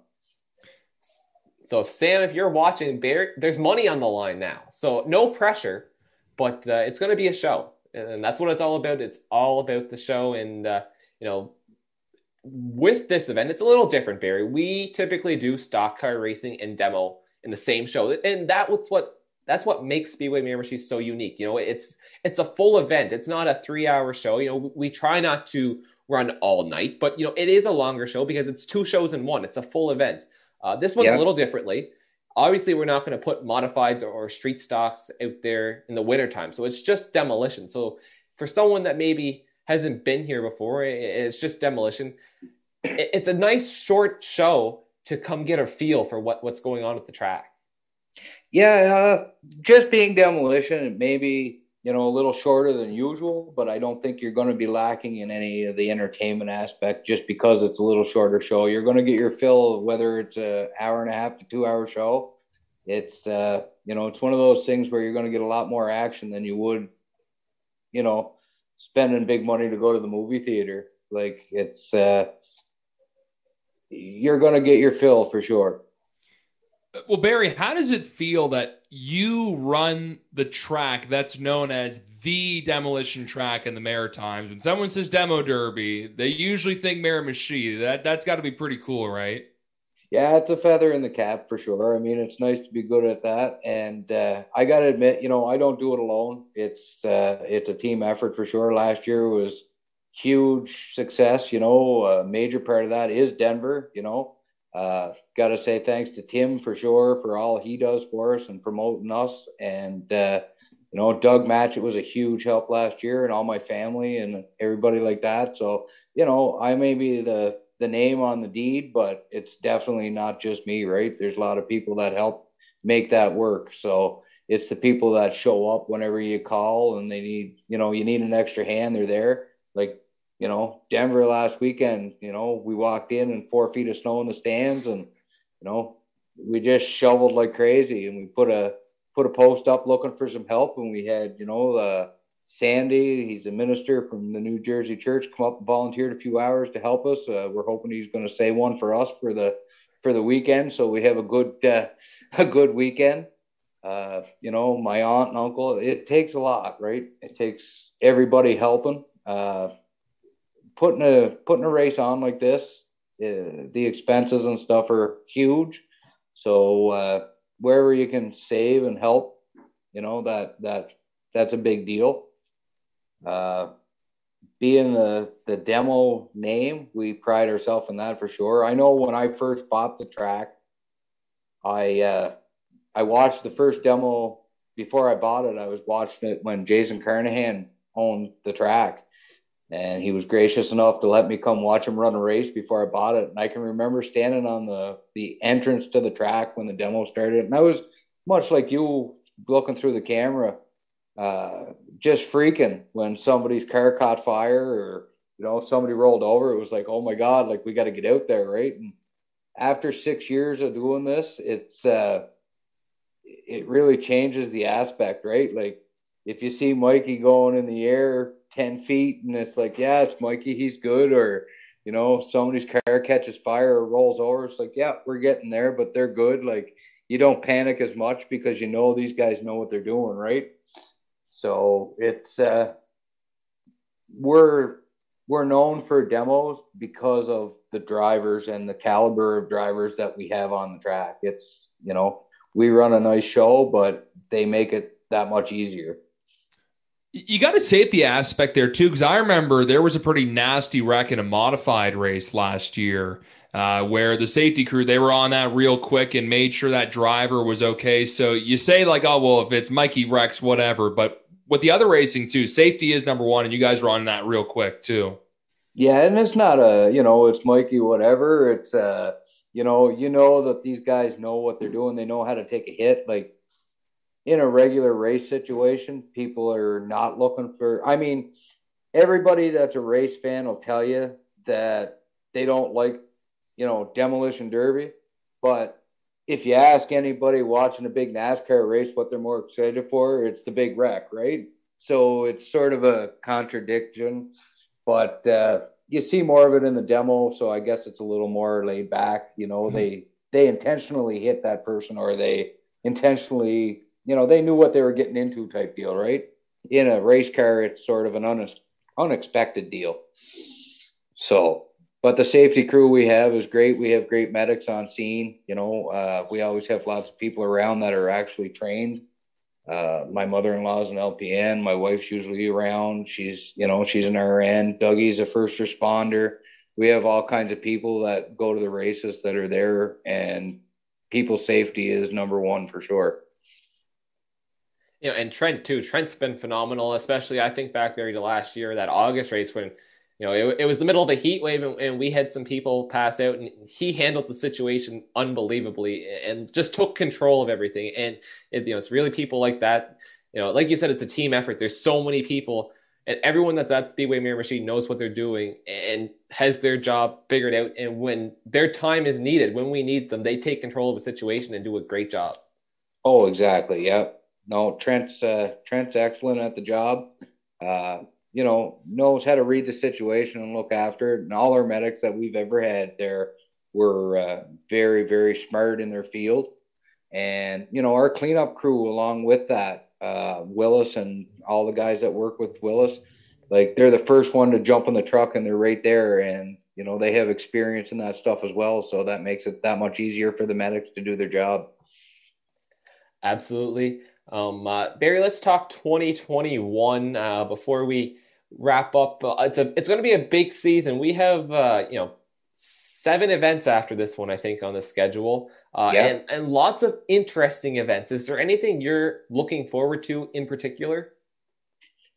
So if Sam, if you're watching, Bear, there's money on the line now. So no pressure, but uh, it's going to be a show, and that's what it's all about. It's all about the show, and uh, you know, with this event, it's a little different, Barry. We typically do stock car racing and demo in the same show, and that was what that's what makes Speedway Miramichi so unique. You know, it's it's a full event. It's not a three hour show. You know, we try not to run all night, but you know, it is a longer show because it's two shows in one. It's a full event. Uh, this one's yeah. a little differently. Obviously, we're not going to put modifieds or, or, street stocks out there in the wintertime. So it's just demolition. So for someone that maybe hasn't been here before, it's just demolition. It's a nice short show to come get a feel for what, what's going on at the track. Yeah, uh, just being demolition, maybe you know, a little shorter than usual, but I don't think you're going to be lacking in any of the entertainment aspect just because it's a little shorter show. You're going to get your fill, whether it's a hour and a half to two hour show. It's, uh, you know, it's one of those things where you're going to get a lot more action than you would, you know, spending big money to go to the movie theater. Like it's, uh, you're going to get your fill for sure. Well, Barry, how does it feel that you run the track that's known as the demolition track in the Maritimes. When someone says demo derby, they usually think Miramichi. That that's got to be pretty cool, right? Yeah, it's a feather in the cap for sure. I mean, it's nice to be good at that, and uh, I got to admit, you know, I don't do it alone. It's uh, it's a team effort for sure. Last year was huge success. You know, a major part of that is Denver. You know, uh, got to say thanks to Tim for sure for all he does for us and promoting us. And, uh, you know, Doug Match, it was a huge help last year and all my family and everybody like that. So, you know, I may be the, the name on the deed, but it's definitely not just me, right? There's a lot of people that help make that work. So it's the people that show up whenever you call and they need, you know, you need an extra hand, they're there. You know, Denver last weekend, you know, we walked in and four feet of snow in the stands and, you know, we just shoveled like crazy and we put a, put a post up looking for some help. And we had, you know, uh, Sandy, he's a minister from the New Jersey church, come up and volunteered a few hours to help us. Uh, we're hoping he's going to say one for us for the, for the weekend. So we have a good, uh, a good weekend. Uh, you know, my aunt and uncle, it takes a lot, right? It takes everybody helping. Uh, putting a putting a race on like this, uh, the expenses and stuff are huge. So uh, wherever you can save and help, you know that that that's a big deal. Uh, being the the demo name, we pride ourselves in that for sure. I know when I first bought the track, I uh, I watched the first demo before I bought it. I was watching it when Jason Carnahan owned the track, and he was gracious enough to let me come watch him run a race before I bought it. And I can remember standing on the the entrance to the track when the demo started, and I was much like you looking through the camera, uh, just freaking when somebody's car caught fire or you know somebody rolled over. It was like, oh my god, like we got to get out there, right? And after six years of doing this, it's uh, it really changes the aspect, right? Like if you see Mikey going in the air 10 feet and it's like, yeah, it's Mikey, he's good. Or, you know, somebody's car catches fire or rolls over. It's like, yeah, we're getting there, but they're good. Like, you don't panic as much because you know these guys know what they're doing, right? So it's, uh, we're, we're known for demos because of the drivers and the caliber of drivers that we have on the track. It's, you know, we run a nice show, but they make it that much easier. You got a safety aspect there too, because I remember there was a pretty nasty wreck in a modified race last year, uh, where the safety crew they were on that real quick and made sure that driver was okay. So you say like, oh well, if it's Mikey Rex, whatever. But with the other racing too, safety is number one, and you guys were on that real quick too. Yeah, and it's not a you know it's Mikey whatever. It's uh you know you know that these guys know what they're doing. They know how to take a hit. Like in a regular race situation, people are not looking for. I mean, everybody that's a race fan will tell you that they don't like, you know, demolition derby. But if you ask anybody watching a big NASCAR race what they're more excited for, it's the big wreck, right? So it's sort of a contradiction, but uh, you see more of it in the demo. So I guess it's a little more laid back. You know, mm-hmm. they they intentionally hit that person or they intentionally you know, they knew what they were getting into type deal, right? In a race car, it's sort of an un- unexpected deal. So, but the safety crew we have is great. We have great medics on scene. You know, uh, we always have lots of people around that are actually trained. Uh, my mother-in-law is an LPN. My wife's usually around. She's, you know, she's an RN. Dougie's a first responder. We have all kinds of people that go to the races that are there, and people's safety is number one for sure you know, and Trent too. Trent's been phenomenal, especially I think back there to last year, that August race when, you know, it, it was the middle of a heat wave and, and, we had some people pass out and he handled the situation unbelievably and just took control of everything. And it, you know, it's really people like that. You know, like you said, it's a team effort. There's so many people and everyone that's at Speedway Miramichi knows what they're doing and has their job figured out. And when their time is needed, when we need them, they take control of a situation and do a great job. Oh, exactly. Yep no, Trent's uh, Trent's excellent at the job. Uh, you know, knows how to read the situation and look after it. And all our medics that we've ever had there were uh, very, very smart in their field. And, you know, our cleanup crew, along with that, uh, Willis and all the guys that work with Willis, like they're the first one to jump in the truck and they're right there. And, you know, they have experience in that stuff as well. So that makes it that much easier for the medics to do their job. Absolutely. Um, uh, Barry, let's talk 2021 uh, before we wrap up. Uh, it's a it's going to be a big season. We have uh, you know seven events after this one, I think, on the schedule, uh, and and lots of interesting events. Is there anything you're looking forward to in particular?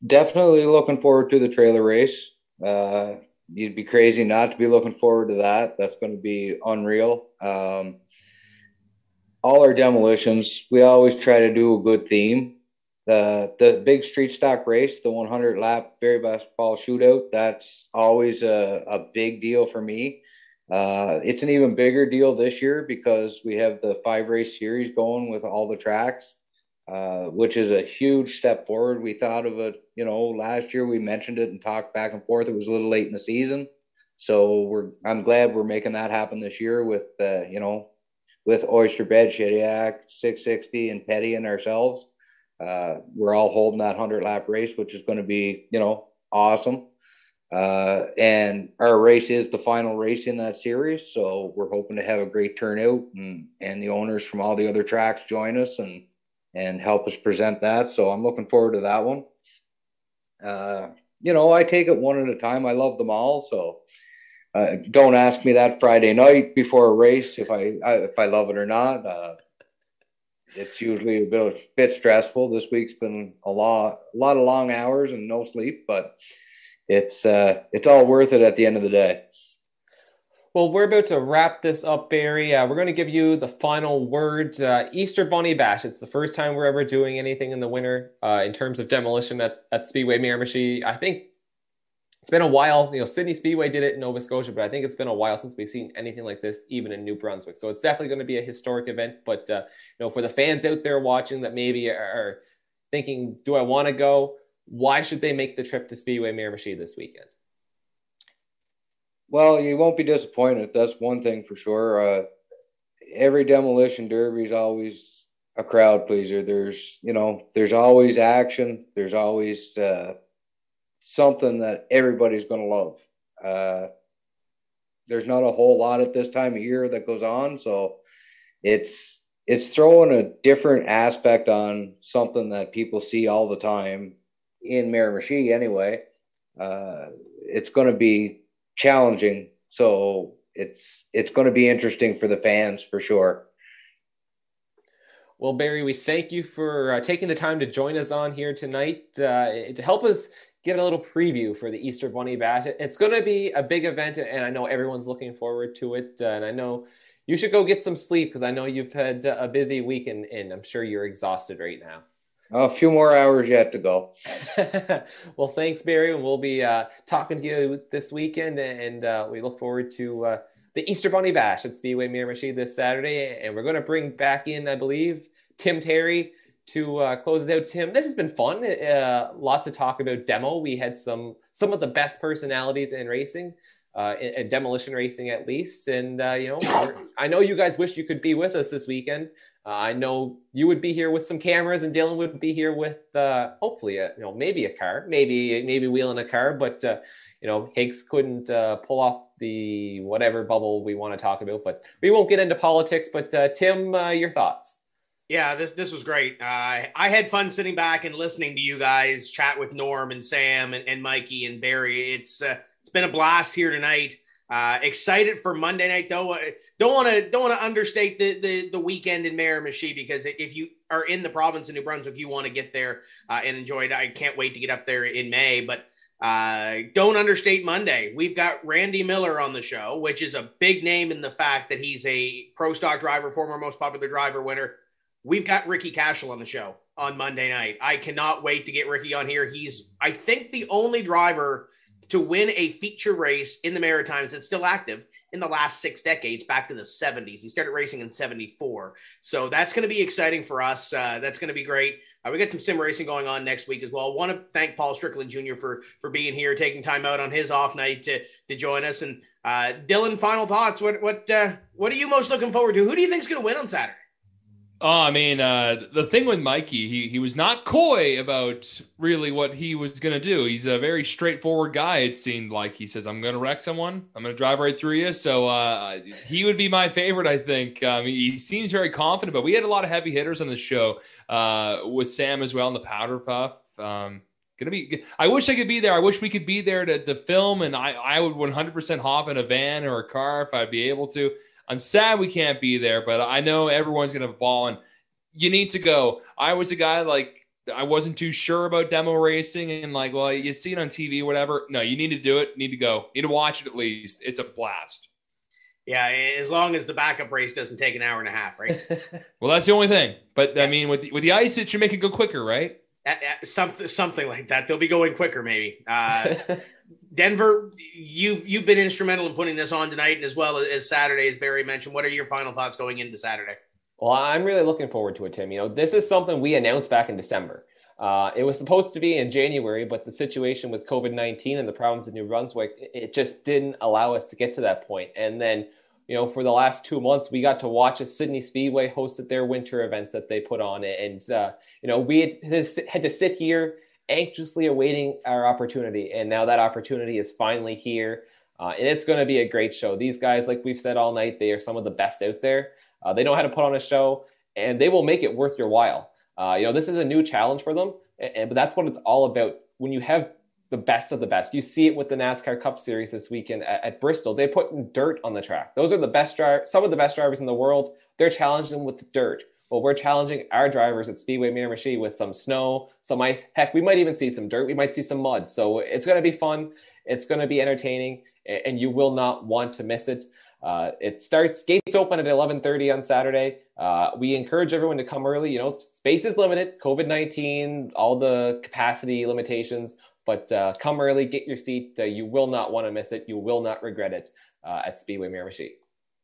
Definitely looking forward to the trailer race. Uh, you'd be crazy not to be looking forward to that. That's going to be unreal. Um, all our demolitions, we always try to do a good theme. The the big street stock race, the 100 lap very best fall shootout, that's always a, a big deal for me. Uh, it's an even bigger deal this year because we have the five race series going with all the tracks, uh, which is a huge step forward. We thought of it, you know, last year we mentioned it and talked back and forth. It was a little late in the season, so we're I'm glad we're making that happen this year with uh, you know with Oyster Bed, Shediac, 660, and Petty and ourselves. Uh, we're all holding that 100 lap race, which is going to be, you know, awesome. Uh, and our race is the final race in that series. So we're hoping to have a great turnout and, and the owners from all the other tracks join us and, and help us present that. So I'm looking forward to that one. Uh, you know, I take it one at a time. I love them all. So uh, don't ask me that Friday night before a race if I, I if I love it or not. Uh, it's usually a bit, a bit stressful. This week's been a lot a lot of long hours and no sleep, but it's uh, it's all worth it at the end of the day. Well, we're about to wrap this up, Barry. Uh, we're going to give you the final word. Uh, Easter Bunny Bash. It's the first time we're ever doing anything in the winter uh, in terms of demolition at, at Speedway Miramichi. I think it's been a while. You know, Sydney Speedway did it in Nova Scotia, but I think it's been a while since we've seen anything like this, even in New Brunswick. So it's definitely going to be a historic event. But uh, you know, for the fans out there watching that maybe are thinking, "Do I want to go?" Why should they make the trip to Speedway Miramichi this weekend? Well, you won't be disappointed. That's one thing for sure. Uh, every demolition derby is always a crowd pleaser. There's, you know, there's always action. There's always uh, something that everybody's going to love. Uh, there's not a whole lot at this time of year that goes on, so it's it's throwing a different aspect on something that people see all the time in Miramichi anyway. Uh, it's going to be challenging, so it's it's going to be interesting for the fans for sure. Well, Barry, we thank you for uh, taking the time to join us on here tonight uh, to help us get a little preview for the Easter Bunny Bash. It's going to be a big event, and I know everyone's looking forward to it. Uh, and I know you should go get some sleep because I know you've had a busy week, and, and I'm sure you're exhausted right now. A few more hours yet to go. well, thanks, Barry. And we'll be uh, talking to you this weekend, and uh, we look forward to uh, the Easter Bunny Bash at Speedway Miramichi this Saturday. And we're going to bring back in, I believe, Tim Terry to uh, close out, Tim, this has been fun. Uh, lots of talk about demo. We had some some of the best personalities in racing, uh, in, in demolition racing at least. And uh, you know, I know you guys wish you could be with us this weekend. Uh, I know you would be here with some cameras, and Dylan would be here with uh, hopefully a you know maybe a car, maybe maybe wheeling a car, but you know Higgs couldn't pull off the whatever bubble we want to talk about. But we won't get into politics. But Tim, your thoughts? Yeah, this this was great. Uh, I had fun sitting back and listening to you guys chat with Norm and Sam and, and Mikey and Barry. It's uh, it's been a blast here tonight. Uh, excited for Monday night though. Don't want to don't want to understate the, the the weekend in Miramichi because if you are in the province of New Brunswick, you want to get there uh, and enjoy it. I can't wait to get up there in May, but uh, don't understate Monday. We've got Randy Miller on the show, which is a big name in the fact that he's a pro stock driver, former most popular driver winner we've got Ricky Cashel on the show on Monday night. I cannot wait to get Ricky on here. He's, I think, the only driver to win a feature race in the Maritimes that's still active in the last six decades, back to the 70s. He started racing in 74. So that's going to be exciting for us. Uh, that's going to be great. Uh, we got some sim racing going on next week as well. I Want to thank Paul Strickland Jr. for for being here, taking time out on his off night to to join us. And uh, Dylan, final thoughts. What what uh, what are you most looking forward to? Who do you think is going to win on Saturday? Oh, I mean, uh, the thing with Mikey, he, he was not coy about really what he was going to do. He's a very straightforward guy, it seemed like. He says, I'm going to wreck someone. I'm going to drive right through you. So uh, he would be my favorite, I think. Um, he seems very confident, but we had a lot of heavy hitters on the show uh, with Sam as well in the powder puff. Um, gonna be i wish i could be there i wish we could be there to, to film and i i would 100% hop in a van or a car if i'd be able to I'm sad we can't be there, but I know everyone's gonna ball and you need to go. I was a guy like I wasn't too sure about demo racing and like, well, you see it on TV, whatever. No, you need to do it. Need to go. Need to watch it at least. It's a blast. Yeah, as long as the backup race doesn't take an hour and a half, right? well, that's the only thing. But yeah. I mean, with the, with the ice, it should make it go quicker, right? something something like that. They'll be going quicker, maybe. Uh, Denver, you you've been instrumental in putting this on tonight and as well as Saturday, as Barry mentioned. What are your final thoughts going into Saturday? Well, I'm really looking forward to it, Tim. You know, this is something we announced back in December. Uh, it was supposed to be in January, but the situation with COVID 19 and the province of New Brunswick, it just didn't allow us to get to that point. And then, you know, for the last two months, we got to watch a Sydney Speedway hosted their winter events that they put on. And, uh, you know, we had to sit here anxiously awaiting our opportunity. And now that opportunity is finally here. Uh, and it's going to be a great show. These guys, like we've said all night, they are some of the best out there. Uh, they know how to put on a show, and they will make it worth your while. Uh, you know, this is a new challenge for them, and, and, but that's what it's all about. When you have the best of the best, you see it with the NASCAR Cup Series this weekend at, at Bristol. They put dirt on the track. Those are the best drivers, some of the best drivers in the world. They're challenging them with dirt. Well, we're challenging our drivers at Speedway Miramichi with some snow, some ice. Heck, we might even see some dirt. We might see some mud. So it's going to be fun. It's going to be entertaining, and you will not want to miss it. Uh, it starts gates open at 11:30 on Saturday. Uh, we encourage everyone to come early. You know, space is limited. COVID 19, all the capacity limitations. But uh, come early, get your seat. Uh, you will not want to miss it. You will not regret it uh, at Speedway Miramichi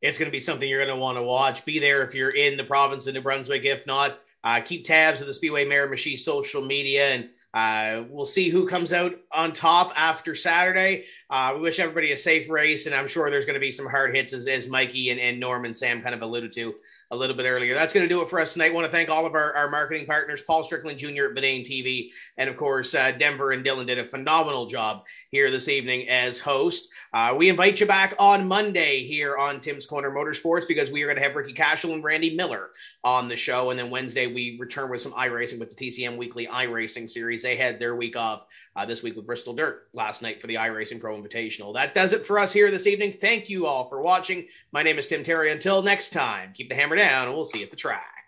it's going to be something you're going to want to watch. Be there if you're in the province of New Brunswick. If not, uh, keep tabs of the Speedway Miramichi social media, and uh, we'll see who comes out on top after Saturday. Uh, we wish everybody a safe race, and I'm sure there's going to be some hard hits, as, as Mikey and, and Norm and Sam kind of alluded to a little bit earlier. That's going to do it for us tonight. I want to thank all of our, our marketing partners, Paul Strickland Jr. at Bedane TV, and of course, uh, Denver and Dylan did a phenomenal job here this evening as host. Uh, we invite you back on Monday here on Tim's Corner Motorsports because we are going to have Ricky Cashel and Randy Miller on the show. And then Wednesday, we return with some iRacing with the TCM Weekly iRacing series. They had their week off uh, this week with Bristol Dirt last night for the iRacing Pro Invitational. That does it for us here this evening. Thank you all for watching. My name is Tim Terry. Until next time, keep the hammer down and we'll see you at the track.